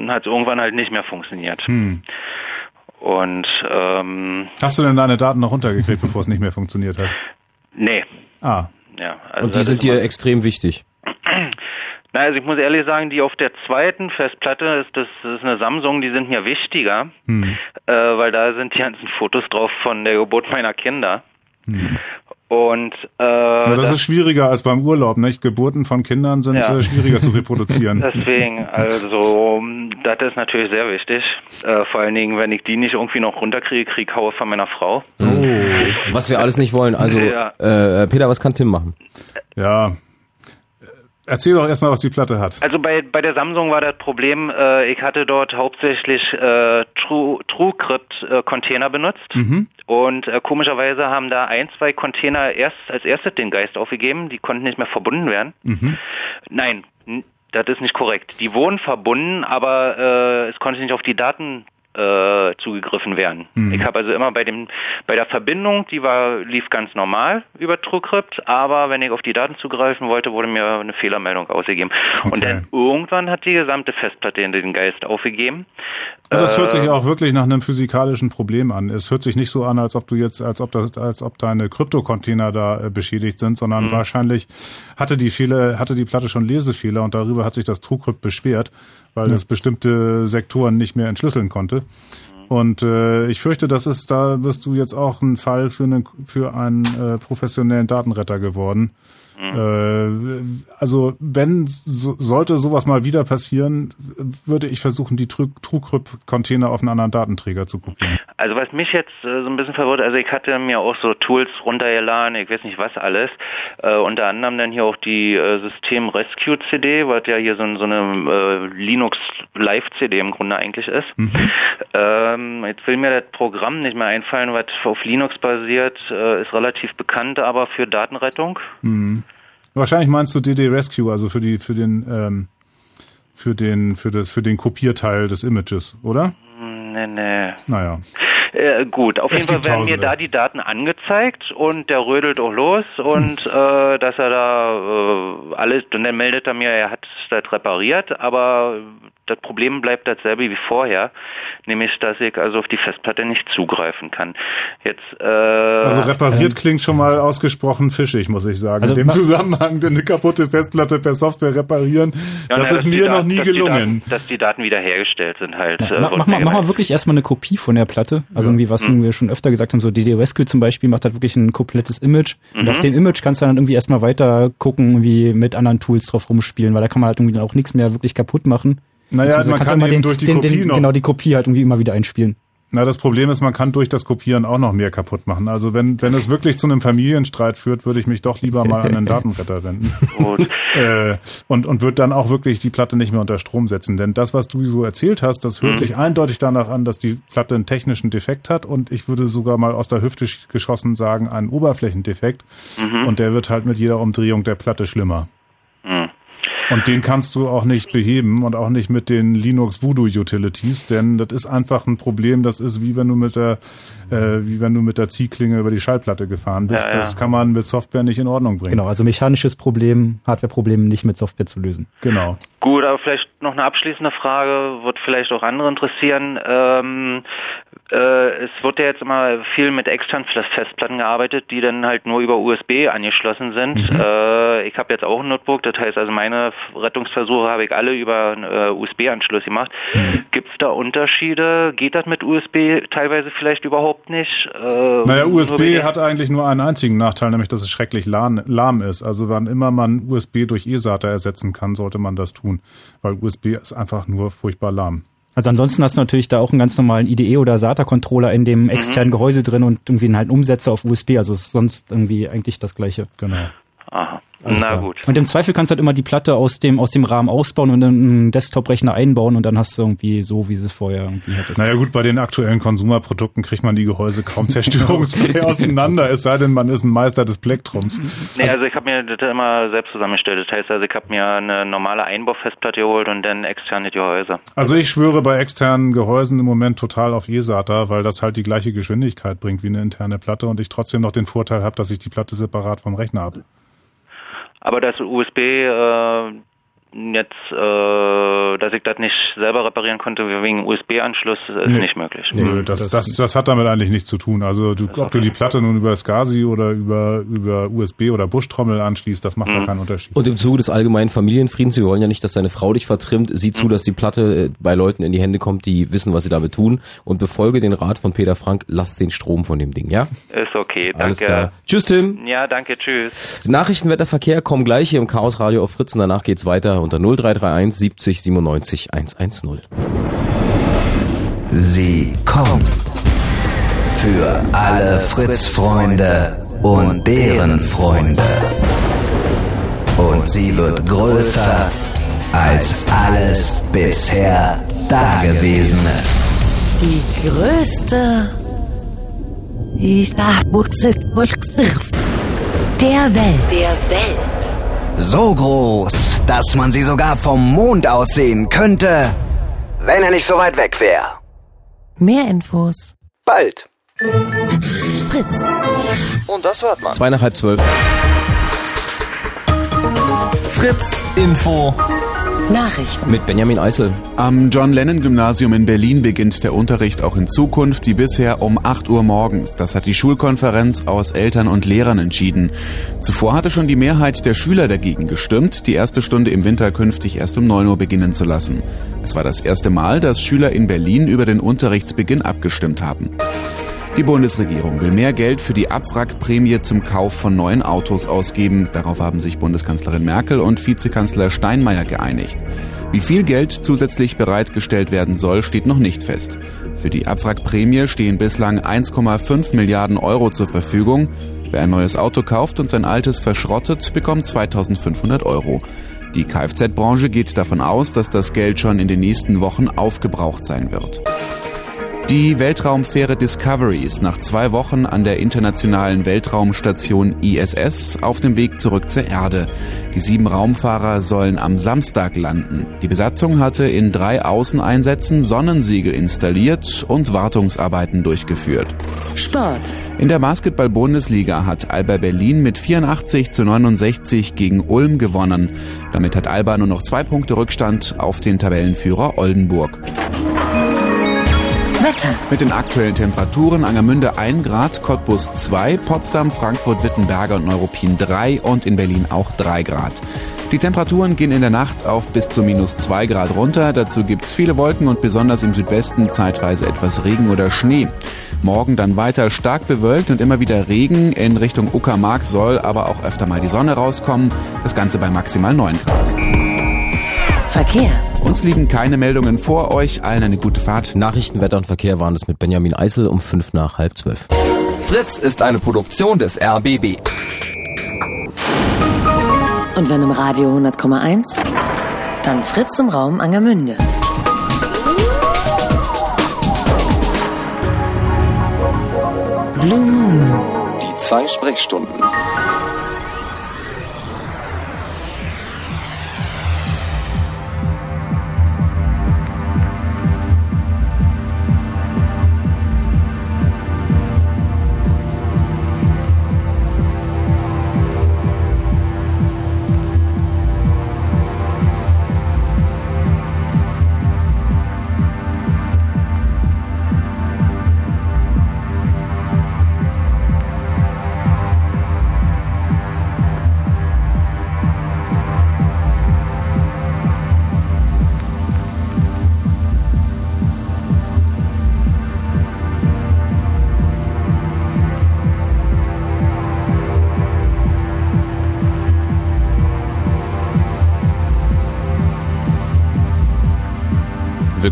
hat es irgendwann halt nicht mehr funktioniert. Mhm. Und ähm, Hast du denn deine Daten noch runtergekriegt, bevor es nicht mehr funktioniert hat? Nee. Ah, ja, also Und die sind dir extrem wichtig. Na, also ich muss ehrlich sagen, die auf der zweiten Festplatte ist das, das ist eine Samsung, die sind mir wichtiger, hm. äh, weil da sind die ganzen Fotos drauf von der Geburt meiner Kinder. Hm. Und äh, ja, das, das, ist schwieriger als beim Urlaub, nicht? Geburten von Kindern sind ja. äh, schwieriger zu reproduzieren. Deswegen, also das ist natürlich sehr wichtig. Äh, vor allen Dingen, wenn ich die nicht irgendwie noch runterkriege, kriege haue von meiner Frau. Oh. Was wir alles nicht wollen. Also ja. äh, Peter, was kann Tim machen? Ja, Erzähl doch erstmal, was die Platte hat. Also bei, bei der Samsung war das Problem, äh, ich hatte dort hauptsächlich äh, True, TrueCrypt äh, Container benutzt mhm. und äh, komischerweise haben da ein, zwei Container erst als erstes den Geist aufgegeben, die konnten nicht mehr verbunden werden. Mhm. Nein, das ist nicht korrekt. Die wurden verbunden, aber äh, es konnte nicht auf die Daten äh, zugegriffen werden. Mhm. Ich habe also immer bei dem bei der Verbindung, die war lief ganz normal über TrueCrypt, aber wenn ich auf die Daten zugreifen wollte, wurde mir eine Fehlermeldung ausgegeben. Okay. Und dann irgendwann hat die gesamte Festplatte in den Geist aufgegeben. Ja, das hört sich äh, auch wirklich nach einem physikalischen Problem an. Es hört sich nicht so an, als ob du jetzt, als ob das, als ob deine Kryptocontainer da äh, beschädigt sind, sondern mhm. wahrscheinlich hatte die Fehler, hatte die Platte schon Lesefehler und darüber hat sich das TrueCrypt beschwert, weil mhm. es bestimmte Sektoren nicht mehr entschlüsseln konnte. Und äh, ich fürchte, das ist da bist du jetzt auch ein Fall für einen für einen äh, professionellen Datenretter geworden. Mhm. Äh, also wenn so, sollte sowas mal wieder passieren, würde ich versuchen, die TrueCrypt-Container auf einen anderen Datenträger zu kopieren. Also was mich jetzt äh, so ein bisschen verwirrt, also ich hatte mir auch so Tools runtergeladen, ich weiß nicht was alles, äh, unter anderem dann hier auch die äh, System Rescue CD, was ja hier so, so eine äh, Linux Live CD im Grunde eigentlich ist. Mhm. Ähm, jetzt will mir das Programm nicht mehr einfallen, was auf Linux basiert, äh, ist relativ bekannt, aber für Datenrettung. Mhm. Wahrscheinlich meinst du DD Rescue, also für die, für den, ähm, für den, für das, für den Kopierteil des Images, oder? Nee, nee. Naja. Äh, gut, auf es jeden Fall werden mir da die Daten angezeigt und der rödelt auch los und hm. äh, dass er da äh, alles, und dann meldet er mir, er hat das repariert, aber das Problem bleibt dasselbe wie vorher, nämlich dass ich also auf die Festplatte nicht zugreifen kann. Jetzt äh, also repariert ähm, klingt schon mal ausgesprochen fischig, muss ich sagen. Also in dem Zusammenhang denn eine kaputte Festplatte per Software reparieren, ja, das ja, ist mir noch nie dass gelungen. Die Daten, dass die Daten wiederhergestellt sind halt. Ja, äh, mach, mal, mach mal wirklich erstmal eine Kopie von der Platte. Also irgendwie was mhm. wir schon öfter gesagt haben, so DD Rescue zum Beispiel macht halt wirklich ein komplettes Image. Mhm. Und auf dem Image kannst du dann irgendwie erstmal weiter gucken, wie mit anderen Tools drauf rumspielen, weil da kann man halt irgendwie dann auch nichts mehr wirklich kaputt machen. Naja, also, man kann eben den, durch die den, Kopie den, noch. Genau, die Kopie halt irgendwie immer wieder einspielen. Na, das Problem ist, man kann durch das Kopieren auch noch mehr kaputt machen. Also wenn, wenn es wirklich zu einem Familienstreit führt, würde ich mich doch lieber mal an den Datenretter wenden. äh, und, und würde dann auch wirklich die Platte nicht mehr unter Strom setzen. Denn das, was du so erzählt hast, das hört mhm. sich eindeutig danach an, dass die Platte einen technischen Defekt hat. Und ich würde sogar mal aus der Hüfte geschossen sagen, einen Oberflächendefekt. Mhm. Und der wird halt mit jeder Umdrehung der Platte schlimmer. Und den kannst du auch nicht beheben und auch nicht mit den Linux Voodoo Utilities, denn das ist einfach ein Problem. Das ist wie wenn du mit der, äh, wie wenn du mit der Ziehklinge über die Schallplatte gefahren bist. Ja, ja. Das kann man mit Software nicht in Ordnung bringen. Genau, also mechanisches Problem, Hardware-Problem nicht mit Software zu lösen. Genau. Gut, aber vielleicht noch eine abschließende Frage, wird vielleicht auch andere interessieren. Ähm, äh, es wird ja jetzt immer viel mit externen Festplatten gearbeitet, die dann halt nur über USB angeschlossen sind. Mhm. Äh, ich habe jetzt auch ein Notebook, das heißt also meine Rettungsversuche habe ich alle über einen äh, USB-Anschluss gemacht. Mhm. Gibt es da Unterschiede? Geht das mit USB teilweise vielleicht überhaupt nicht? Äh, naja, USB hat eigentlich nur einen einzigen Nachteil, nämlich dass es schrecklich lahm, lahm ist. Also wann immer man USB durch eSATA ersetzen kann, sollte man das tun, weil USB ist einfach nur furchtbar lahm. Also ansonsten hast du natürlich da auch einen ganz normalen IDE oder SATA-Controller in dem mhm. externen mhm. Gehäuse drin und irgendwie halt einen Umsetzer auf USB. Also ist sonst irgendwie eigentlich das gleiche. Genau. Aha. Also Na gut. Und im Zweifel kannst du halt immer die Platte aus dem, aus dem Rahmen ausbauen und einen Desktop-Rechner einbauen und dann hast du irgendwie so, wie es vorher irgendwie hattest. Naja gut, bei den aktuellen Konsumerprodukten kriegt man die Gehäuse kaum zerstörungsfrei auseinander, es sei denn, man ist ein Meister des Plektrums. Nee, also, also ich habe mir das immer selbst zusammengestellt. Das heißt also, ich habe mir eine normale Einbaufestplatte geholt und dann externe Gehäuse. Also ich schwöre bei externen Gehäusen im Moment total auf eSATA, weil das halt die gleiche Geschwindigkeit bringt wie eine interne Platte und ich trotzdem noch den Vorteil habe, dass ich die Platte separat vom Rechner habe. Aber das USB äh, jetzt, äh, dass ich das nicht selber reparieren konnte wegen USB-Anschluss, ist nee. nicht möglich. Nee, Nö, das, das, das hat damit eigentlich nichts zu tun. Also du, ob du die Platte nun über SCSI oder über, über USB oder Buschtrommel anschließt, das macht mhm. da keinen Unterschied. Und im Zuge des allgemeinen Familienfriedens, wir wollen ja nicht, dass deine Frau dich vertrimmt, sieh zu, mhm. dass die Platte äh, bei Leuten in die Hände kommt, die wissen, was sie damit tun und befolge den Rat von Peter Frank, lass den Strom von dem Ding, ja? Ist okay, danke. Alles klar. Tschüss, Tim. Ja, danke, tschüss. Nachrichtenwetterverkehr kommen gleich hier im Chaos Radio auf Fritz und danach geht's weiter unter 0331 70 97 110. Sie kommt für alle Fritz-Freunde und deren Freunde. Und sie wird größer als alles bisher Dagewesene. Die größte der Welt. Der Welt. So groß, dass man sie sogar vom Mond aussehen könnte, wenn er nicht so weit weg wäre. Mehr Infos. Bald. Fritz. Und das hört man. Zwei nach halb zwölf. Fritz Info. Nachrichten. Mit Benjamin Eisel. Am John Lennon Gymnasium in Berlin beginnt der Unterricht auch in Zukunft wie bisher um 8 Uhr morgens. Das hat die Schulkonferenz aus Eltern und Lehrern entschieden. Zuvor hatte schon die Mehrheit der Schüler dagegen gestimmt, die erste Stunde im Winter künftig erst um 9 Uhr beginnen zu lassen. Es war das erste Mal, dass Schüler in Berlin über den Unterrichtsbeginn abgestimmt haben. Die Bundesregierung will mehr Geld für die Abwrackprämie zum Kauf von neuen Autos ausgeben. Darauf haben sich Bundeskanzlerin Merkel und Vizekanzler Steinmeier geeinigt. Wie viel Geld zusätzlich bereitgestellt werden soll, steht noch nicht fest. Für die Abwrackprämie stehen bislang 1,5 Milliarden Euro zur Verfügung. Wer ein neues Auto kauft und sein altes verschrottet, bekommt 2500 Euro. Die Kfz-Branche geht davon aus, dass das Geld schon in den nächsten Wochen aufgebraucht sein wird. Die Weltraumfähre Discovery ist nach zwei Wochen an der internationalen Weltraumstation ISS auf dem Weg zurück zur Erde. Die sieben Raumfahrer sollen am Samstag landen. Die Besatzung hatte in drei Außeneinsätzen Sonnensiegel installiert und Wartungsarbeiten durchgeführt. Sport. In der Basketball-Bundesliga hat Alba Berlin mit 84 zu 69 gegen Ulm gewonnen. Damit hat Alba nur noch zwei Punkte Rückstand auf den Tabellenführer Oldenburg. Wetter. Mit den aktuellen Temperaturen Angermünde 1 Grad, Cottbus 2, Potsdam, Frankfurt, Wittenberger und Neuruppin 3 und in Berlin auch 3 Grad. Die Temperaturen gehen in der Nacht auf bis zu minus 2 Grad runter. Dazu gibt's viele Wolken und besonders im Südwesten zeitweise etwas Regen oder Schnee. Morgen dann weiter stark bewölkt und immer wieder Regen. In Richtung Uckermark soll aber auch öfter mal die Sonne rauskommen. Das Ganze bei maximal 9 Grad. Verkehr. Uns liegen keine Meldungen vor euch. Allen eine gute Fahrt. Nachrichten, Wetter und Verkehr waren es mit Benjamin Eisel um fünf nach halb zwölf. Fritz ist eine Produktion des RBB. Und wenn im Radio 100,1, dann Fritz im Raum Angermünde. Blue Moon. Die zwei Sprechstunden.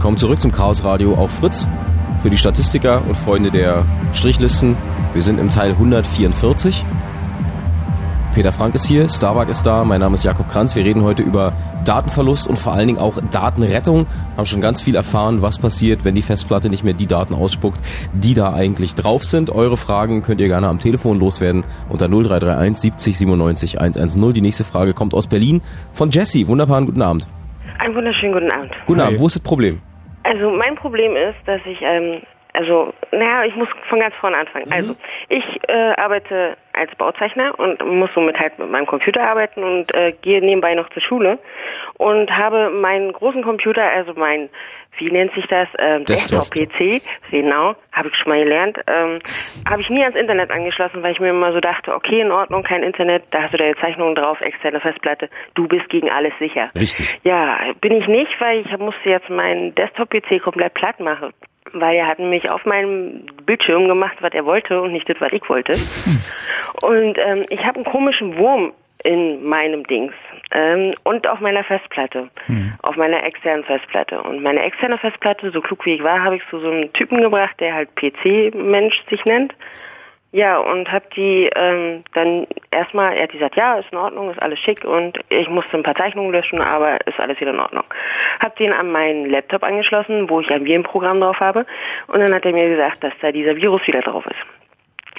Willkommen zurück zum Chaos Radio auf Fritz. Für die Statistiker und Freunde der Strichlisten, wir sind im Teil 144. Peter Frank ist hier, Starbuck ist da, mein Name ist Jakob Kranz. Wir reden heute über Datenverlust und vor allen Dingen auch Datenrettung. Haben schon ganz viel erfahren, was passiert, wenn die Festplatte nicht mehr die Daten ausspuckt, die da eigentlich drauf sind. Eure Fragen könnt ihr gerne am Telefon loswerden unter 0331 70 97 110. Die nächste Frage kommt aus Berlin von Jesse. Wunderbaren guten Abend. Einen wunderschönen guten Abend. Guten Abend, wo ist das Problem? Also mein Problem ist, dass ich, ähm, also, naja, ich muss von ganz vorne anfangen. Also, ich äh, arbeite als Bauzeichner und muss somit halt mit meinem Computer arbeiten und äh, gehe nebenbei noch zur Schule und habe meinen großen Computer, also mein, wie nennt sich das, ähm, Desktop. Desktop-PC, genau, habe ich schon mal gelernt, ähm, habe ich nie ans Internet angeschlossen, weil ich mir immer so dachte, okay, in Ordnung, kein Internet, da hast du deine Zeichnungen drauf, externe Festplatte, du bist gegen alles sicher. Richtig. Ja, bin ich nicht, weil ich musste jetzt meinen Desktop-PC komplett platt machen. Weil er hat nämlich auf meinem Bildschirm gemacht, was er wollte und nicht das, was ich wollte. Und ähm, ich habe einen komischen Wurm in meinem Dings ähm, und auf meiner Festplatte, auf meiner externen Festplatte. Und meine externe Festplatte, so klug wie ich war, habe ich zu so einem Typen gebracht, der halt PC-Mensch sich nennt. Ja, und hab die ähm, dann erstmal, er hat gesagt, ja, ist in Ordnung, ist alles schick und ich musste ein paar Zeichnungen löschen, aber ist alles wieder in Ordnung. Hab den an meinen Laptop angeschlossen, wo ich ein Virenprogramm drauf habe und dann hat er mir gesagt, dass da dieser Virus wieder drauf ist.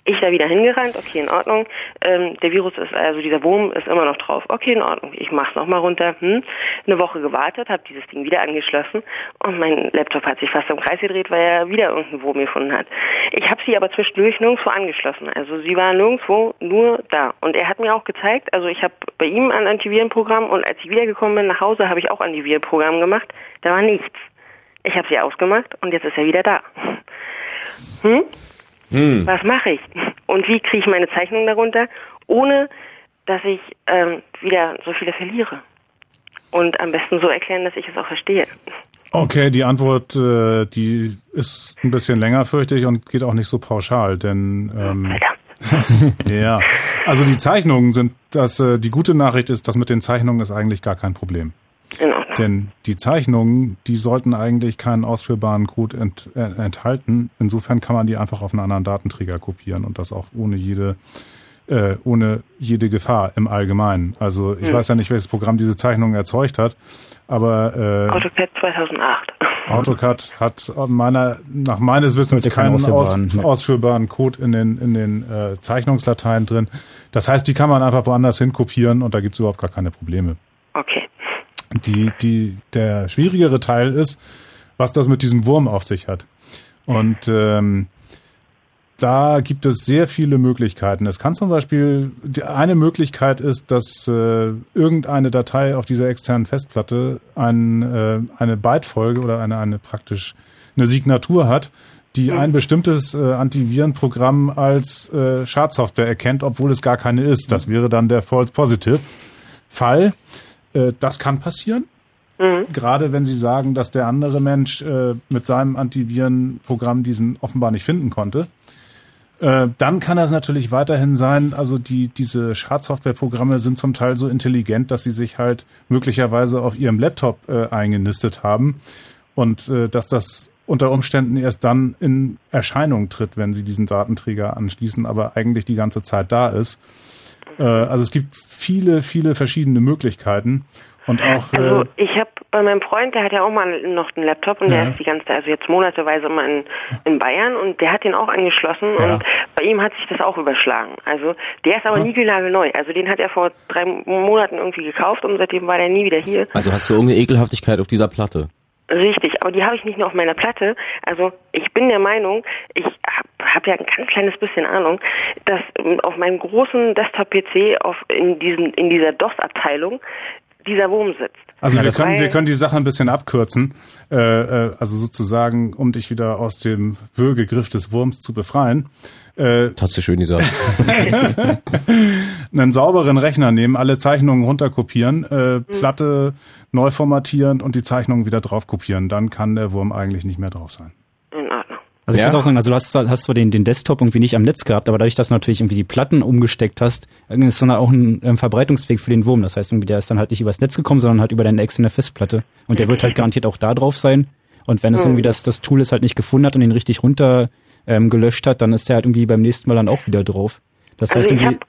Ich da wieder hingerannt, okay, in Ordnung. Ähm, der Virus ist, also dieser Wurm ist immer noch drauf. Okay, in Ordnung. Ich mach's nochmal runter. Hm. Eine Woche gewartet, habe dieses Ding wieder angeschlossen und mein Laptop hat sich fast im Kreis gedreht, weil er wieder irgendeinen Wurm gefunden hat. Ich habe sie aber zwischendurch nirgendwo angeschlossen. Also sie war nirgendwo, nur da. Und er hat mir auch gezeigt, also ich habe bei ihm ein Antivirenprogramm und als ich wiedergekommen bin nach Hause, habe ich auch Antivirenprogramm gemacht. Da war nichts. Ich habe sie ausgemacht und jetzt ist er wieder da. Hm? Hm. Was mache ich? Und wie kriege ich meine Zeichnung darunter, ohne dass ich ähm, wieder so viele verliere? Und am besten so erklären, dass ich es auch verstehe. Okay, die Antwort, äh, die ist ein bisschen länger, fürchte ich, und geht auch nicht so pauschal, denn ähm, ja, also die Zeichnungen sind, das äh, die gute Nachricht ist, dass mit den Zeichnungen ist eigentlich gar kein Problem. Denn die Zeichnungen, die sollten eigentlich keinen ausführbaren Code ent, äh, enthalten. Insofern kann man die einfach auf einen anderen Datenträger kopieren und das auch ohne jede äh, ohne jede Gefahr im Allgemeinen. Also ich hm. weiß ja nicht, welches Programm diese Zeichnungen erzeugt hat, aber äh, AutoCAD 2008. AutoCAD hat meiner nach meines Wissens keinen ausführbaren, aus, ausführbaren Code in den in den äh, Zeichnungsdateien drin. Das heißt, die kann man einfach woanders hin kopieren und da gibt's überhaupt gar keine Probleme. Die, die, der schwierigere Teil ist, was das mit diesem Wurm auf sich hat. Und ähm, da gibt es sehr viele Möglichkeiten. Es kann zum Beispiel, eine Möglichkeit ist, dass äh, irgendeine Datei auf dieser externen Festplatte ein, äh, eine Bytefolge oder eine, eine praktisch eine Signatur hat, die ein bestimmtes äh, Antivirenprogramm als äh, Schadsoftware erkennt, obwohl es gar keine ist. Das wäre dann der False Positive Fall. Äh, das kann passieren. Mhm. Gerade wenn Sie sagen, dass der andere Mensch äh, mit seinem Antivirenprogramm diesen offenbar nicht finden konnte. Äh, dann kann das natürlich weiterhin sein, also die, diese Schadsoftwareprogramme sind zum Teil so intelligent, dass sie sich halt möglicherweise auf ihrem Laptop äh, eingenistet haben und äh, dass das unter Umständen erst dann in Erscheinung tritt, wenn sie diesen Datenträger anschließen, aber eigentlich die ganze Zeit da ist. Äh, also es gibt viele, viele verschiedene Möglichkeiten. Und auch, also äh, ich habe bei meinem Freund, der hat ja auch mal noch einen Laptop und ja. der ist die ganze, also jetzt monateweise immer in, in Bayern und der hat den auch angeschlossen ja. und bei ihm hat sich das auch überschlagen. Also der ist aber ja. niegelnagelneu. Also den hat er vor drei Monaten irgendwie gekauft und seitdem war der nie wieder hier. Also hast du irgendeine Ekelhaftigkeit auf dieser Platte? Richtig, aber die habe ich nicht nur auf meiner Platte. Also ich bin der Meinung, ich habe hab ja ein ganz kleines bisschen Ahnung, dass ähm, auf meinem großen Desktop-PC in, in dieser DOS-Abteilung dieser Wurm sitzt. Also wir können, wir können die Sache ein bisschen abkürzen. Äh, äh, also sozusagen, um dich wieder aus dem Würgegriff des Wurms zu befreien. Äh, Hast du schön gesagt. einen sauberen Rechner nehmen, alle Zeichnungen runterkopieren, äh, Platte neu formatieren und die Zeichnungen wieder drauf kopieren. Dann kann der Wurm eigentlich nicht mehr drauf sein. Also ich ja. würde auch sagen, also du hast, hast zwar den, den Desktop irgendwie nicht am Netz gehabt, aber dadurch, dass du natürlich irgendwie die Platten umgesteckt hast, ist dann auch ein ähm, Verbreitungsweg für den Wurm. Das heißt, irgendwie der ist dann halt nicht übers Netz gekommen, sondern halt über deine externe Festplatte. Und der wird halt garantiert auch da drauf sein. Und wenn es irgendwie das, das Tool es halt nicht gefunden hat und ihn richtig runter ähm, gelöscht hat, dann ist der halt irgendwie beim nächsten Mal dann auch wieder drauf. Das also heißt irgendwie.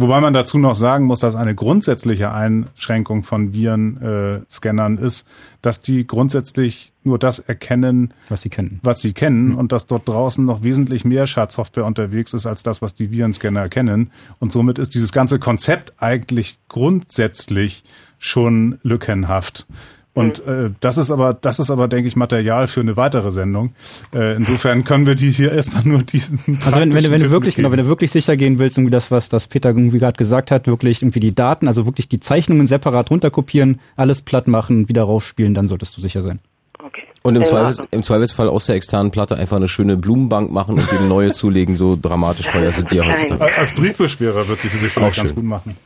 Wobei man dazu noch sagen muss, dass eine grundsätzliche Einschränkung von Virenscannern äh, ist, dass die grundsätzlich nur das erkennen, was sie kennen, was sie kennen, mhm. und dass dort draußen noch wesentlich mehr Schadsoftware unterwegs ist als das, was die Virenscanner erkennen. Und somit ist dieses ganze Konzept eigentlich grundsätzlich schon lückenhaft. Und äh, das ist aber, das ist aber, denke ich, Material für eine weitere Sendung. Äh, insofern können wir die hier erstmal nur diesen. Also wenn, wenn, du, wenn du wirklich, genau, wenn du wirklich sicher gehen willst, irgendwie das, was das Peter irgendwie gerade gesagt hat, wirklich irgendwie die Daten, also wirklich die Zeichnungen separat runterkopieren, alles platt machen, wieder rausspielen, dann solltest du sicher sein. Okay. Und im, Zweifels, im Zweifelsfall aus der externen Platte einfach eine schöne Blumenbank machen und die neue zulegen, so dramatisch teuer sind die ja heutzutage. Als Briefbeschwerer wird sie für sich vielleicht ganz gut machen.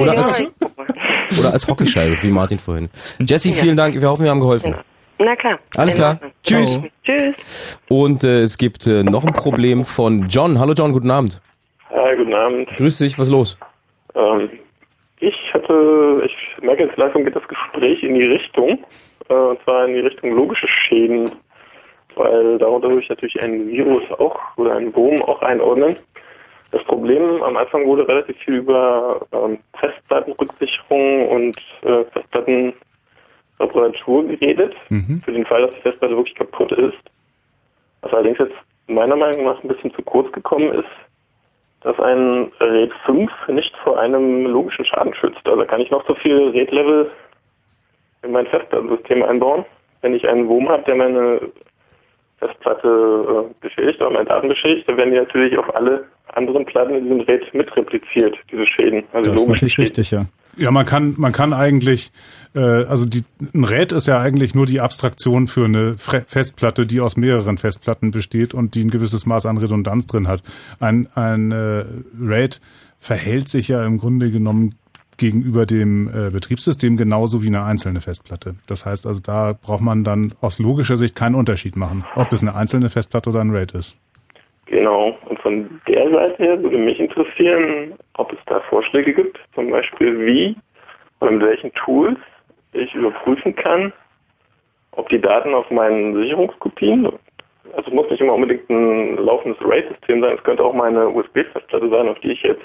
Oder als, oder als Hockeyscheibe, wie Martin vorhin. Jesse, vielen Dank. Wir hoffen, wir haben geholfen. Na klar. Alles klar. Tschüss. Tschüss. Und äh, es gibt äh, noch ein Problem von John. Hallo John, guten Abend. Hi, guten Abend. Grüß dich, was ist los? Ähm, ich hatte, ich merke jetzt langsam geht das Gespräch in die Richtung, äh, und zwar in die Richtung logische Schäden, weil darunter würde ich natürlich ein Virus auch oder einen Wurm auch einordnen. Das Problem am Anfang wurde relativ viel über ähm, Festplattenrücksicherung und äh, Festplattenreparatur geredet, mhm. für den Fall, dass die Festplatte wirklich kaputt ist. Was allerdings jetzt meiner Meinung nach ein bisschen zu kurz gekommen ist, dass ein RAID 5 nicht vor einem logischen Schaden schützt. Also kann ich noch so viel RAID-Level in mein Festplattensystem einbauen. Wenn ich einen Wurm habe, der meine Festplatte äh, beschädigt oder meine Daten beschädigt, dann werden die natürlich auf alle anderen Platten in diesem RAID mitrepliziert, diese Schäden. Also das ist natürlich Schäden. richtig, ja. Ja, man kann, man kann eigentlich, äh, also die, ein RAID ist ja eigentlich nur die Abstraktion für eine Fre Festplatte, die aus mehreren Festplatten besteht und die ein gewisses Maß an Redundanz drin hat. Ein, ein äh, RAID verhält sich ja im Grunde genommen gegenüber dem äh, Betriebssystem genauso wie eine einzelne Festplatte. Das heißt also, da braucht man dann aus logischer Sicht keinen Unterschied machen, ob es eine einzelne Festplatte oder ein RAID ist. Genau. Und von der Seite her würde mich interessieren, ob es da Vorschläge gibt, zum Beispiel wie oder mit welchen Tools ich überprüfen kann, ob die Daten auf meinen Sicherungskopien, also es muss nicht immer unbedingt ein laufendes RAID-System sein, es könnte auch meine USB-Festplatte sein, auf die ich jetzt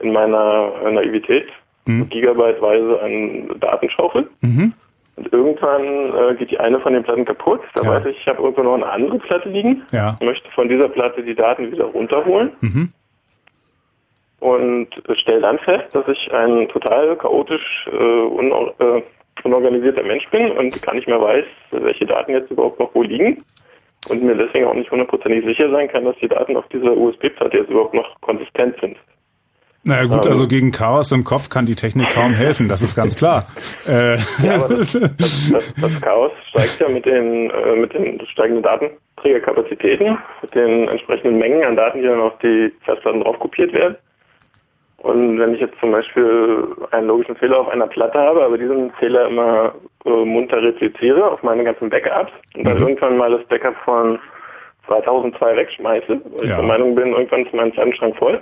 in meiner Naivität mhm. gigabyteweise an Daten schaufel. Mhm. Und irgendwann äh, geht die eine von den Platten kaputt. Da ja. weiß ich, ich habe irgendwo noch eine andere Platte liegen. Ja. Möchte von dieser Platte die Daten wieder runterholen. Mhm. Und stelle dann fest, dass ich ein total chaotisch äh, un äh, unorganisierter Mensch bin und gar nicht mehr weiß, welche Daten jetzt überhaupt noch wo liegen. Und mir deswegen auch nicht hundertprozentig sicher sein kann, dass die Daten auf dieser USB-Platte jetzt überhaupt noch konsistent sind. Naja gut, also gegen Chaos im Kopf kann die Technik kaum helfen, das ist ganz klar. Äh. Ja, aber das, das, das, das, Chaos steigt ja mit den, äh, mit den steigenden Datenträgerkapazitäten, mit den entsprechenden Mengen an Daten, die dann auf die Festplatten drauf kopiert werden. Und wenn ich jetzt zum Beispiel einen logischen Fehler auf einer Platte habe, aber diesen Fehler immer äh, munter repliziere auf meine ganzen Backups und dann mhm. irgendwann mal das Backup von 2002 wegschmeiße, weil ja. ich der Meinung bin, irgendwann ist mein Zeitenschrank voll.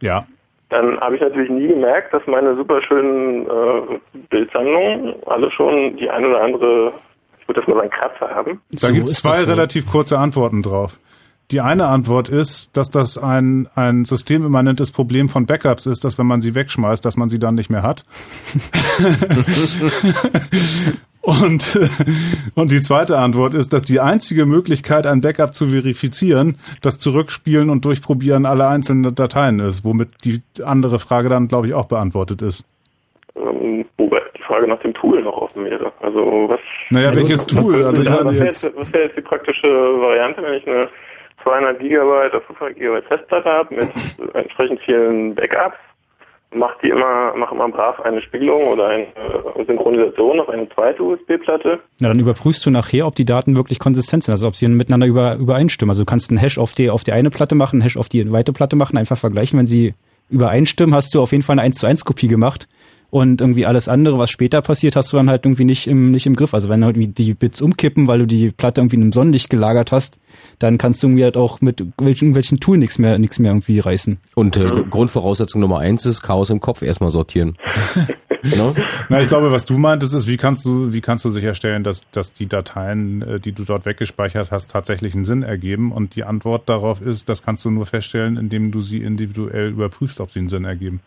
Ja dann habe ich natürlich nie gemerkt, dass meine super schönen äh, Bildsammlungen alle schon die eine oder andere, ich würde das mal sagen, Kratzer haben. Da so gibt es zwei relativ kurze Antworten drauf. Die eine Antwort ist, dass das ein, ein systemimmanentes Problem von Backups ist, dass wenn man sie wegschmeißt, dass man sie dann nicht mehr hat. Und, und die zweite Antwort ist, dass die einzige Möglichkeit, ein Backup zu verifizieren, das Zurückspielen und Durchprobieren aller einzelnen Dateien ist, womit die andere Frage dann, glaube ich, auch beantwortet ist. Ähm, wobei die Frage nach dem Tool noch offen wäre. Also was? Naja, welches Tool? Also ich was wäre jetzt, was wäre jetzt die praktische Variante, wenn ich eine 200 Gigabyte oder 500 Gigabyte Festplatte habe mit entsprechend vielen Backups? macht die immer, mach immer brav eine Spiegelung oder eine Synchronisation auf eine zweite USB-Platte. Na, dann überprüfst du nachher, ob die Daten wirklich konsistent sind, also ob sie miteinander über, übereinstimmen. Also du kannst einen Hash auf die, auf die eine Platte machen, einen Hash auf die zweite Platte machen, einfach vergleichen. Wenn sie übereinstimmen, hast du auf jeden Fall eine 1 zu 1 Kopie gemacht. Und irgendwie alles andere, was später passiert, hast du dann halt irgendwie nicht im, nicht im Griff. Also wenn halt die Bits umkippen, weil du die Platte irgendwie in einem Sonnenlicht gelagert hast, dann kannst du irgendwie halt auch mit irgendwelchen Tool nichts mehr, nichts mehr irgendwie reißen. Und äh, Grundvoraussetzung Nummer eins ist Chaos im Kopf erstmal sortieren. no? Na, ich glaube, was du meintest, ist, wie kannst du, wie kannst du sicherstellen, dass, dass die Dateien, äh, die du dort weggespeichert hast, tatsächlich einen Sinn ergeben? Und die Antwort darauf ist, das kannst du nur feststellen, indem du sie individuell überprüfst, ob sie einen Sinn ergeben.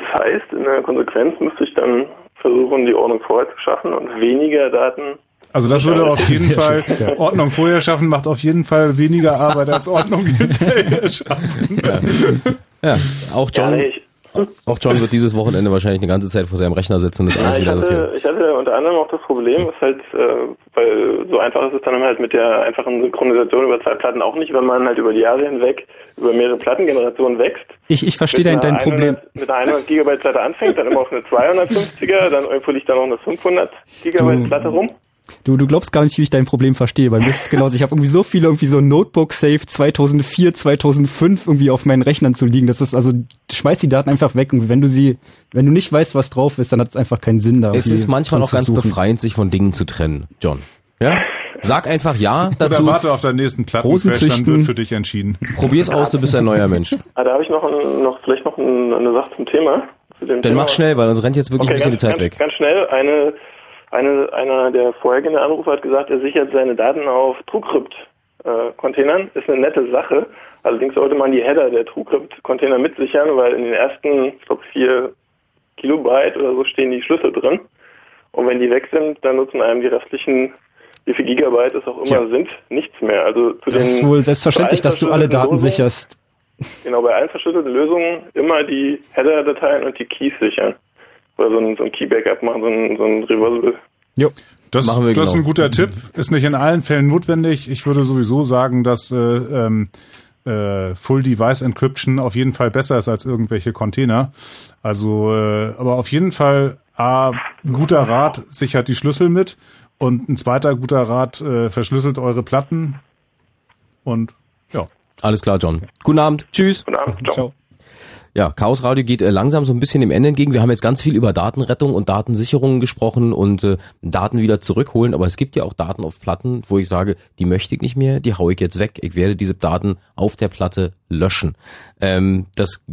Das heißt, in der Konsequenz müsste ich dann versuchen, die Ordnung vorher zu schaffen und weniger Daten. Also das würde auf jeden Fall ja. Ordnung vorher schaffen, macht auf jeden Fall weniger Arbeit als Ordnung hinterher schaffen. Ja, ja auch John. Ja, ich, auch John wird dieses Wochenende wahrscheinlich eine ganze Zeit vor seinem Rechner sitzen und das ja, alles wieder sortieren. Ich hatte unter anderem auch das Problem, ist halt, äh, weil so einfach ist es dann halt mit der einfachen Synchronisation über zwei Platten auch nicht, wenn man halt über die Jahre hinweg über mehrere Plattengenerationen wächst. Ich, ich verstehe dein, dein Problem. Mit einer 100 Gigabyte Platte anfängt, dann immer auf eine 250er, dann irgendwo liegt da noch eine 500 Gigabyte Platte rum. Du, du glaubst gar nicht, wie ich dein Problem verstehe. Bei mir ist es genauso. Ich habe irgendwie so viele irgendwie so Notebook-Safe 2004, 2005 irgendwie auf meinen Rechnern zu liegen. Das ist also, schmeiß die Daten einfach weg. Und wenn du sie, wenn du nicht weißt, was drauf ist, dann hat es einfach keinen Sinn da. Es ist manchmal auch ganz befreiend, sich von Dingen zu trennen, John. Ja? Sag einfach ja dazu. Oder warte auf deinen nächsten Plattencrash, dann wird für dich entschieden. Probier's aus, du bist ein neuer Mensch. Ah, da habe ich noch, ein, noch vielleicht noch eine Sache zum Thema. Zu Dann Thema. mach schnell, weil sonst rennt jetzt wirklich okay, ein bisschen ganz, die Zeit ganz, weg. Ganz schnell, eine eine, einer der vorhergehenden Anrufer hat gesagt, er sichert seine Daten auf TrueCrypt-Containern. Ist eine nette Sache. Allerdings sollte man die Header der TrueCrypt-Container mitsichern, weil in den ersten, ich glaube, vier Kilobyte oder so stehen die Schlüssel drin. Und wenn die weg sind, dann nutzen einem die restlichen, wie viel Gigabyte es auch immer Tja. sind, nichts mehr. Also zu das ist wohl selbstverständlich, dass du alle Daten sicherst. genau bei allen verschlüsselten Lösungen immer die Header-Dateien und die Keys sichern. Oder so ein, so ein Key-Backup machen, so ein, so ein Reversible. Jo. Das, das genau. ist ein guter Tipp. Ist nicht in allen Fällen notwendig. Ich würde sowieso sagen, dass äh, ähm, äh, Full Device Encryption auf jeden Fall besser ist als irgendwelche Container. Also, äh, aber auf jeden Fall A, ein guter Rat sichert die Schlüssel mit und ein zweiter guter Rat äh, verschlüsselt eure Platten und ja. Alles klar, John. Guten Abend. Tschüss. Guten Abend. Ciao. Ciao. Ja, Chaos Radio geht äh, langsam so ein bisschen dem Ende entgegen. Wir haben jetzt ganz viel über Datenrettung und Datensicherung gesprochen und äh, Daten wieder zurückholen, aber es gibt ja auch Daten auf Platten, wo ich sage, die möchte ich nicht mehr, die haue ich jetzt weg. Ich werde diese Daten auf der Platte löschen. Ähm, das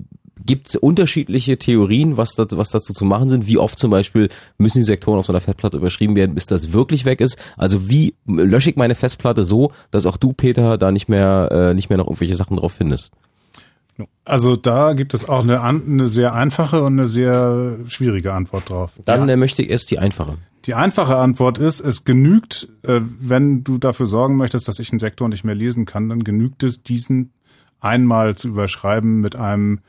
gibt unterschiedliche Theorien, was, das, was dazu zu machen sind. Wie oft zum Beispiel müssen die Sektoren auf so einer Festplatte überschrieben werden, bis das wirklich weg ist. Also wie lösche ich meine Festplatte so, dass auch du, Peter, da nicht mehr, äh, nicht mehr noch irgendwelche Sachen drauf findest? Also da gibt es auch eine, eine sehr einfache und eine sehr schwierige Antwort drauf. Dann ja. Möchte ich erst die einfache. Die einfache Antwort ist, es genügt, äh, wenn du dafür sorgen möchtest, dass ich einen Sektor nicht mehr lesen kann, dann genügt es, diesen einmal zu überschreiben mit einem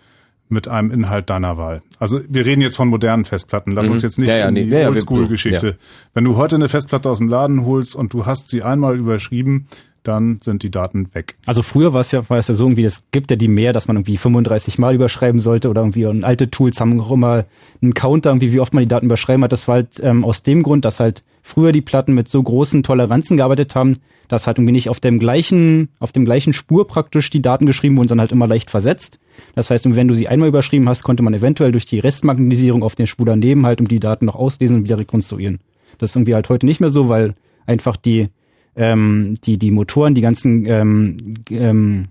mit einem Inhalt deiner Wahl. Also wir reden jetzt von modernen Festplatten. Lass mhm. uns jetzt nicht ja, ja, in die nee, Oldschool-Geschichte. Ja. Wenn du heute eine Festplatte aus dem Laden holst und du hast sie einmal überschrieben, dann sind die Daten weg. Also früher war es ja, war es ja so irgendwie, es gibt ja die mehr, dass man irgendwie 35 Mal überschreiben sollte oder irgendwie und alte Tools haben auch immer einen Counter, irgendwie, wie oft man die Daten überschreiben hat. Das war halt ähm, aus dem Grund, dass halt früher die Platten mit so großen Toleranzen gearbeitet haben, dass halt irgendwie nicht auf dem gleichen, auf dem gleichen Spur praktisch die Daten geschrieben wurden, sondern halt immer leicht versetzt. Das heißt, wenn du sie einmal überschrieben hast, konnte man eventuell durch die Restmagnetisierung auf der Spur daneben halt um die Daten noch auslesen und wieder rekonstruieren. Das ist irgendwie halt heute nicht mehr so, weil einfach die ähm, die, die Motoren, die ganzen ähm, ähm,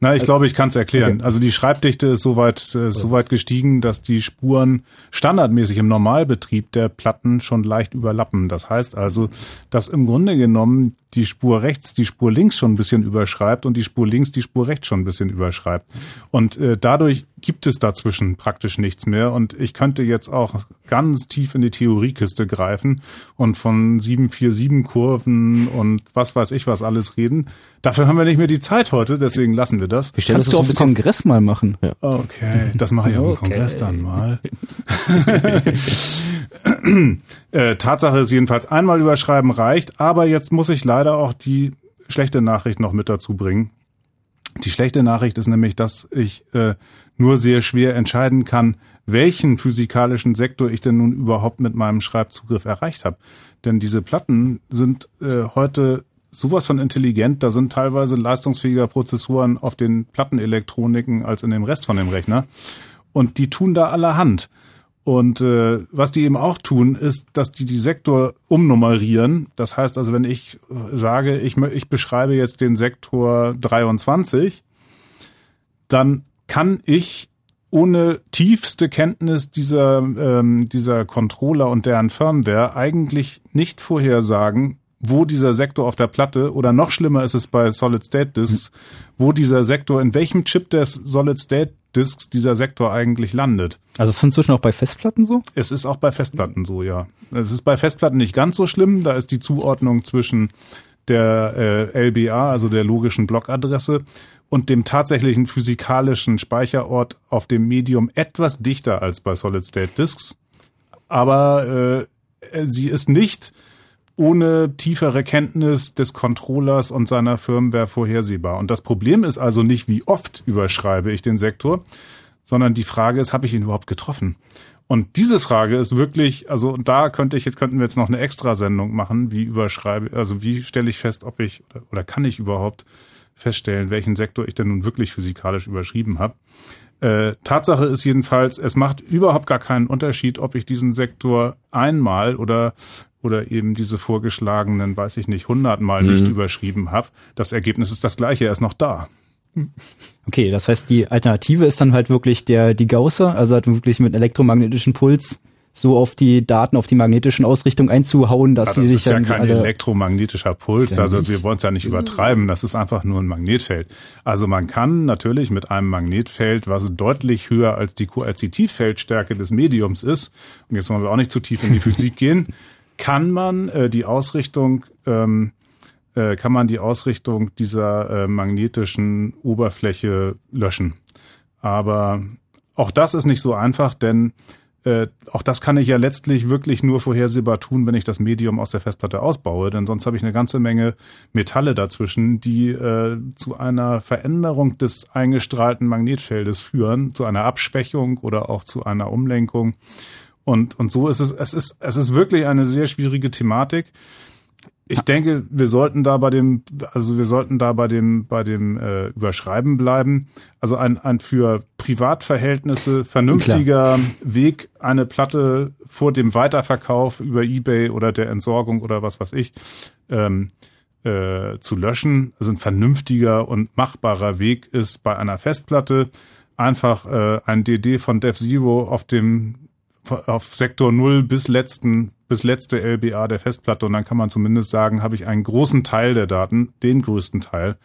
na, ich also, glaube, ich kann es erklären. Okay. Also die Schreibdichte ist soweit äh, so weit gestiegen, dass die Spuren standardmäßig im Normalbetrieb der Platten schon leicht überlappen. Das heißt also, dass im Grunde genommen die Spur rechts die Spur links schon ein bisschen überschreibt und die Spur links die Spur rechts schon ein bisschen überschreibt. Und äh, dadurch gibt es dazwischen praktisch nichts mehr. Und ich könnte jetzt auch ganz tief in die Theoriekiste greifen und von 747 Kurven und was weiß ich was alles reden. Dafür haben wir nicht mehr die Zeit heute, deswegen lassen wir das. Wir Kannst das du auf dem Kongress mal machen. Ja. Okay, das mache ich auf dem okay. Kongress dann mal. äh, Tatsache ist jedenfalls einmal überschreiben reicht, aber jetzt muss ich leider auch die schlechte Nachricht noch mit dazu bringen. Die schlechte Nachricht ist nämlich, dass ich äh, nur sehr schwer entscheiden kann, welchen physikalischen Sektor ich denn nun überhaupt mit meinem Schreibzugriff erreicht habe. Denn diese Platten sind äh, heute sowas von intelligent, da sind teilweise leistungsfähiger Prozessoren auf den Plattenelektroniken als in dem Rest von dem Rechner. Und die tun da allerhand. Und äh, was die eben auch tun, ist, dass die die Sektor umnummerieren. Das heißt also, wenn ich sage, ich, ich beschreibe jetzt den Sektor 23, dann kann ich ohne tiefste Kenntnis dieser, ähm, dieser Controller und deren Firmware eigentlich nicht vorhersagen, wo dieser Sektor auf der Platte oder noch schlimmer ist es bei Solid State Disks, wo dieser Sektor, in welchem Chip des Solid State Disks dieser Sektor eigentlich landet. Also ist es inzwischen auch bei Festplatten so? Es ist auch bei Festplatten so, ja. Es ist bei Festplatten nicht ganz so schlimm, da ist die Zuordnung zwischen der äh, LBA, also der logischen Blockadresse, und dem tatsächlichen physikalischen Speicherort auf dem Medium etwas dichter als bei Solid State Disks. Aber äh, sie ist nicht ohne tiefere Kenntnis des Controllers und seiner Firmware vorhersehbar. Und das Problem ist also nicht, wie oft überschreibe ich den Sektor, sondern die Frage ist, habe ich ihn überhaupt getroffen? Und diese Frage ist wirklich, also da könnte ich jetzt könnten wir jetzt noch eine Extrasendung machen, wie überschreibe, also wie stelle ich fest, ob ich oder, kann ich überhaupt feststellen, welchen Sektor ich denn nun wirklich physikalisch überschrieben habe. Äh, Tatsache ist jedenfalls, es macht überhaupt gar keinen Unterschied, ob ich diesen Sektor einmal oder oder eben diese vorgeschlagenen, weiß ich nicht, hundertmal mhm. nicht überschrieben habe. Das Ergebnis ist das gleiche, er ist noch da. Okay, das heißt, die Alternative ist dann halt wirklich der die Gausser, also halt wirklich mit elektromagnetischen Puls so auf die Daten, auf die magnetischen Ausrichtungen einzuhauen, dass also sie sich dann. Das ist ja kein elektromagnetischer Puls, also wir wollen es ja nicht übertreiben, das ist einfach nur ein Magnetfeld. Also man kann natürlich mit einem Magnetfeld, was deutlich höher als die Koerzitivfeldstärke des Mediums ist, und jetzt wollen wir auch nicht zu tief in die Physik gehen, kann man äh, die Ausrichtung ähm, äh, kann man die Ausrichtung dieser äh, magnetischen Oberfläche löschen. Aber auch das ist nicht so einfach, denn äh, auch das kann ich ja letztlich wirklich nur vorhersehbar tun, wenn ich das Medium aus der Festplatte ausbaue, denn sonst habe ich eine ganze Menge Metalle dazwischen, die äh, zu einer Veränderung des eingestrahlten Magnetfeldes führen, zu einer Abschwächung oder auch zu einer Umlenkung. Und, und so ist es, es ist, es ist wirklich eine sehr schwierige Thematik ich denke, wir sollten da bei dem, also wir sollten da bei dem, bei dem äh, Überschreiben bleiben. Also ein, ein für Privatverhältnisse vernünftiger Klar. Weg, eine Platte vor dem Weiterverkauf über Ebay oder der Entsorgung oder was weiß ich ähm, äh, zu löschen. Also ein vernünftiger und machbarer Weg ist bei einer Festplatte einfach äh, ein DD von Dev Zero auf dem auf Sektor 0 bis letzten bis letzte LBA der Festplatte und dann kann man zumindest sagen, habe ich einen großen Teil der Daten, den größten Teil,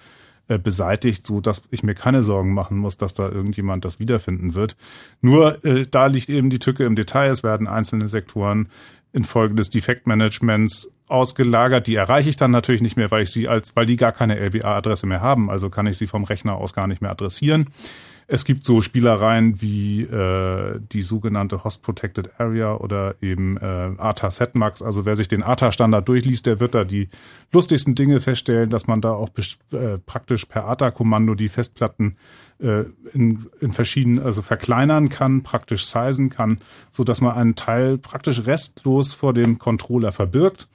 äh, beseitigt, so dass ich mir keine Sorgen machen muss, dass da irgendjemand das wiederfinden wird. Nur äh, da liegt eben die Tücke im Detail. Es werden einzelne Sektoren infolge des Defektmanagements ausgelagert. Die erreiche ich dann natürlich nicht mehr, weil ich sie als, weil die gar keine LBA-Adresse mehr haben. Also kann ich sie vom Rechner aus gar nicht mehr adressieren. Es gibt so Spielereien wie äh, die sogenannte Host Protected Area oder eben äh, ATA Setmax. Also wer sich den ATA-Standard durchliest, der wird da die lustigsten Dinge feststellen, dass man da auch äh, praktisch per ATA-Kommando die Festplatten äh, in, in verschiedenen, also verkleinern kann, praktisch sizen kann, so dass man einen Teil praktisch restlos vor dem Controller verbirgt.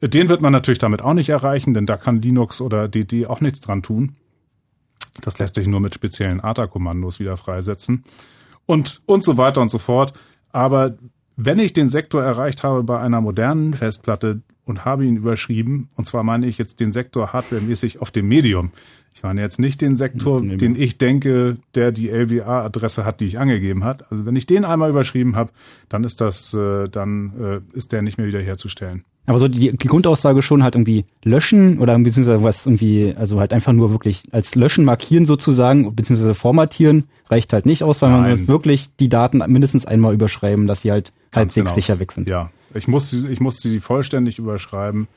Den wird man natürlich damit auch nicht erreichen, denn da kann Linux oder DD auch nichts dran tun. Das lässt sich nur mit speziellen ATA-Kommandos wieder freisetzen. Und, und so weiter und so fort. Aber wenn ich den Sektor erreicht habe bei einer modernen Festplatte und habe ihn überschrieben, und zwar meine ich jetzt den Sektor hardwaremäßig auf dem Medium. Ich meine jetzt nicht den Sektor, nee, den ich denke, der die LBA-Adresse hat, die ich angegeben hat. Also wenn ich den einmal überschrieben habe, dann ist das, äh, dann äh, ist der nicht mehr wiederherzustellen. Aber so die, die Grundaussage schon halt irgendwie löschen oder beziehungsweise was irgendwie, also halt einfach nur wirklich als löschen markieren sozusagen, beziehungsweise formatieren, reicht halt nicht aus, weil Nein. man wirklich die Daten mindestens einmal überschreiben, dass sie halt Ganz halbwegs genau. sicher weg sind. Ja, ich muss, ich muss sie vollständig überschreiben,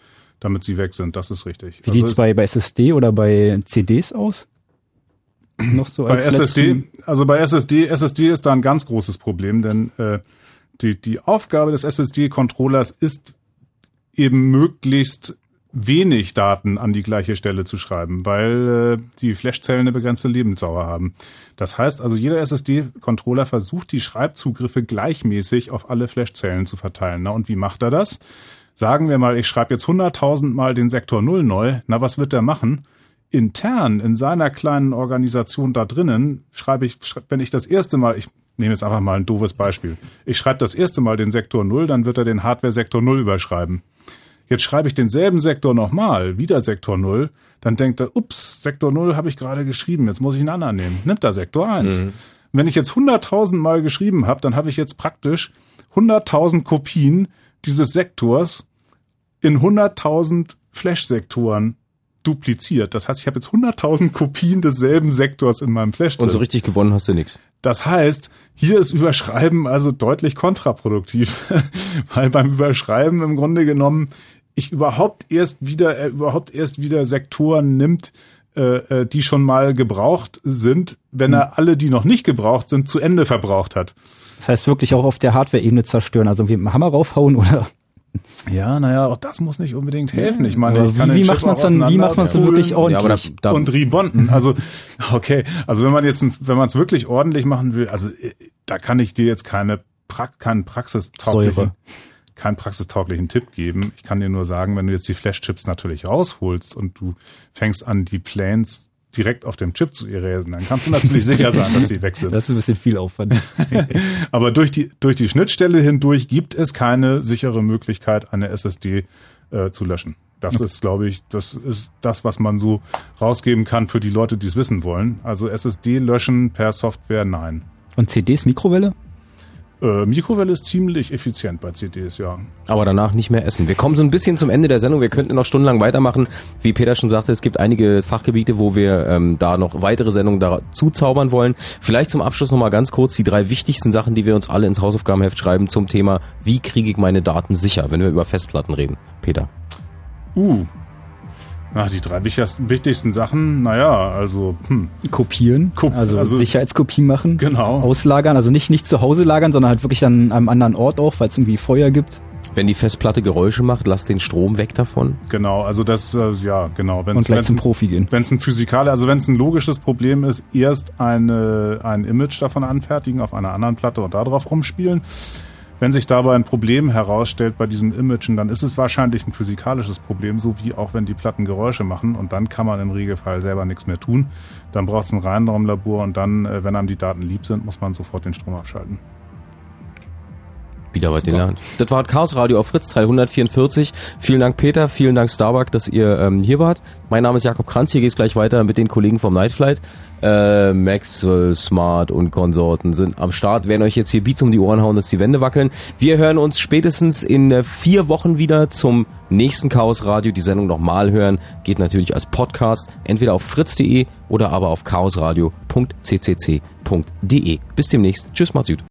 damit sie weg sind, das ist richtig. Wie also sieht's bei, bei SSD oder bei CDs aus? Noch so bei SSD, also bei SSD, SSD ist da ein ganz großes Problem, denn äh, die, die Aufgabe des SSD-Controllers ist eben möglichst wenig Daten an die gleiche Stelle zu schreiben, weil äh, die Flashzellen eine begrenzte Lebensdauer haben. Das heißt also, jeder SSD-Controller versucht, die Schreibzugriffe gleichmäßig auf alle Flashzellen zu verteilen. Na, und wie macht er das? Sagen wir mal, ich schreibe jetzt 100.000 Mal den Sektor 0 neu. Na, was wird der machen? Intern in seiner kleinen Organisation da drinnen schreibe ich, wenn ich das erste Mal, ich nehme jetzt einfach mal ein doofes Beispiel. Ich schreibe das erste Mal den Sektor 0, dann wird er den Hardware-Sektor 0 überschreiben. Jetzt schreibe ich denselben Sektor nochmal, wieder Sektor 0, dann denkt er, ups, Sektor 0 habe ich gerade geschrieben, jetzt muss ich einen anderen nehmen. Nimmt er Sektor 1. Mhm. Wenn ich jetzt 100.000 Mal geschrieben habe, dann habe ich jetzt praktisch 100.000 Kopien dieses Sektors in 100.000 Flash-Sektoren dupliziert. Das heißt, ich habe jetzt 100.000 Kopien desselben Sektors in meinem Flash. Drin. Und so richtig gewonnen hast du nichts. Das heißt, hier ist Überschreiben also deutlich kontraproduktiv, weil beim Überschreiben im Grunde genommen ich überhaupt erst wieder, er überhaupt erst wieder Sektoren nimmt, äh, äh die schon mal gebraucht sind, wenn er hm. alle, die noch nicht gebraucht sind, zu Ende verbraucht hat. Das heißt wirklich auch auf der Hardware-Ebene zerstören, also wie mit dem Hammer raufhauen oder? Ja, naja, auch das muss nicht unbedingt helfen. Ich meine, ich kann wie, wie macht man es dann, wie macht man es wirklich ordentlich? Ja, da, da und rebonden. Also, okay. Also, wenn man jetzt, wenn man es wirklich ordentlich machen will, also, äh, da kann ich dir jetzt keine, pra keinen praxistauglichen, Säure keinen praxistauglichen Tipp geben. Ich kann dir nur sagen, wenn du jetzt die Flash-Chips natürlich rausholst und du fängst an, die Planes direkt auf dem Chip zu erasen, dann kannst du natürlich sicher sein, dass sie weg sind. Das ist ein bisschen viel Aufwand. Aber durch die, durch die Schnittstelle hindurch gibt es keine sichere Möglichkeit, eine SSD äh, zu löschen. Das okay. ist, glaube ich, das ist das, was man so rausgeben kann für die Leute, die es wissen wollen. Also SSD löschen per Software, nein. Und CDs Mikrowelle? Äh, Mikrowelle ist ziemlich effizient bei CDs, ja. Aber danach nicht mehr essen. Wir kommen so ein bisschen zum Ende der Sendung. Wir könnten noch stundenlang weitermachen. Wie Peter schon sagte, es gibt einige Fachgebiete, wo wir ähm, da noch weitere Sendungen dazu zaubern wollen. Vielleicht zum Abschluss nochmal ganz kurz die drei wichtigsten Sachen, die wir uns alle ins Hausaufgabenheft schreiben zum Thema, wie kriege ich meine Daten sicher, wenn wir über Festplatten reden. Peter. Uh, Ach, die drei wichtigsten Sachen, naja, also hm. kopieren, Kop also, also Sicherheitskopie machen, genau. auslagern, also nicht nicht zu Hause lagern, sondern halt wirklich an einem anderen Ort auch, weil es irgendwie Feuer gibt. Wenn die Festplatte Geräusche macht, lass den Strom weg davon. Genau, also das, äh, ja, genau. Wenn's, Und gleich wenn's zum Profi gehen. Wenn es ein physikale, also wenn es ein logisches Problem ist, erst eine, ein Image davon anfertigen auf einer anderen Platte und darauf rumspielen. Wenn sich dabei ein Problem herausstellt bei diesen Imagen, dann ist es wahrscheinlich ein physikalisches Problem, so wie auch wenn die Platten Geräusche machen und dann kann man im Regelfall selber nichts mehr tun. Dann braucht es ein Reinraumlabor und dann, äh, wenn einem die Daten lieb sind, muss man sofort den Strom abschalten. Wieder was gelernt. Das war Chaos Radio auf Fritz Teil 144. Vielen Dank Peter, vielen Dank Starbuck, dass ihr ähm, hier wart. Mein Name ist Jakob Kranz, hier geht's gleich weiter mit den Kollegen vom Nightflight. Äh, Maxwell, Smart und Konsorten sind am Start, werden euch jetzt hier Beats um die Ohren hauen, dass die Wände wackeln. Wir hören uns spätestens in äh, vier Wochen wieder zum nächsten Chaos Radio. Die Sendung nochmal hören geht natürlich als Podcast, entweder auf fritz.de oder aber auf chaosradio.ccc.de. Bis demnächst. Tschüss, macht's gut.